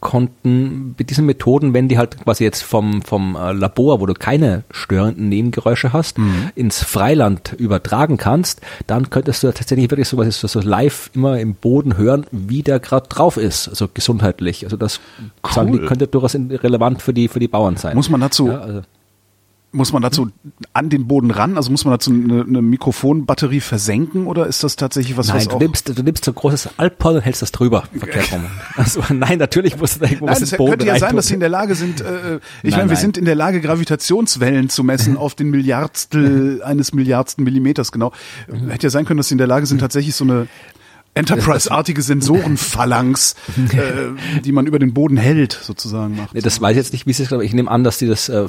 konnten mit diesen Methoden, wenn die halt quasi jetzt vom, vom äh, Labor, wo du keine störenden Nebengeräusche hast, ins Freiland übertragen kannst, dann könntest du tatsächlich wirklich sowas so, so live immer im Boden hören, wie der gerade drauf ist, also gesundheitlich. Also das sagen die, Cool. könnte durchaus relevant für die, für die Bauern sein. Muss man dazu, ja, also, muss man dazu an den Boden ran? Also muss man dazu eine, eine Mikrofonbatterie versenken oder ist das tatsächlich was, Nein, was du auch... nimmst, du nimmst so ein großes Alphorn und hältst das drüber. Verkehrt rum. [laughs] [laughs] Also, nein, natürlich muss da irgendwo Nein, was es im Boden könnte ja sein, dass sie in der Lage sind, äh, ich Nein, meine, wir nein. sind in der Lage, Gravitationswellen zu messen auf den Milliardstel [laughs] eines Milliardsten Millimeters, genau. Hätte ja sein können, dass sie in der Lage sind, tatsächlich so eine Enterprise-artige Sensorenphalanx, äh, die man über den Boden hält, sozusagen macht. Nee, das weiß ich jetzt nicht, wie es, aber ich nehme an, dass die das äh,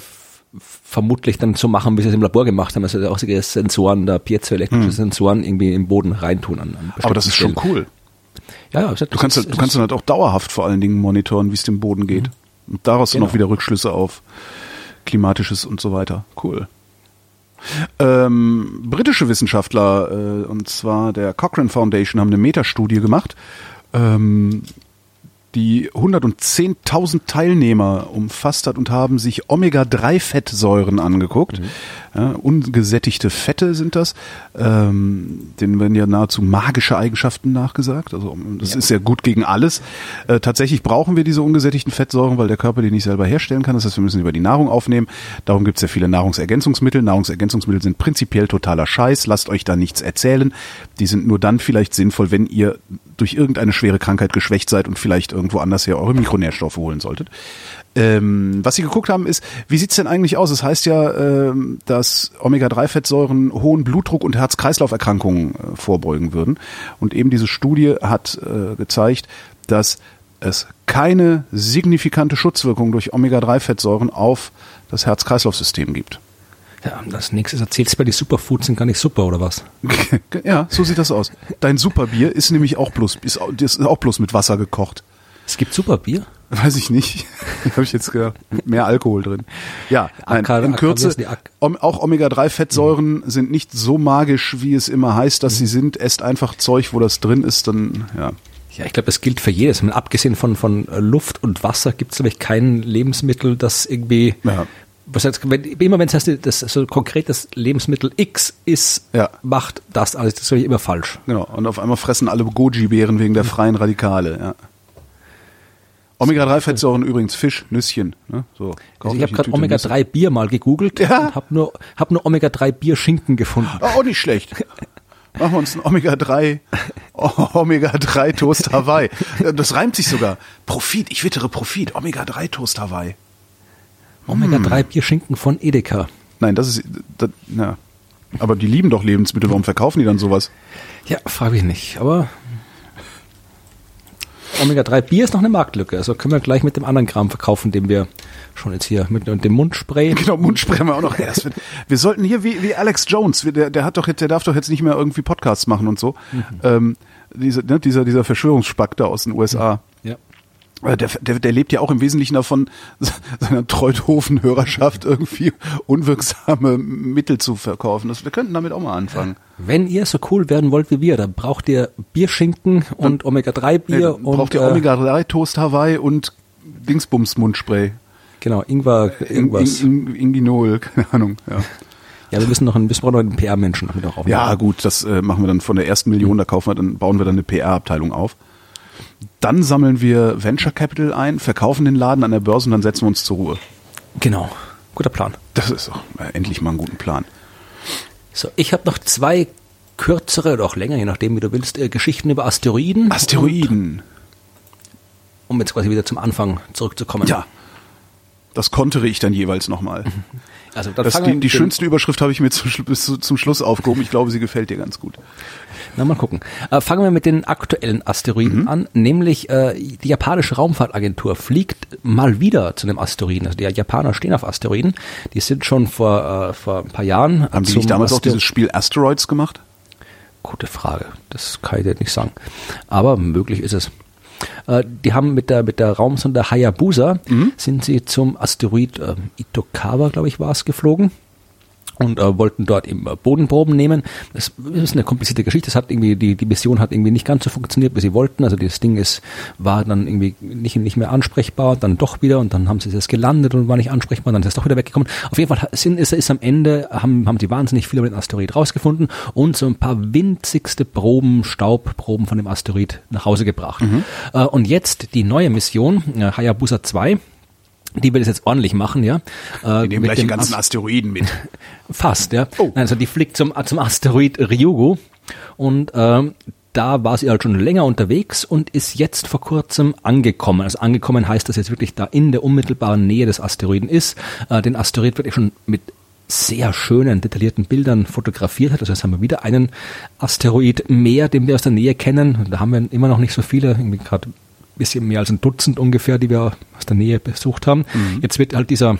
vermutlich dann so machen, wie sie es im Labor gemacht haben, also auch Sensoren, da piezoelektrische Sensoren irgendwie im Boden reintun. An, an Hm. Aber das ist schon bestimmten cool. Stellen. Ja, ja, Du kannst, du kannst dann halt auch dauerhaft vor allen Dingen monitoren, wie es dem Boden geht. Und daraus dann Genau. auch wieder Rückschlüsse auf klimatisches und so weiter. Cool. Ähm, britische Wissenschaftler, äh, und zwar der Cochrane Foundation, haben eine Metastudie gemacht, ähm, die 110.000 Teilnehmer umfasst hat und haben sich Omega-3-Fettsäuren angeguckt. Ja, ungesättigte Fette sind das. Ähm, denen werden ja nahezu magische Eigenschaften nachgesagt. Also das ist ja gut gegen alles. Äh, tatsächlich brauchen wir diese ungesättigten Fettsäuren, weil der Körper die nicht selber herstellen kann. Das heißt, wir müssen sie über die Nahrung aufnehmen. Darum gibt es ja viele Nahrungsergänzungsmittel. Nahrungsergänzungsmittel sind prinzipiell totaler Scheiß. Lasst euch da nichts erzählen. Die sind nur dann vielleicht sinnvoll, wenn ihr durch irgendeine schwere Krankheit geschwächt seid und vielleicht irgendwo anders her eure Mikronährstoffe holen solltet. Ähm, was sie geguckt haben, ist, wie sieht's denn eigentlich aus? Es heißt ja, ähm, dass Omega-3-Fettsäuren hohen Blutdruck und Herz-Kreislauf-Erkrankungen äh, vorbeugen würden. Und eben diese Studie hat äh, gezeigt, dass es keine signifikante Schutzwirkung durch Omega-3-Fettsäuren auf das Herz-Kreislauf-System gibt. Ja, das nächste erzählst du mir, die Superfoods sind gar nicht super, oder was? [laughs] ja, so sieht das aus. Dein Superbier ist nämlich auch bloß, ist, ist auch bloß mit Wasser gekocht. Es gibt Superbier? Weiß ich nicht. [laughs] Habe ich jetzt gedacht. Mehr Alkohol drin. Ja, nein, in Kürze, auch Omega-3-Fettsäuren sind nicht so magisch, wie es immer heißt, dass sie sind. Esst einfach Zeug, wo das drin ist, dann, ja. Ja, ich glaube, das gilt für jedes. Mal abgesehen von, von äh, Luft und Wasser gibt es, glaube ich, kein Lebensmittel, das irgendwie. Ja. Was heißt, wenn, immer wenn es heißt, das so konkret das Lebensmittel X ist, Ja. macht das alles. Das ist immer falsch. Genau. Und auf einmal fressen alle Goji-Beeren wegen der freien Radikale, ja. Omega-3-Fettsäuren übrigens Fisch, Nüsschen. Ne? So, also ich habe gerade Omega-3-Bier mal gegoogelt ja. und habe nur, hab nur Omega-3-Bier-Schinken gefunden. Auch oh, nicht schlecht. Machen wir uns ein Omega-3 [laughs] Omega-3 Toast Hawaii. Das reimt sich sogar. Profit, ich wittere Profit. Omega-3 Toast Hawaii. Omega-3 hm. Bierschinken von Edeka. Nein, das ist, das, na. Aber die lieben doch Lebensmittel, warum verkaufen die dann sowas? Ja, frage ich nicht, aber Omega-3 Bier ist noch eine Marktlücke. Also können wir gleich mit dem anderen Kram verkaufen, den wir schon jetzt hier mit dem Mundspray. [laughs] Genau, Mundspray haben wir auch noch erst. Wir sollten hier wie, wie Alex Jones, der, der hat doch jetzt, der darf doch jetzt nicht mehr irgendwie Podcasts machen und so. Mhm. Ähm, diese, ne, dieser, dieser Verschwörungsspack da aus den USA. Äh, der, der, der lebt ja auch im Wesentlichen davon, [laughs] seiner Treuthofen-Hörerschaft irgendwie unwirksame Mittel zu verkaufen. Das, wir könnten damit auch mal anfangen. Wenn ihr so cool werden wollt wie wir, dann braucht ihr Bierschinken und Omega-3-Bier. Nee, und braucht ihr Omega-3-Toast Hawaii und Dingsbums-Mundspray. Genau, Ingwer, irgendwas. In, in, Inginol, [laughs] keine Ahnung, ja. Ja, wir müssen noch ein bisschen noch einen PR-Menschen damit auch aufnehmen. Ja, gut, das äh, machen wir dann von der ersten Million, da kaufen wir dann, bauen wir dann eine PR-Abteilung auf. Dann sammeln wir Venture Capital ein, verkaufen den Laden an der Börse und dann setzen wir uns zur Ruhe. Genau. Guter Plan. Das ist doch äh, endlich mal ein guter Plan. So, ich habe noch zwei kürzere oder auch länger, je nachdem, wie du willst, äh, Geschichten über Asteroiden. Asteroiden. Und, um jetzt quasi wieder zum Anfang zurückzukommen. Ja. Das kontere ich dann jeweils nochmal. Also dann das, die, die schönste Überschrift habe ich mir zu, bis zu, zum Schluss aufgehoben. Ich glaube, sie gefällt dir ganz gut. Na, mal gucken. Äh, fangen wir mit den aktuellen Asteroiden mhm. an, nämlich äh, die japanische Raumfahrtagentur fliegt mal wieder zu einem Asteroiden. Also die Japaner stehen auf Asteroiden. Die sind schon vor, äh, vor ein paar Jahren. Haben die nicht damals Aster auch dieses Spiel Asteroids gemacht? Gute Frage. Das kann ich dir nicht sagen. Aber möglich ist es. Äh, die haben mit der, mit der Raumsonde Hayabusa mhm. sind sie zum Asteroid äh, Itokawa, glaube ich, war es, geflogen und äh, wollten dort eben äh, Bodenproben nehmen. Das ist eine komplizierte Geschichte. Das hat irgendwie die die Mission hat irgendwie nicht ganz so funktioniert, wie sie wollten. Also das Ding ist war dann irgendwie nicht nicht mehr ansprechbar, dann doch wieder und dann haben sie es gelandet und war nicht ansprechbar, dann ist es doch wieder weggekommen. Auf jeden Fall sind ist ist am Ende haben haben sie wahnsinnig viel über den Asteroid rausgefunden und so ein paar winzigste Proben Staubproben von dem Asteroid nach Hause gebracht. Mhm. Äh, und jetzt die neue Mission äh, Hayabusa 2 die will es jetzt ordentlich machen, ja. Äh, die nehmen gleich die ganzen Asteroiden mit. [laughs] Fast, ja. Oh. Also die fliegt zum, zum Asteroid Ryugu und ähm, da war sie halt schon länger unterwegs und ist jetzt vor kurzem angekommen. Also angekommen heißt, dass jetzt wirklich da in der unmittelbaren Nähe des Asteroiden ist. Äh, den Asteroid wird schon mit sehr schönen, detaillierten Bildern fotografiert hat. Also jetzt haben wir wieder einen Asteroid mehr, den wir aus der Nähe kennen. Da haben wir immer noch nicht so viele, irgendwie gerade bisschen mehr als ein Dutzend ungefähr, die wir aus der Nähe besucht haben. Mhm. Jetzt wird halt dieser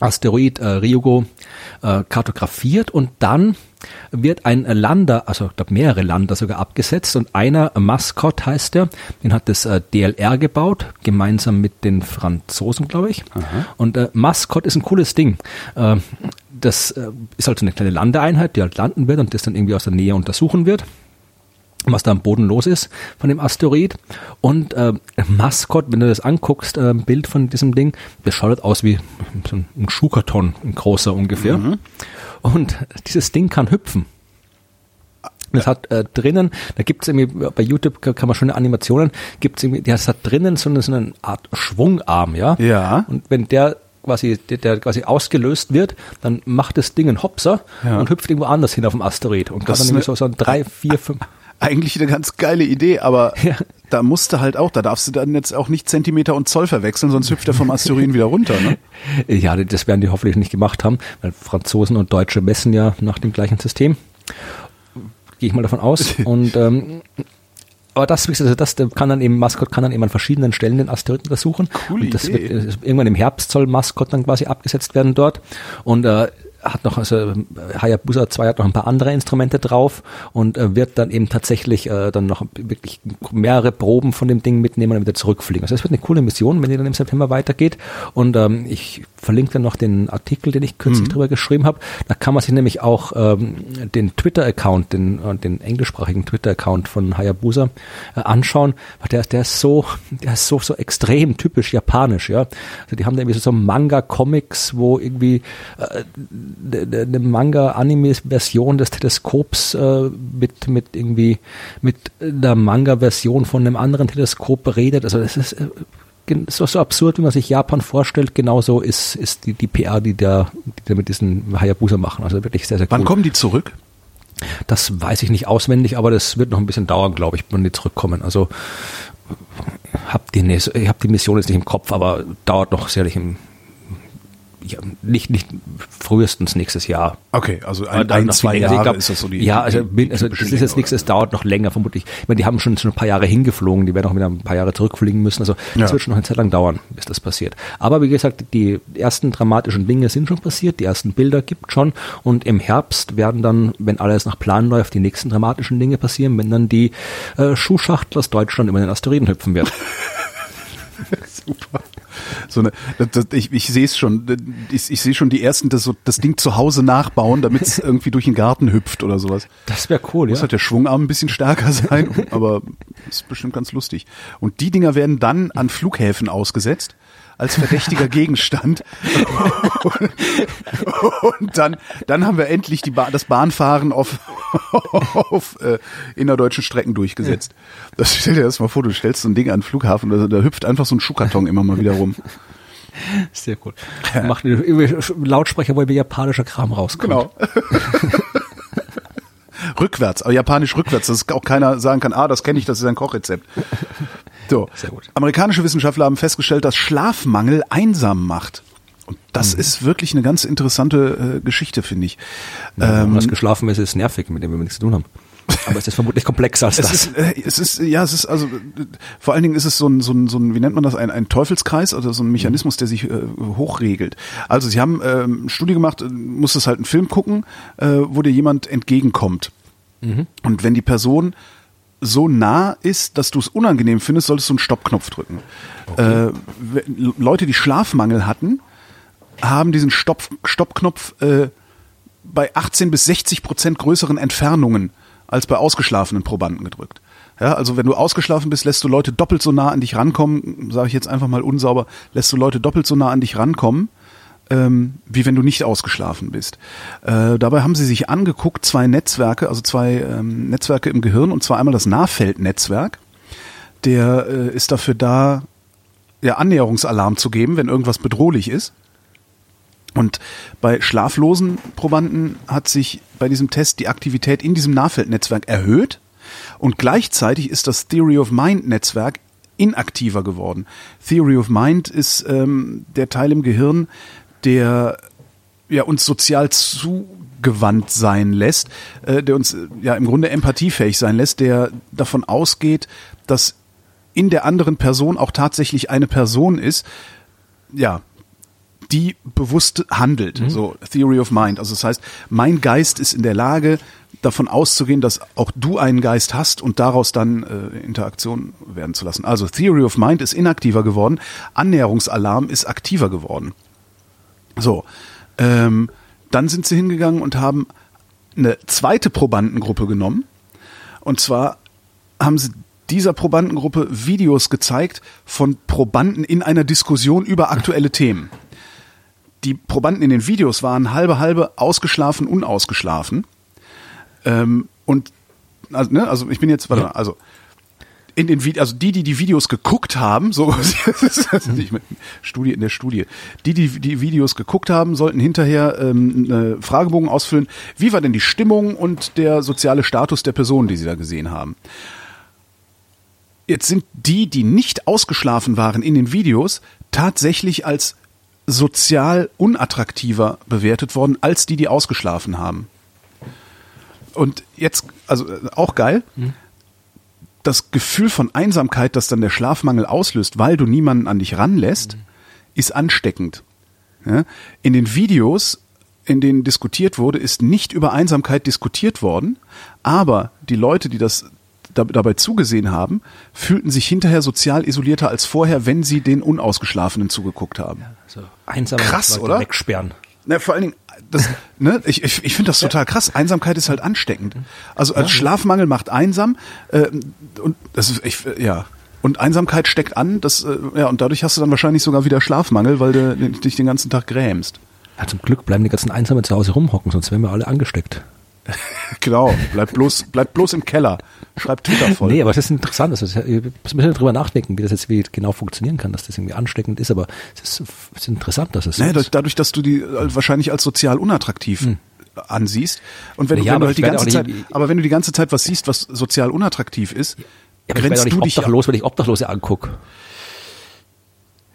Asteroid äh, Ryugu äh, kartografiert und dann wird ein Lander, also ich glaube mehrere Lander sogar abgesetzt und einer Mascot heißt der, den hat das äh, DLR gebaut, gemeinsam mit den Franzosen, glaube ich. Aha. Und äh, Mascot ist ein cooles Ding. Äh, das ist halt so eine kleine Landeeinheit, die halt landen wird und das dann irgendwie aus der Nähe untersuchen wird was da am Boden los ist von dem Asteroid. Und äh, Maskott, wenn du das anguckst, äh, Bild von diesem Ding, das schaut halt aus wie so ein Schuhkarton, ein großer ungefähr. Mhm. Und [laughs] dieses Ding kann hüpfen. Das hat äh, drinnen, da gibt's irgendwie, bei YouTube kann man schöne Animationen, gibt's irgendwie, das hat drinnen so eine, so eine Art Schwungarm, ja? Ja. Und wenn der quasi, der, der quasi ausgelöst wird, dann macht das Ding einen Hopser ja. und hüpft irgendwo anders hin auf dem Asteroid und kann das dann irgendwie so, so ein drei, vier, fünf eigentlich eine ganz geile Idee, aber [laughs] ja. da musste halt auch, da darfst du dann jetzt auch nicht Zentimeter und Zoll verwechseln, sonst hüpft er vom Asteroiden wieder runter. Ne? [laughs] Ja, das werden die hoffentlich nicht gemacht haben, weil Franzosen und Deutsche messen ja nach dem gleichen System. Gehe ich mal davon aus. [laughs] Und ähm, aber das, also das kann dann eben, Maskott kann dann eben an verschiedenen Stellen den Asteroiden untersuchen. Coole und das Idee. wird irgendwann im Herbst soll Maskott dann quasi abgesetzt werden dort. Und äh, hat noch, also Hayabusa 2 hat noch ein paar andere Instrumente drauf und äh, wird dann eben tatsächlich äh, dann noch wirklich mehrere Proben von dem Ding mitnehmen und wieder zurückfliegen. Also es wird eine coole Mission, wenn die dann im September weitergeht. Und ähm, ich verlinke dann noch den Artikel, den ich kürzlich mhm. drüber geschrieben habe. Da kann man sich nämlich auch ähm, den Twitter-Account, den, äh, den englischsprachigen Twitter-Account von Hayabusa äh, anschauen. Der, der ist so, der ist so, so extrem typisch japanisch, ja. Also die haben da irgendwie so, so Manga-Comics, wo irgendwie äh, eine Manga-Anime-Version des Teleskops äh, mit, mit irgendwie mit der Manga-Version von einem anderen Teleskop redet. Also das ist äh, so, so absurd, wie man sich Japan vorstellt, genauso ist, ist die, die PR, die da, die da mit diesen Hayabusa machen. Also wirklich sehr, sehr cool. Wann kommen die zurück? Das weiß ich nicht auswendig, aber das wird noch ein bisschen dauern, glaube ich, wenn die zurückkommen. Also hab die, ich habe die Mission jetzt nicht im Kopf, aber dauert noch sicherlich im ja, nicht, nicht frühestens nächstes Jahr. Okay, also ein, ein zwei Jahre also glaub, ist das so die Ja, also, die, also das ist jetzt nichts, es dauert noch länger vermutlich. Ich meine, die haben schon, schon ein paar Jahre hingeflogen, die werden auch wieder ein paar Jahre zurückfliegen müssen. Also es ja. wird schon noch eine Zeit lang dauern, bis das passiert. Aber wie gesagt, die ersten dramatischen Dinge sind schon passiert, die ersten Bilder gibt schon und im Herbst werden dann, wenn alles nach Plan läuft, die nächsten dramatischen Dinge passieren, wenn dann die äh, Schuhschachtel aus Deutschland über den Asteroiden hüpfen wird. [laughs] Super so eine, das, ich, ich sehe es schon, ich, ich sehe schon die ersten, das, so, das Ding zu Hause nachbauen, damit es [laughs] irgendwie durch den Garten hüpft oder sowas. Das wäre cool, Muss ja. halt der Schwungarm ein bisschen stärker [laughs] sein, aber ist bestimmt ganz lustig. Und die Dinger werden dann an Flughäfen ausgesetzt als verdächtiger [laughs] Gegenstand. [laughs] und dann, dann haben wir endlich die ba das Bahnfahren auf, [laughs] auf äh, innerdeutschen Strecken durchgesetzt. Das stell dir das mal vor, du stellst so ein Ding an den Flughafen, da, da hüpft einfach so ein Schuhkarton immer mal wieder rum. Sehr cool. Macht Lautsprecher, wo japanischer Kram rauskommt. Genau. rückwärts, aber japanisch rückwärts, dass auch keiner sagen kann, ah, das kenne ich, das ist ein Kochrezept. So. Sehr gut. Amerikanische Wissenschaftler haben festgestellt, dass Schlafmangel einsam macht. Und das mhm. ist wirklich eine ganz interessante äh, Geschichte, finde ich. Ja, ähm, was geschlafen ist, ist nervig, mit dem wir nichts zu tun haben. Aber es ist vermutlich komplexer als [laughs] es das. Ist, äh, es ist, ja, es ist also, vor allen Dingen ist es so ein, so ein, so ein wie nennt man das, ein, ein Teufelskreis, also so ein Mechanismus, der sich äh, hochregelt. Also sie haben ähm, Studie gemacht, äh, musstest halt einen Film gucken, äh, wo dir jemand entgegenkommt. Mhm. Und wenn die Person so nah ist, dass du es unangenehm findest, solltest du einen Stoppknopf drücken. Okay. Äh, Leute, die Schlafmangel hatten, haben diesen Stopp, Stoppknopf äh, bei 18 bis 60 Prozent größeren Entfernungen als bei ausgeschlafenen Probanden gedrückt. Ja, also wenn du ausgeschlafen bist, lässt du Leute doppelt so nah an dich rankommen, sage ich jetzt einfach mal unsauber, lässt du Leute doppelt so nah an dich rankommen, ähm, wie wenn du nicht ausgeschlafen bist. Äh, dabei haben sie sich angeguckt, zwei Netzwerke, also zwei ähm, Netzwerke im Gehirn, und zwar einmal das Nahfeldnetzwerk. Der äh, ist dafür da, ja, Annäherungsalarm zu geben, wenn irgendwas bedrohlich ist. Und bei schlaflosen Probanden hat sich bei diesem Test die Aktivität in diesem Nahfeldnetzwerk erhöht und gleichzeitig ist das Theory of Mind Netzwerk inaktiver geworden. Theory of Mind ist ähm, der Teil im Gehirn, der ja uns sozial zugewandt sein lässt, äh, der uns äh, ja im Grunde empathiefähig sein lässt, der davon ausgeht, dass in der anderen Person auch tatsächlich eine Person ist, ja, die bewusst handelt. Mhm. So Theory of Mind. Also das heißt, mein Geist ist in der Lage, davon auszugehen, dass auch du einen Geist hast und daraus dann äh, Interaktion werden zu lassen. Also Theory of Mind ist inaktiver geworden, Annäherungsalarm ist aktiver geworden. So, ähm, dann sind sie hingegangen und haben eine zweite Probandengruppe genommen. Und zwar haben sie dieser Probandengruppe Videos gezeigt von Probanden in einer Diskussion über aktuelle [laughs] Themen. Die Probanden in den Videos waren halbe halbe ausgeschlafen, unausgeschlafen. Ähm, und also, ne, also ich bin jetzt, warte mal, also in den Videos, also die, die die Videos geguckt haben, so [laughs] nicht mit Studie in der Studie, die, die die Videos geguckt haben, sollten hinterher ähm, eine Fragebogen ausfüllen. Wie war denn die Stimmung und der soziale Status der Person, die sie da gesehen haben? Jetzt sind die, die nicht ausgeschlafen waren in den Videos, tatsächlich als sozial unattraktiver bewertet worden als die, die ausgeschlafen haben. Und jetzt, also auch geil. Mhm das Gefühl von Einsamkeit, das dann der Schlafmangel auslöst, weil du niemanden an dich ranlässt, mhm. ist ansteckend. Ja? In den Videos, in denen diskutiert wurde, ist nicht über Einsamkeit diskutiert worden, aber die Leute, die das dabei zugesehen haben, fühlten sich hinterher sozial isolierter als vorher, wenn sie den Unausgeschlafenen zugeguckt haben. Ja, so Krass, Leute oder? wegsperren. Na, vor allen Dingen das, ne, ich, ich, ich finde das total krass. Einsamkeit ist halt ansteckend. Also als Schlafmangel macht einsam äh, und das ist, ich, ja. Und Einsamkeit steckt an, das, äh, ja, und dadurch hast du dann wahrscheinlich sogar wieder Schlafmangel, weil du dich den ganzen Tag grämst. Ja, zum Glück bleiben die ganzen Einsamen zu Hause rumhocken, sonst wären wir alle angesteckt. [laughs] genau, bleib bloß, bleib bloß im Keller. Schreib Twitter voll. Nee, aber es ist interessant. Also, ich muss ein bisschen drüber nachdenken, wie das jetzt wie genau funktionieren kann, dass das irgendwie ansteckend ist, aber es ist, es ist interessant, dass es so naja, dadurch, dass du die äh, wahrscheinlich als sozial unattraktiv hm ansiehst. Und wenn, ja, wenn du halt die ganze Zeit, aber wenn du die ganze Zeit was siehst, was sozial unattraktiv ist, ja, grenzt ich du dich obdachlos, wenn ich Obdachlose angucke.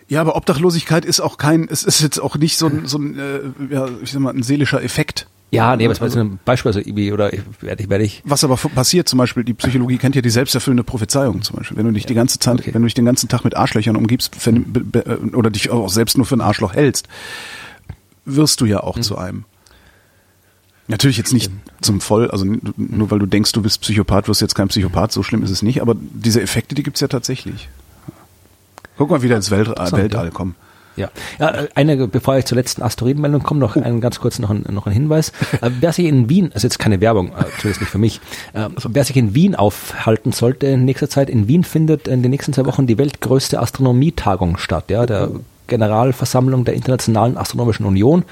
Ja, aber Obdachlosigkeit ist auch kein, es ist jetzt auch nicht so ein, so ein, äh, ja, ich sag mal, ein seelischer Effekt. Ja, nee, aber also, ein Beispiel, also irgendwie, oder werde ich, werde ich. Was aber passiert, zum Beispiel, die Psychologie kennt ja die selbsterfüllende Prophezeiung zum Beispiel. Wenn du dich ja, die ganze Zeit, okay. wenn du dich den ganzen Tag mit Arschlöchern umgibst oder dich auch selbst nur für ein Arschloch hältst, wirst du ja auch hm. zu einem. Natürlich jetzt nicht zum Voll, also nur weil du denkst, du bist Psychopath, wirst du jetzt kein Psychopath, so schlimm ist es nicht, aber diese Effekte, die gibt's ja tatsächlich. Guck mal wieder ins Welt, Weltall, komm. Ja. ja, eine, bevor ich zur letzten Asteroidenmeldung komme, noch oh. einen ganz kurz noch ein, noch ein Hinweis. [laughs] Äh, wer sich in Wien, also jetzt keine Werbung, äh, zumindest nicht für mich, äh, wer sich in Wien aufhalten sollte in nächster Zeit, in Wien findet in den nächsten zwei Wochen die weltgrößte Astronomietagung statt. Ja, der Generalversammlung der Internationalen Astronomischen Union.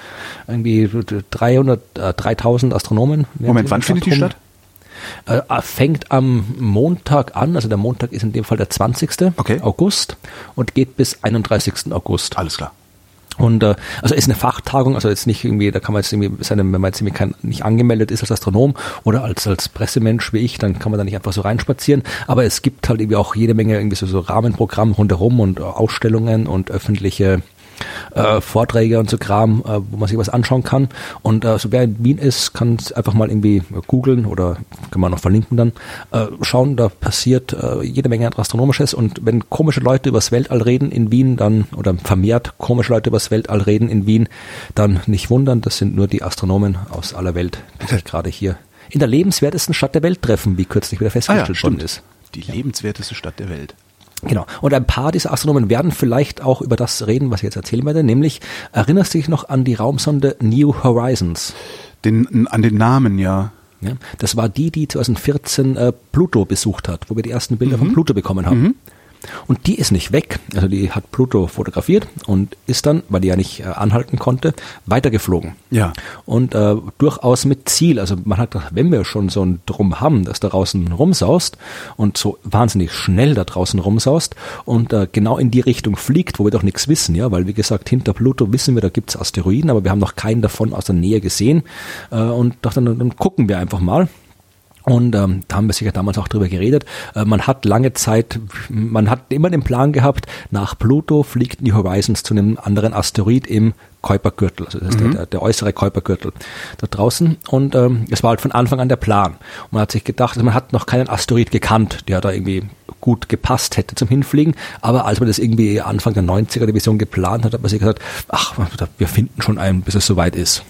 Irgendwie 300, äh, 3000 Astronomen. Moment, wann findet die statt? Äh, fängt am Montag an, also der Montag ist in dem Fall der 20. Okay. August und geht bis 31. August. Alles klar. Und äh, also ist eine Fachtagung, also jetzt nicht irgendwie, da kann man jetzt irgendwie seine, wenn man jetzt irgendwie kein, nicht angemeldet ist als Astronom oder als als Pressemensch wie ich, dann kann man da nicht einfach so reinspazieren. Aber es gibt halt irgendwie auch jede Menge irgendwie so, so Rahmenprogramm rundherum und Ausstellungen und öffentliche äh, Vorträge und so Kram, äh, wo man sich was anschauen kann. Und äh, so wer in Wien ist, kann einfach mal irgendwie googeln oder kann man noch verlinken dann, äh, schauen, da passiert äh, jede Menge Astronomisches und wenn komische Leute übers Weltall reden in Wien, dann oder vermehrt komische Leute übers Weltall reden in Wien, dann nicht wundern, das sind nur die Astronomen aus aller Welt, die sich gerade hier in der lebenswertesten Stadt der Welt treffen, wie kürzlich wieder festgestellt ah ja, worden ist. Die lebenswerteste Stadt der Welt. Genau. Und ein paar dieser Astronomen werden vielleicht auch über das reden, was ich jetzt erzählen werde, nämlich erinnerst du dich noch an die Raumsonde New Horizons? Den, an den Namen, ja. ja das war die, die 2014 äh, Pluto besucht hat, wo wir die ersten Bilder mhm. von Pluto bekommen haben. Mhm. Und die ist nicht weg. Also die hat Pluto fotografiert und ist dann, weil die ja nicht äh, anhalten konnte, weitergeflogen. Ja. Und äh, durchaus mit Ziel. Also man hat gedacht, wenn wir schon so ein Drum haben, das da draußen rumsaust und so wahnsinnig schnell da draußen rumsaust und äh, genau in die Richtung fliegt, wo wir doch nichts wissen, ja, weil wie gesagt, hinter Pluto wissen wir, da gibt's Asteroiden, aber wir haben noch keinen davon aus der Nähe gesehen. Äh, und doch dann, dann gucken wir einfach mal. Und ähm, da haben wir sicher damals auch drüber geredet. Äh, man hat lange Zeit, man hat immer den Plan gehabt, nach Pluto fliegt New Horizons zu einem anderen Asteroid im Kuipergürtel, also das ist mhm. der, der, äußere Kuipergürtel da draußen. Und ähm, es war halt von Anfang an der Plan. Und man hat sich gedacht, also man hat noch keinen Asteroid gekannt, der da irgendwie gut gepasst hätte zum Hinfliegen. Aber als man das irgendwie Anfang der 90er Division geplant hat, hat man sich gesagt, ach, wir finden schon einen, bis es soweit ist.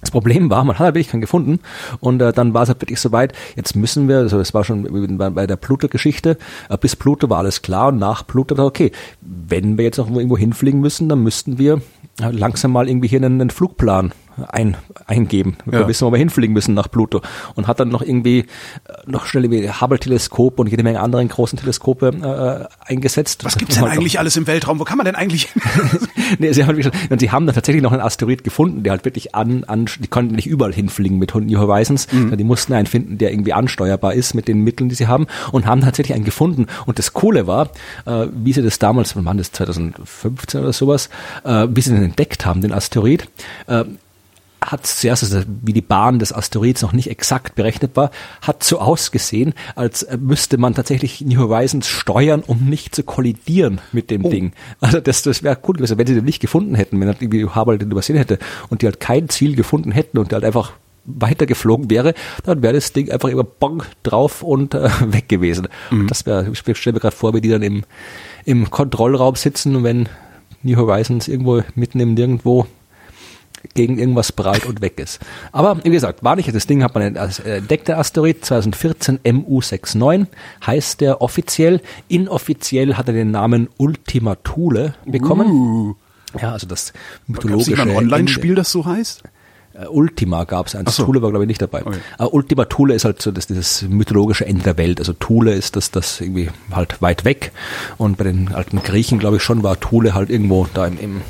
Das Problem war, man hat halt wirklich keinen gefunden. Und äh, dann war es halt wirklich soweit, jetzt müssen wir, also es war schon bei, der Pluto-Geschichte, äh, bis Pluto war alles klar und nach Pluto, okay, wenn wir jetzt noch irgendwo hinfliegen müssen, dann müssten wir langsam mal irgendwie hier einen, einen Flugplan ein, eingeben. Wir ja. wissen, wo wir hinfliegen müssen nach Pluto. Und hat dann noch irgendwie, äh, noch schnell wie Hubble-Teleskop und jede Menge anderen großen Teleskope äh, eingesetzt. Was gibt's denn eigentlich alles im Weltraum? Wo kann man denn eigentlich? [laughs] nee, sie haben, und sie haben dann tatsächlich noch einen Asteroid gefunden, der halt wirklich an, an die konnten nicht überall hinfliegen mit New Horizons. Mhm. Die mussten einen finden, der irgendwie ansteuerbar ist mit den Mitteln, die sie haben und haben tatsächlich einen gefunden. Und das Coole war, äh, wie sie das damals, wann das 2015 oder sowas, äh, wie sie den entdeckt haben, den Asteroid, äh, hat zuerst, also wie die Bahn des Asteroids noch nicht exakt berechnet war, hat so ausgesehen, als müsste man tatsächlich New Horizons steuern, um nicht zu kollidieren mit dem oh. Ding. Also das, das wäre cool gewesen, wenn sie den nicht gefunden hätten, wenn irgendwie Hubble den übersehen hätte und die halt kein Ziel gefunden hätten und die halt einfach weitergeflogen wäre, dann wäre das Ding einfach immer bong drauf und äh, [laughs] weg gewesen. Mhm. Das wäre, ich stelle mir gerade vor, wie die dann im, im Kontrollraum sitzen und wenn New Horizons irgendwo mitten im Nirgendwo gegen irgendwas prallt und weg ist. Aber wie gesagt, war nicht das Ding, hat man entdeckt, der Asteroid 2014 MU69, heißt der offiziell. Inoffiziell hat er den Namen Ultima Thule bekommen. Uh. Ja, also das mythologische. Gab's ein Online-Spiel, das so heißt? Uh, Ultima gab es eins. So. Thule war, glaube ich, nicht dabei. Okay. Uh, Ultima Thule ist halt so das, dieses mythologische Ende der Welt. Also Thule ist das, das irgendwie halt weit weg. Und bei den alten Griechen, glaube ich, schon war Thule halt irgendwo da im, im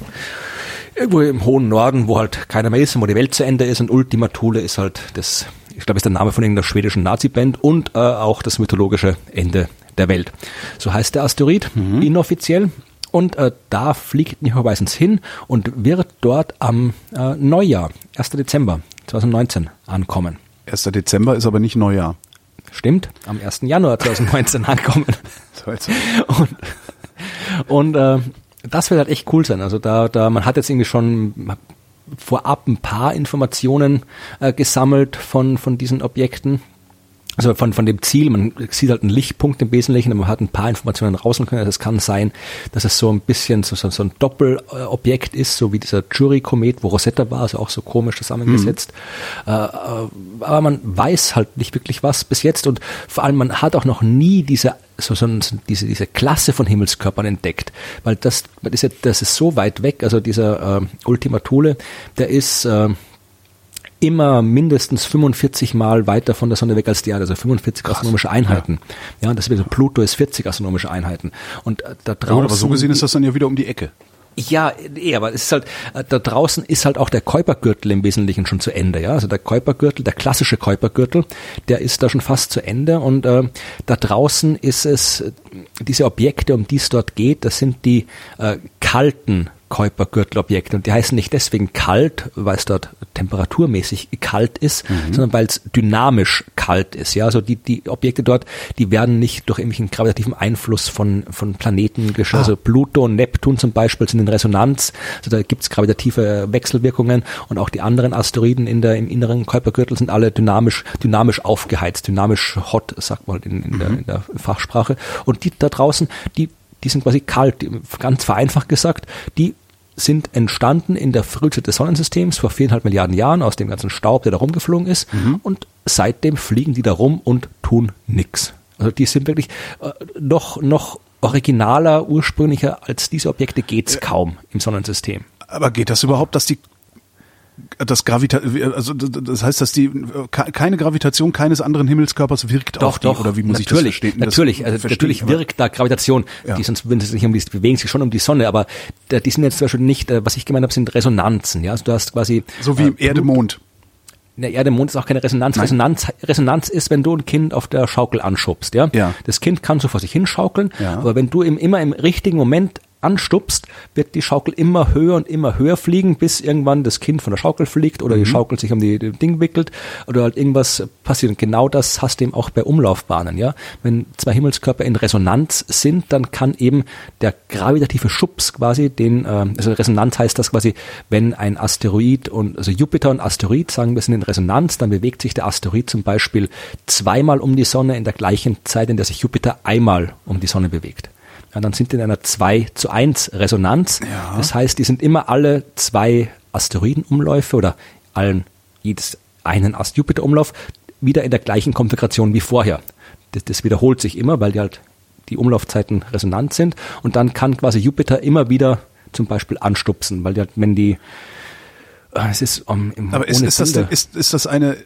irgendwo im hohen Norden, wo halt keiner mehr ist und wo die Welt zu Ende ist und Ultima Thule ist halt das ich glaube, ist der Name von irgendeiner schwedischen Nazi-Band und äh, auch das mythologische Ende der Welt. So heißt der Asteroid mhm. inoffiziell. Und äh, da fliegt Nico Weisens hin und wird dort am äh, Neujahr, 1. Dezember 2019, ankommen. 1. Dezember ist aber nicht Neujahr. Stimmt, am 1. Januar 2019 [laughs] ankommen. und und äh, das wird halt echt cool sein. Also da, da, man hat jetzt irgendwie schon vorab ein paar Informationen äh, gesammelt von, von diesen Objekten also von, von dem Ziel, man sieht halt einen Lichtpunkt im Wesentlichen, und man hat ein paar Informationen raus können. Also es kann sein, dass es so ein bisschen so, so, so ein Doppelobjekt ist, so wie dieser Jury-Komet, wo Rosetta war, also auch so komisch zusammengesetzt. Mhm. Äh, äh, aber man weiß halt nicht wirklich was bis jetzt und vor allem man hat auch noch nie diese so, so, diese, diese Klasse von Himmelskörpern entdeckt, weil das, das ist, ja, das ist so weit weg, also dieser äh, Ultima Thule, der ist äh, immer mindestens 45 Mal weiter von der Sonne weg als die Erde, also 45 Krass. astronomische Einheiten. Ja, ja das wird, Pluto ist 40 astronomische Einheiten. Und äh, da draußen. Ja, aber so gesehen ist das dann ja wieder um die Ecke. Ja, eh, aber es ist halt, äh, da draußen ist halt auch der Kuipergürtel im Wesentlichen schon zu Ende, ja. Also der Kuipergürtel, der klassische Kuipergürtel, der ist da schon fast zu Ende und äh, da draußen ist es, diese Objekte, um die es dort geht, das sind die äh, kalten Kuiper-Gürtelobjekte. Und die heißen nicht deswegen kalt, weil es dort temperaturmäßig kalt ist, mhm. sondern weil es dynamisch kalt ist. Ja, also die, die Objekte dort, die werden nicht durch irgendwelchen gravitativen Einfluss von, von Planeten geschehen. Ah. Also Pluto und Neptun zum Beispiel sind in Resonanz. Also da gibt es gravitative Wechselwirkungen und auch die anderen Asteroiden in der, im inneren Kuipergürtel sind alle dynamisch, dynamisch aufgeheizt, dynamisch hot, sagt man in, in, mhm. der, in der Fachsprache. Und die da draußen, die die sind quasi kalt, ganz vereinfacht gesagt, die sind entstanden in der Frühzeit des Sonnensystems vor viereinhalb Milliarden Jahren aus dem ganzen Staub, der da rumgeflogen ist. Mhm. Und seitdem fliegen die da rum und tun nichts. Also die sind wirklich äh, noch, noch originaler, ursprünglicher als diese Objekte geht's kaum im Sonnensystem. Aber geht das überhaupt, dass die das Gravita also das heißt, dass die keine Gravitation keines anderen Himmelskörpers wirkt doch, auf die, doch, oder wie muss natürlich, ich das verstehen? Natürlich, also natürlich wirkt da Gravitation. Ja. Die sonst wenn sie sich um die bewegen sich schon um die Sonne, aber die sind jetzt zum Beispiel nicht, äh, was ich gemeint habe, sind Resonanzen. Ja, also du hast quasi so wie äh, Erde Mond. Der Erde Mond ist auch keine Resonanz. Resonanz. Resonanz ist, wenn du ein Kind auf der Schaukel anschubst, ja. ja. Das Kind kann so vor sich hinschaukeln, ja. aber wenn du ihm immer im richtigen Moment anstupst, wird die Schaukel immer höher und immer höher fliegen, bis irgendwann das Kind von der Schaukel fliegt oder mhm. die Schaukel sich um die, die Ding wickelt oder halt irgendwas passiert. Und genau das hast du eben auch bei Umlaufbahnen, ja. Wenn zwei Himmelskörper in Resonanz sind, dann kann eben der gravitative Schubs quasi den, äh, also Resonanz heißt das quasi, wenn ein Asteroid und, also Jupiter und Asteroid sagen wir sind in Resonanz, dann bewegt sich der Asteroid zum Beispiel zweimal um die Sonne in der gleichen Zeit, in der sich Jupiter einmal um die Sonne bewegt ja, dann sind die in einer 2 zu 1 Resonanz. Ja. Das heißt, die sind immer alle zwei Asteroidenumläufe oder allen jedes einen Ast-Jupiter-Umlauf wieder in der gleichen Konfiguration wie vorher. Das, das wiederholt sich immer, weil die halt die Umlaufzeiten resonant sind und dann kann quasi Jupiter immer wieder zum Beispiel anstupsen, weil die halt, wenn die äh, es ist um, im, Aber ist, ist, das, ist, ist das eine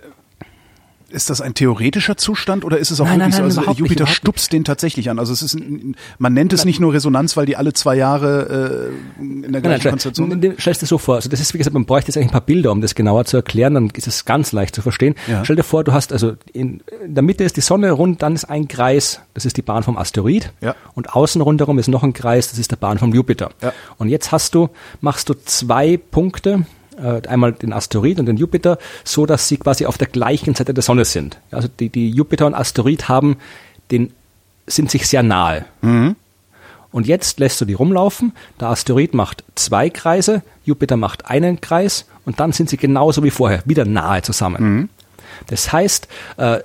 ist das ein theoretischer Zustand oder ist es auch nein, wirklich nein, nein, so? Also Jupiter nicht, stupst den tatsächlich an. Also es ist, ein, man nennt es nicht nur Resonanz, weil die alle zwei Jahre äh, in der gleichen Konstellation sind. Stell dir so vor. Also das ist wie gesagt, man bräuchte jetzt eigentlich ein paar Bilder, um das genauer zu erklären. Dann ist es ganz leicht zu verstehen. Ja. Stell dir vor, du hast also in, in, der Mitte ist die Sonne rund, dann ist ein Kreis. Das ist die Bahn vom Asteroid. Ja. Und außen rundherum ist noch ein Kreis. Das ist der Bahn vom Jupiter. Ja. Und jetzt hast du machst du zwei Punkte äh, einmal den Asteroid und den Jupiter, so dass sie quasi auf der gleichen Seite der Sonne sind. Also die, die Jupiter und Asteroid haben den, sind sich sehr nahe. Mhm. Und jetzt lässt du die rumlaufen. Der Asteroid macht zwei Kreise, Jupiter macht einen Kreis und dann sind sie genauso wie vorher, wieder nahe zusammen. Mhm. Das heißt, äh,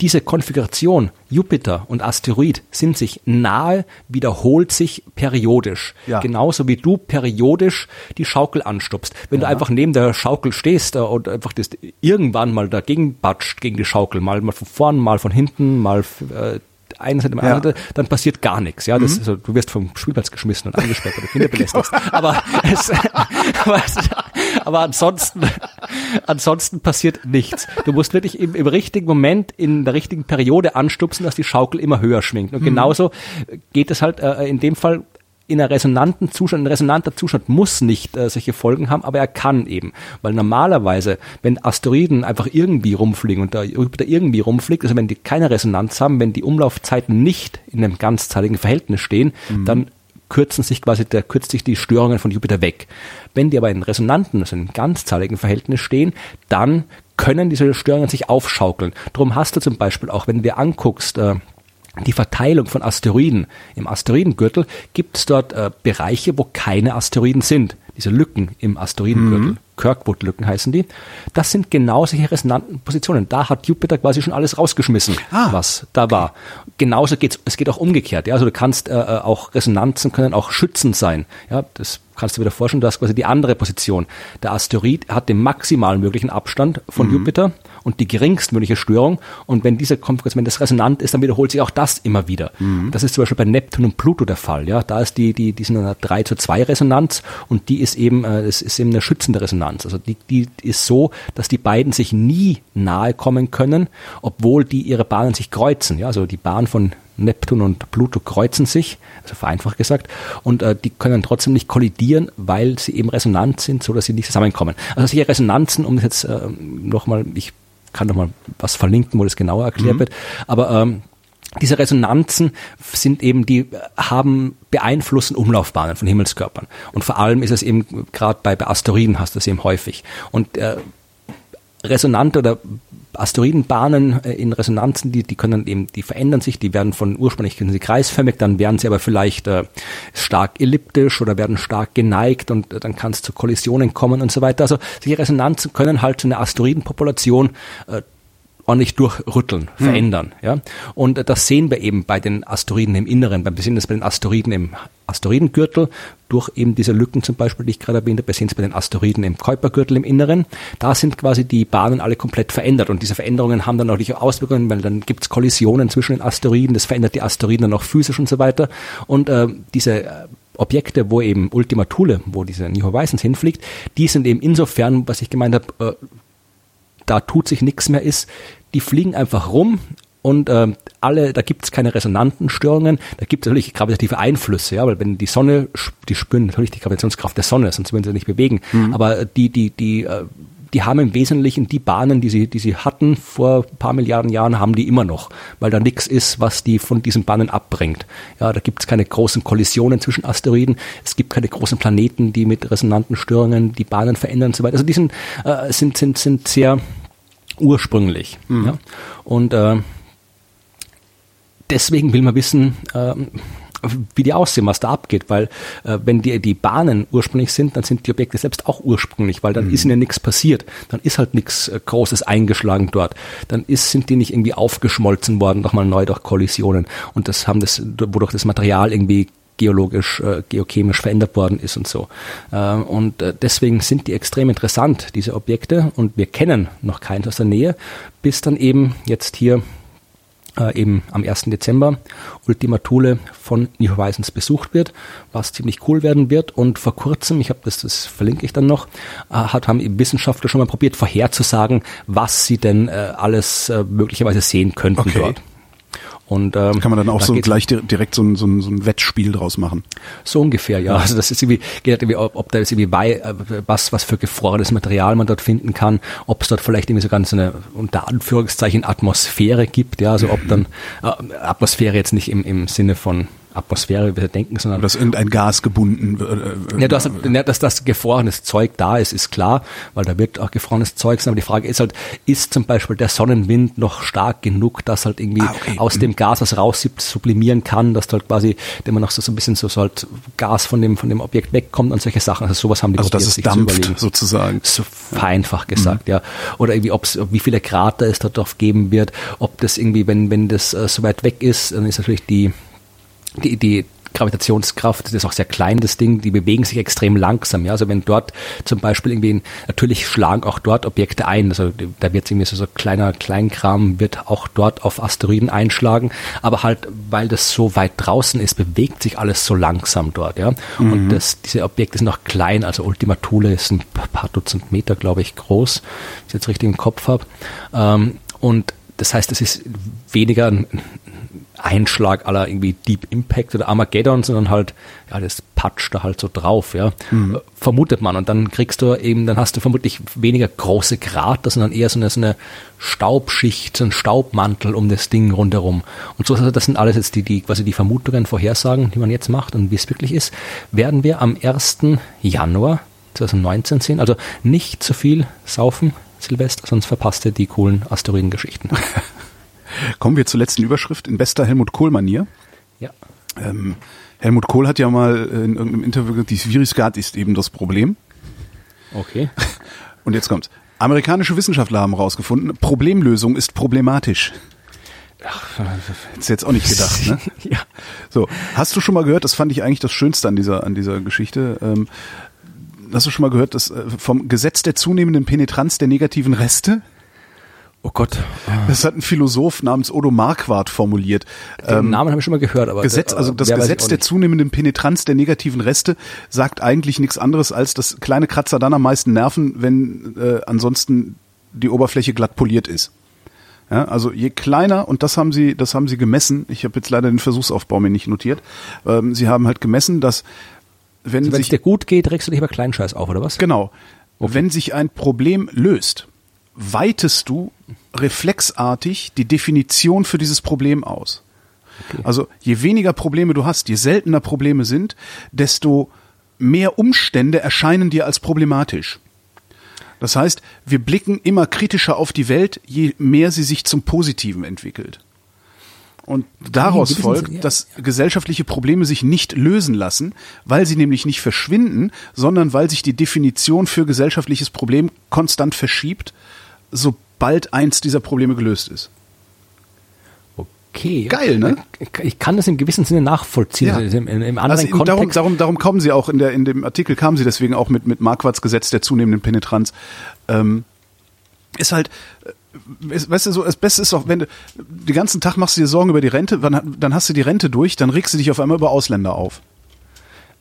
diese Konfiguration Jupiter und Asteroid sind sich nahe, wiederholt sich periodisch. Ja. Genauso wie du periodisch die Schaukel anstupst. Wenn ja. du einfach neben der Schaukel stehst äh, und einfach das irgendwann mal dagegen batscht gegen die Schaukel, mal, mal von vorn, mal von hinten, mal äh, eine Seite, ja. andere, dann passiert gar nichts. Ja, das, mhm. also, du wirst vom Spielplatz geschmissen und angesperrt, du [laughs] Kinder belästigst. aber, es, [laughs] aber, es, aber ansonsten, [laughs] ansonsten passiert nichts. Du musst wirklich im, im richtigen Moment, in der richtigen Periode anstupsen, dass die Schaukel immer höher schwingt. Und mhm. genauso geht es halt äh, in dem Fall in einer resonanten Zustand, ein resonanter Zustand muss nicht äh, solche Folgen haben, aber er kann eben. Weil normalerweise, wenn Asteroiden einfach irgendwie rumfliegen und der Jupiter irgendwie rumfliegt, also wenn die keine Resonanz haben, wenn die Umlaufzeiten nicht in einem ganzzeitigen Verhältnis stehen, mhm. dann kürzen sich quasi, der kürzt sich die Störungen von Jupiter weg. Wenn die aber in resonanten, also in ganzzahligen Verhältnis stehen, dann können diese Störungen sich aufschaukeln. Drum hast du zum Beispiel auch, wenn du dir anguckst, äh, die Verteilung von Asteroiden. Im Asteroidengürtel gibt es dort äh, Bereiche, wo keine Asteroiden sind. Diese Lücken im Asteroidengürtel. Mhm. Kirkwood-Lücken heißen die. Das sind genau solche resonanten Positionen. Da hat Jupiter quasi schon alles rausgeschmissen, ah. was da war. Genauso geht's, es geht auch umgekehrt. Ja, also du kannst äh, äh auch Resonanzen können auch schützend sein. Ja, das kannst du wieder vorstellen, du hast quasi die andere Position. Der Asteroid hat den maximal möglichen Abstand von mhm. Jupiter und die geringstmögliche Störung. Und wenn diese wenn das resonant ist, dann wiederholt sich auch das immer wieder. Mhm. Das ist zum Beispiel bei Neptun und Pluto der Fall. Ja, da ist die, die, die sind in einer 3 zu 2 Resonanz und die ist eben, äh, das ist eben eine schützende Resonanz. Also die, die ist so, dass die beiden sich nie nahe kommen können, obwohl die ihre Bahnen sich kreuzen. Ja, also die Bahn von Neptun und Pluto kreuzen sich, also vereinfacht gesagt, und äh, die können trotzdem nicht kollidieren, weil sie eben resonant sind, so dass sie nicht zusammenkommen. Also solche Resonanzen, um das jetzt äh, nochmal, ich kann noch mal was verlinken, wo das genauer erklärt mhm. wird, aber ähm, diese Resonanzen sind eben, die haben beeinflussen Umlaufbahnen von Himmelskörpern. Und vor allem ist es eben, gerade bei, bei Asteroiden hast du es eben häufig. Und äh, resonant oder Asteroidenbahnen äh, in Resonanzen, die, die können eben, die verändern sich, die werden von ursprünglich sie kreisförmig, dann werden sie aber vielleicht äh, stark elliptisch oder werden stark geneigt und äh, dann kann es zu Kollisionen kommen und so weiter. Also solche Resonanzen können halt so eine Asteroidenpopulation äh, ordentlich durchrütteln, hm. verändern. Ja? Und das sehen wir eben bei den Asteroiden im Inneren, wir sehen das bei den Asteroiden im Asteroidengürtel, durch eben diese Lücken zum Beispiel, die ich gerade erwähnt habe, wir sehen es bei den Asteroiden im Kuipergürtel im Inneren, da sind quasi die Bahnen alle komplett verändert und diese Veränderungen haben dann natürlich auch Auswirkungen, weil dann gibt es Kollisionen zwischen den Asteroiden, das verändert die Asteroiden dann auch physisch und so weiter und äh, diese äh, Objekte, wo eben Ultima Thule, wo diese New Horizons hinfliegt, die sind eben insofern, was ich gemeint habe, äh, da tut sich nichts mehr ist, die fliegen einfach rum und äh, alle, da gibt es keine resonanten Störungen, da gibt es natürlich gravitative Einflüsse, ja, weil wenn die Sonne, die spüren natürlich die Gravitationskraft der Sonne, sonst würden sie nicht bewegen. Mhm. Aber die, die, die, äh, die haben im Wesentlichen die Bahnen, die sie, die sie hatten vor ein paar Milliarden Jahren, haben die immer noch, weil da nichts ist, was die von diesen Bahnen abbringt. Ja, da gibt es keine großen Kollisionen zwischen Asteroiden, es gibt keine großen Planeten, die mit resonanten Störungen die Bahnen verändern und so weiter. Also die sind, äh, sind, sind, sind sehr ursprünglich. Mhm. Ja? Und äh, deswegen will man wissen, äh, wie die aussehen, was da abgeht, weil äh, wenn die, die Bahnen ursprünglich sind, dann sind die Objekte selbst auch ursprünglich, weil dann mhm. ist ihnen nichts passiert, dann ist halt nichts äh, Großes eingeschlagen dort, dann ist, sind die nicht irgendwie aufgeschmolzen worden, nochmal neu durch Kollisionen und das haben das, wodurch das Material irgendwie geologisch, äh, geochemisch verändert worden ist und so. Äh, und äh, deswegen sind die extrem interessant, diese Objekte, und wir kennen noch keins aus der Nähe, bis dann eben jetzt hier äh, eben am 1. Dezember Ultima Thule von New Horizons besucht wird, was ziemlich cool werden wird. Und vor kurzem, ich habe das, das verlinke ich dann noch, äh, hat, haben Wissenschaftler schon mal probiert, vorherzusagen, was sie denn äh, alles äh, möglicherweise sehen könnten okay. dort. Und ähm, kann man dann auch da so gleich direkt so ein, so, ein, so ein Wettspiel draus machen. So ungefähr, ja. Also das ist irgendwie, geht halt irgendwie, ob, ob da jetzt irgendwie bei, äh, was, was für gefrorenes Material man dort finden kann, ob es dort vielleicht irgendwie so ganz eine unter Anführungszeichen Atmosphäre gibt, ja, also ob dann äh, Atmosphäre jetzt nicht im, im Sinne von Atmosphäre, wie wir denken, sondern. Dass irgendein Gas gebunden wird. Äh, ja, dass, ja, dass das gefrorenes Zeug da ist, ist klar, weil da wird auch gefrorenes Zeug sein. Aber die Frage ist halt, ist zum Beispiel der Sonnenwind noch stark genug, dass halt irgendwie ah, okay. aus dem Gas was raus sublimieren kann, dass halt quasi, wenn man noch so, so ein bisschen so, so halt Gas von dem, von dem Objekt wegkommt und solche Sachen. Also sowas haben die Also dass es dampft, sozusagen. So vereinfacht gesagt, mhm. ja. Oder irgendwie, ob's, wie viele Krater es dort drauf geben wird, ob das irgendwie, wenn, wenn das äh, so weit weg ist, dann ist natürlich die, die, die Gravitationskraft, das ist auch sehr klein, das Ding, die bewegen sich extrem langsam. Ja? Also wenn dort zum Beispiel irgendwie, natürlich schlagen auch dort Objekte ein, also da wird irgendwie so, so kleiner Kleinkram, wird auch dort auf Asteroiden einschlagen, aber halt, weil das so weit draußen ist, bewegt sich alles so langsam dort. Ja? Mhm. Und das, diese Objekte sind noch klein, also Ultima Thule ist ein paar Dutzend Meter, glaube ich, groß, wenn ich jetzt richtig im Kopf habe. Ähm, und das heißt, es ist weniger ein, Einschlag aller irgendwie Deep Impact oder Armageddon, sondern halt, ja, das patscht da halt so drauf, ja. Mhm. Vermutet man. Und dann kriegst du eben, dann hast du vermutlich weniger große Krater, sondern eher so eine, so eine Staubschicht, so ein Staubmantel um das Ding rundherum. Und so, also das sind alles jetzt die, die quasi die Vermutungen, Vorhersagen, die man jetzt macht und wie es wirklich ist, werden wir am 1. Januar 2019 sehen. Also nicht zu viel saufen, Silvester, sonst verpasst ihr die coolen Asteroidengeschichten. [laughs] Kommen wir zur letzten Überschrift in bester Helmut Kohl-Manier. Ja. Ähm, Helmut Kohl hat ja mal in irgendeinem Interview gesagt, die Virusgat ist eben das Problem. Okay. [laughs] Und jetzt kommt's. Amerikanische Wissenschaftler haben herausgefunden, Problemlösung ist problematisch. Ach, Hättest jetzt auch nicht gedacht, ne? [laughs] ja. So, hast du schon mal gehört, das fand ich eigentlich das Schönste an dieser, an dieser Geschichte, ähm, hast du schon mal gehört, dass äh, vom Gesetz der zunehmenden Penetranz der negativen Reste? Oh Gott. Das hat ein Philosoph namens Odo Marquardt formuliert. Den ähm, Namen habe ich schon mal gehört, aber Gesetz, also das Gesetz der zunehmenden Penetranz der negativen Reste sagt eigentlich nichts anderes als, dass kleine Kratzer dann am meisten nerven, wenn äh, ansonsten die Oberfläche glatt poliert ist. Ja, also je kleiner und das haben sie, das haben sie gemessen. Ich habe jetzt leider den Versuchsaufbau mir nicht notiert. Ähm, sie haben halt gemessen, dass wenn also wenn sich es dir gut geht, regst du dich über Kleinscheiß auf, oder was? Genau. Okay. Wenn sich ein Problem löst, weitest du reflexartig die Definition für dieses Problem aus. Okay. Also je weniger Probleme du hast, je seltener Probleme sind, desto mehr Umstände erscheinen dir als problematisch. Das heißt, wir blicken immer kritischer auf die Welt, je mehr sie sich zum Positiven entwickelt. Und daraus folgt, dass gesellschaftliche Probleme sich nicht lösen lassen, weil sie nämlich nicht verschwinden, sondern weil sich die Definition für gesellschaftliches Problem konstant verschiebt, sobald eins dieser Probleme gelöst ist. Okay. Geil, ne? Ich kann das im gewissen Sinne nachvollziehen. Ja. Also im, im anderen also darum, darum, darum kommen sie auch in der in dem Artikel kamen sie deswegen auch mit mit Marquards Gesetz der zunehmenden Penetranz. Ähm, ist halt weißt du so, das Beste ist auch, wenn du den ganzen Tag machst du dir Sorgen über die Rente, dann hast du die Rente durch, dann regst du dich auf einmal über Ausländer auf.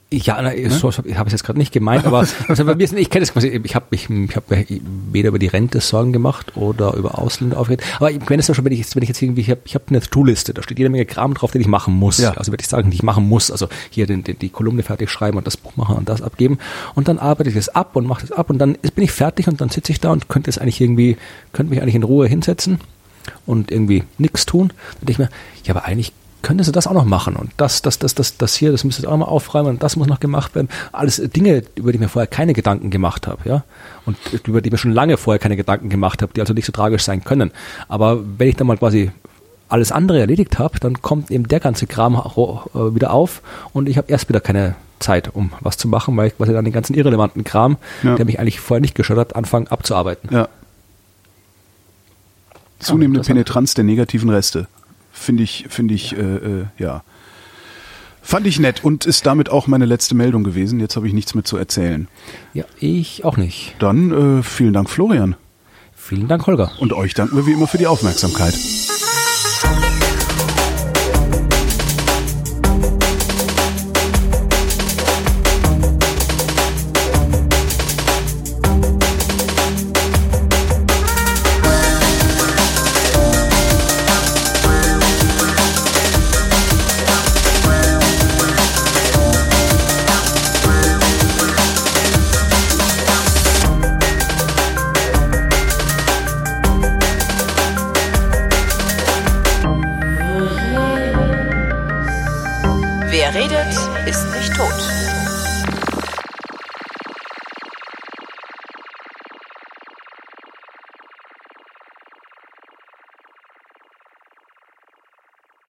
Ja, na, ne? so habe ich es jetzt gerade nicht gemeint, aber [laughs] also bei mir ist, ich kenne das quasi, ich habe mich, ich habe weder über die Rente Sorgen gemacht oder über Ausländer aufgeregt. Aber ich kenne es ja schon, wenn ich jetzt, wenn ich jetzt irgendwie, ich habe ich hab eine To-Liste, da steht jede Menge Kram drauf, den ich machen muss. Ja. Also würde ich sagen, die ich machen muss. Also hier den, den, die Kolumne fertig schreiben und das Buch machen und das abgeben. Und dann arbeite ich das ab und mache das ab und dann bin ich fertig und dann sitze ich da und könnte es eigentlich irgendwie, könnte mich eigentlich in Ruhe hinsetzen und irgendwie nichts tun. Dann denke ich mir, ja, aber eigentlich könntest du das auch noch machen und das, das, das, das, das hier, das müsstest du auch mal aufräumen und das muss noch gemacht werden. Alles Dinge, über die ich mir vorher keine Gedanken gemacht habe, ja. Und über die mir schon lange vorher keine Gedanken gemacht habe, die also nicht so tragisch sein können. Aber wenn ich dann mal quasi alles andere erledigt habe, dann kommt eben der ganze Kram äh, wieder auf und ich habe erst wieder keine Zeit, um was zu machen, weil ich quasi dann den ganzen irrelevanten Kram, ja. der mich eigentlich vorher nicht gestört hat, anfange abzuarbeiten. Ja. Zunehmende Penetranz der negativen Reste. Finde ich, finde ich, ja. Äh, äh, ja. Fand ich nett und ist damit auch meine letzte Meldung gewesen. Jetzt habe ich nichts mehr zu erzählen. Ja, ich auch nicht. Dann äh, vielen Dank, Florian. Vielen Dank, Holger. Und euch danken wir wie immer für die Aufmerksamkeit.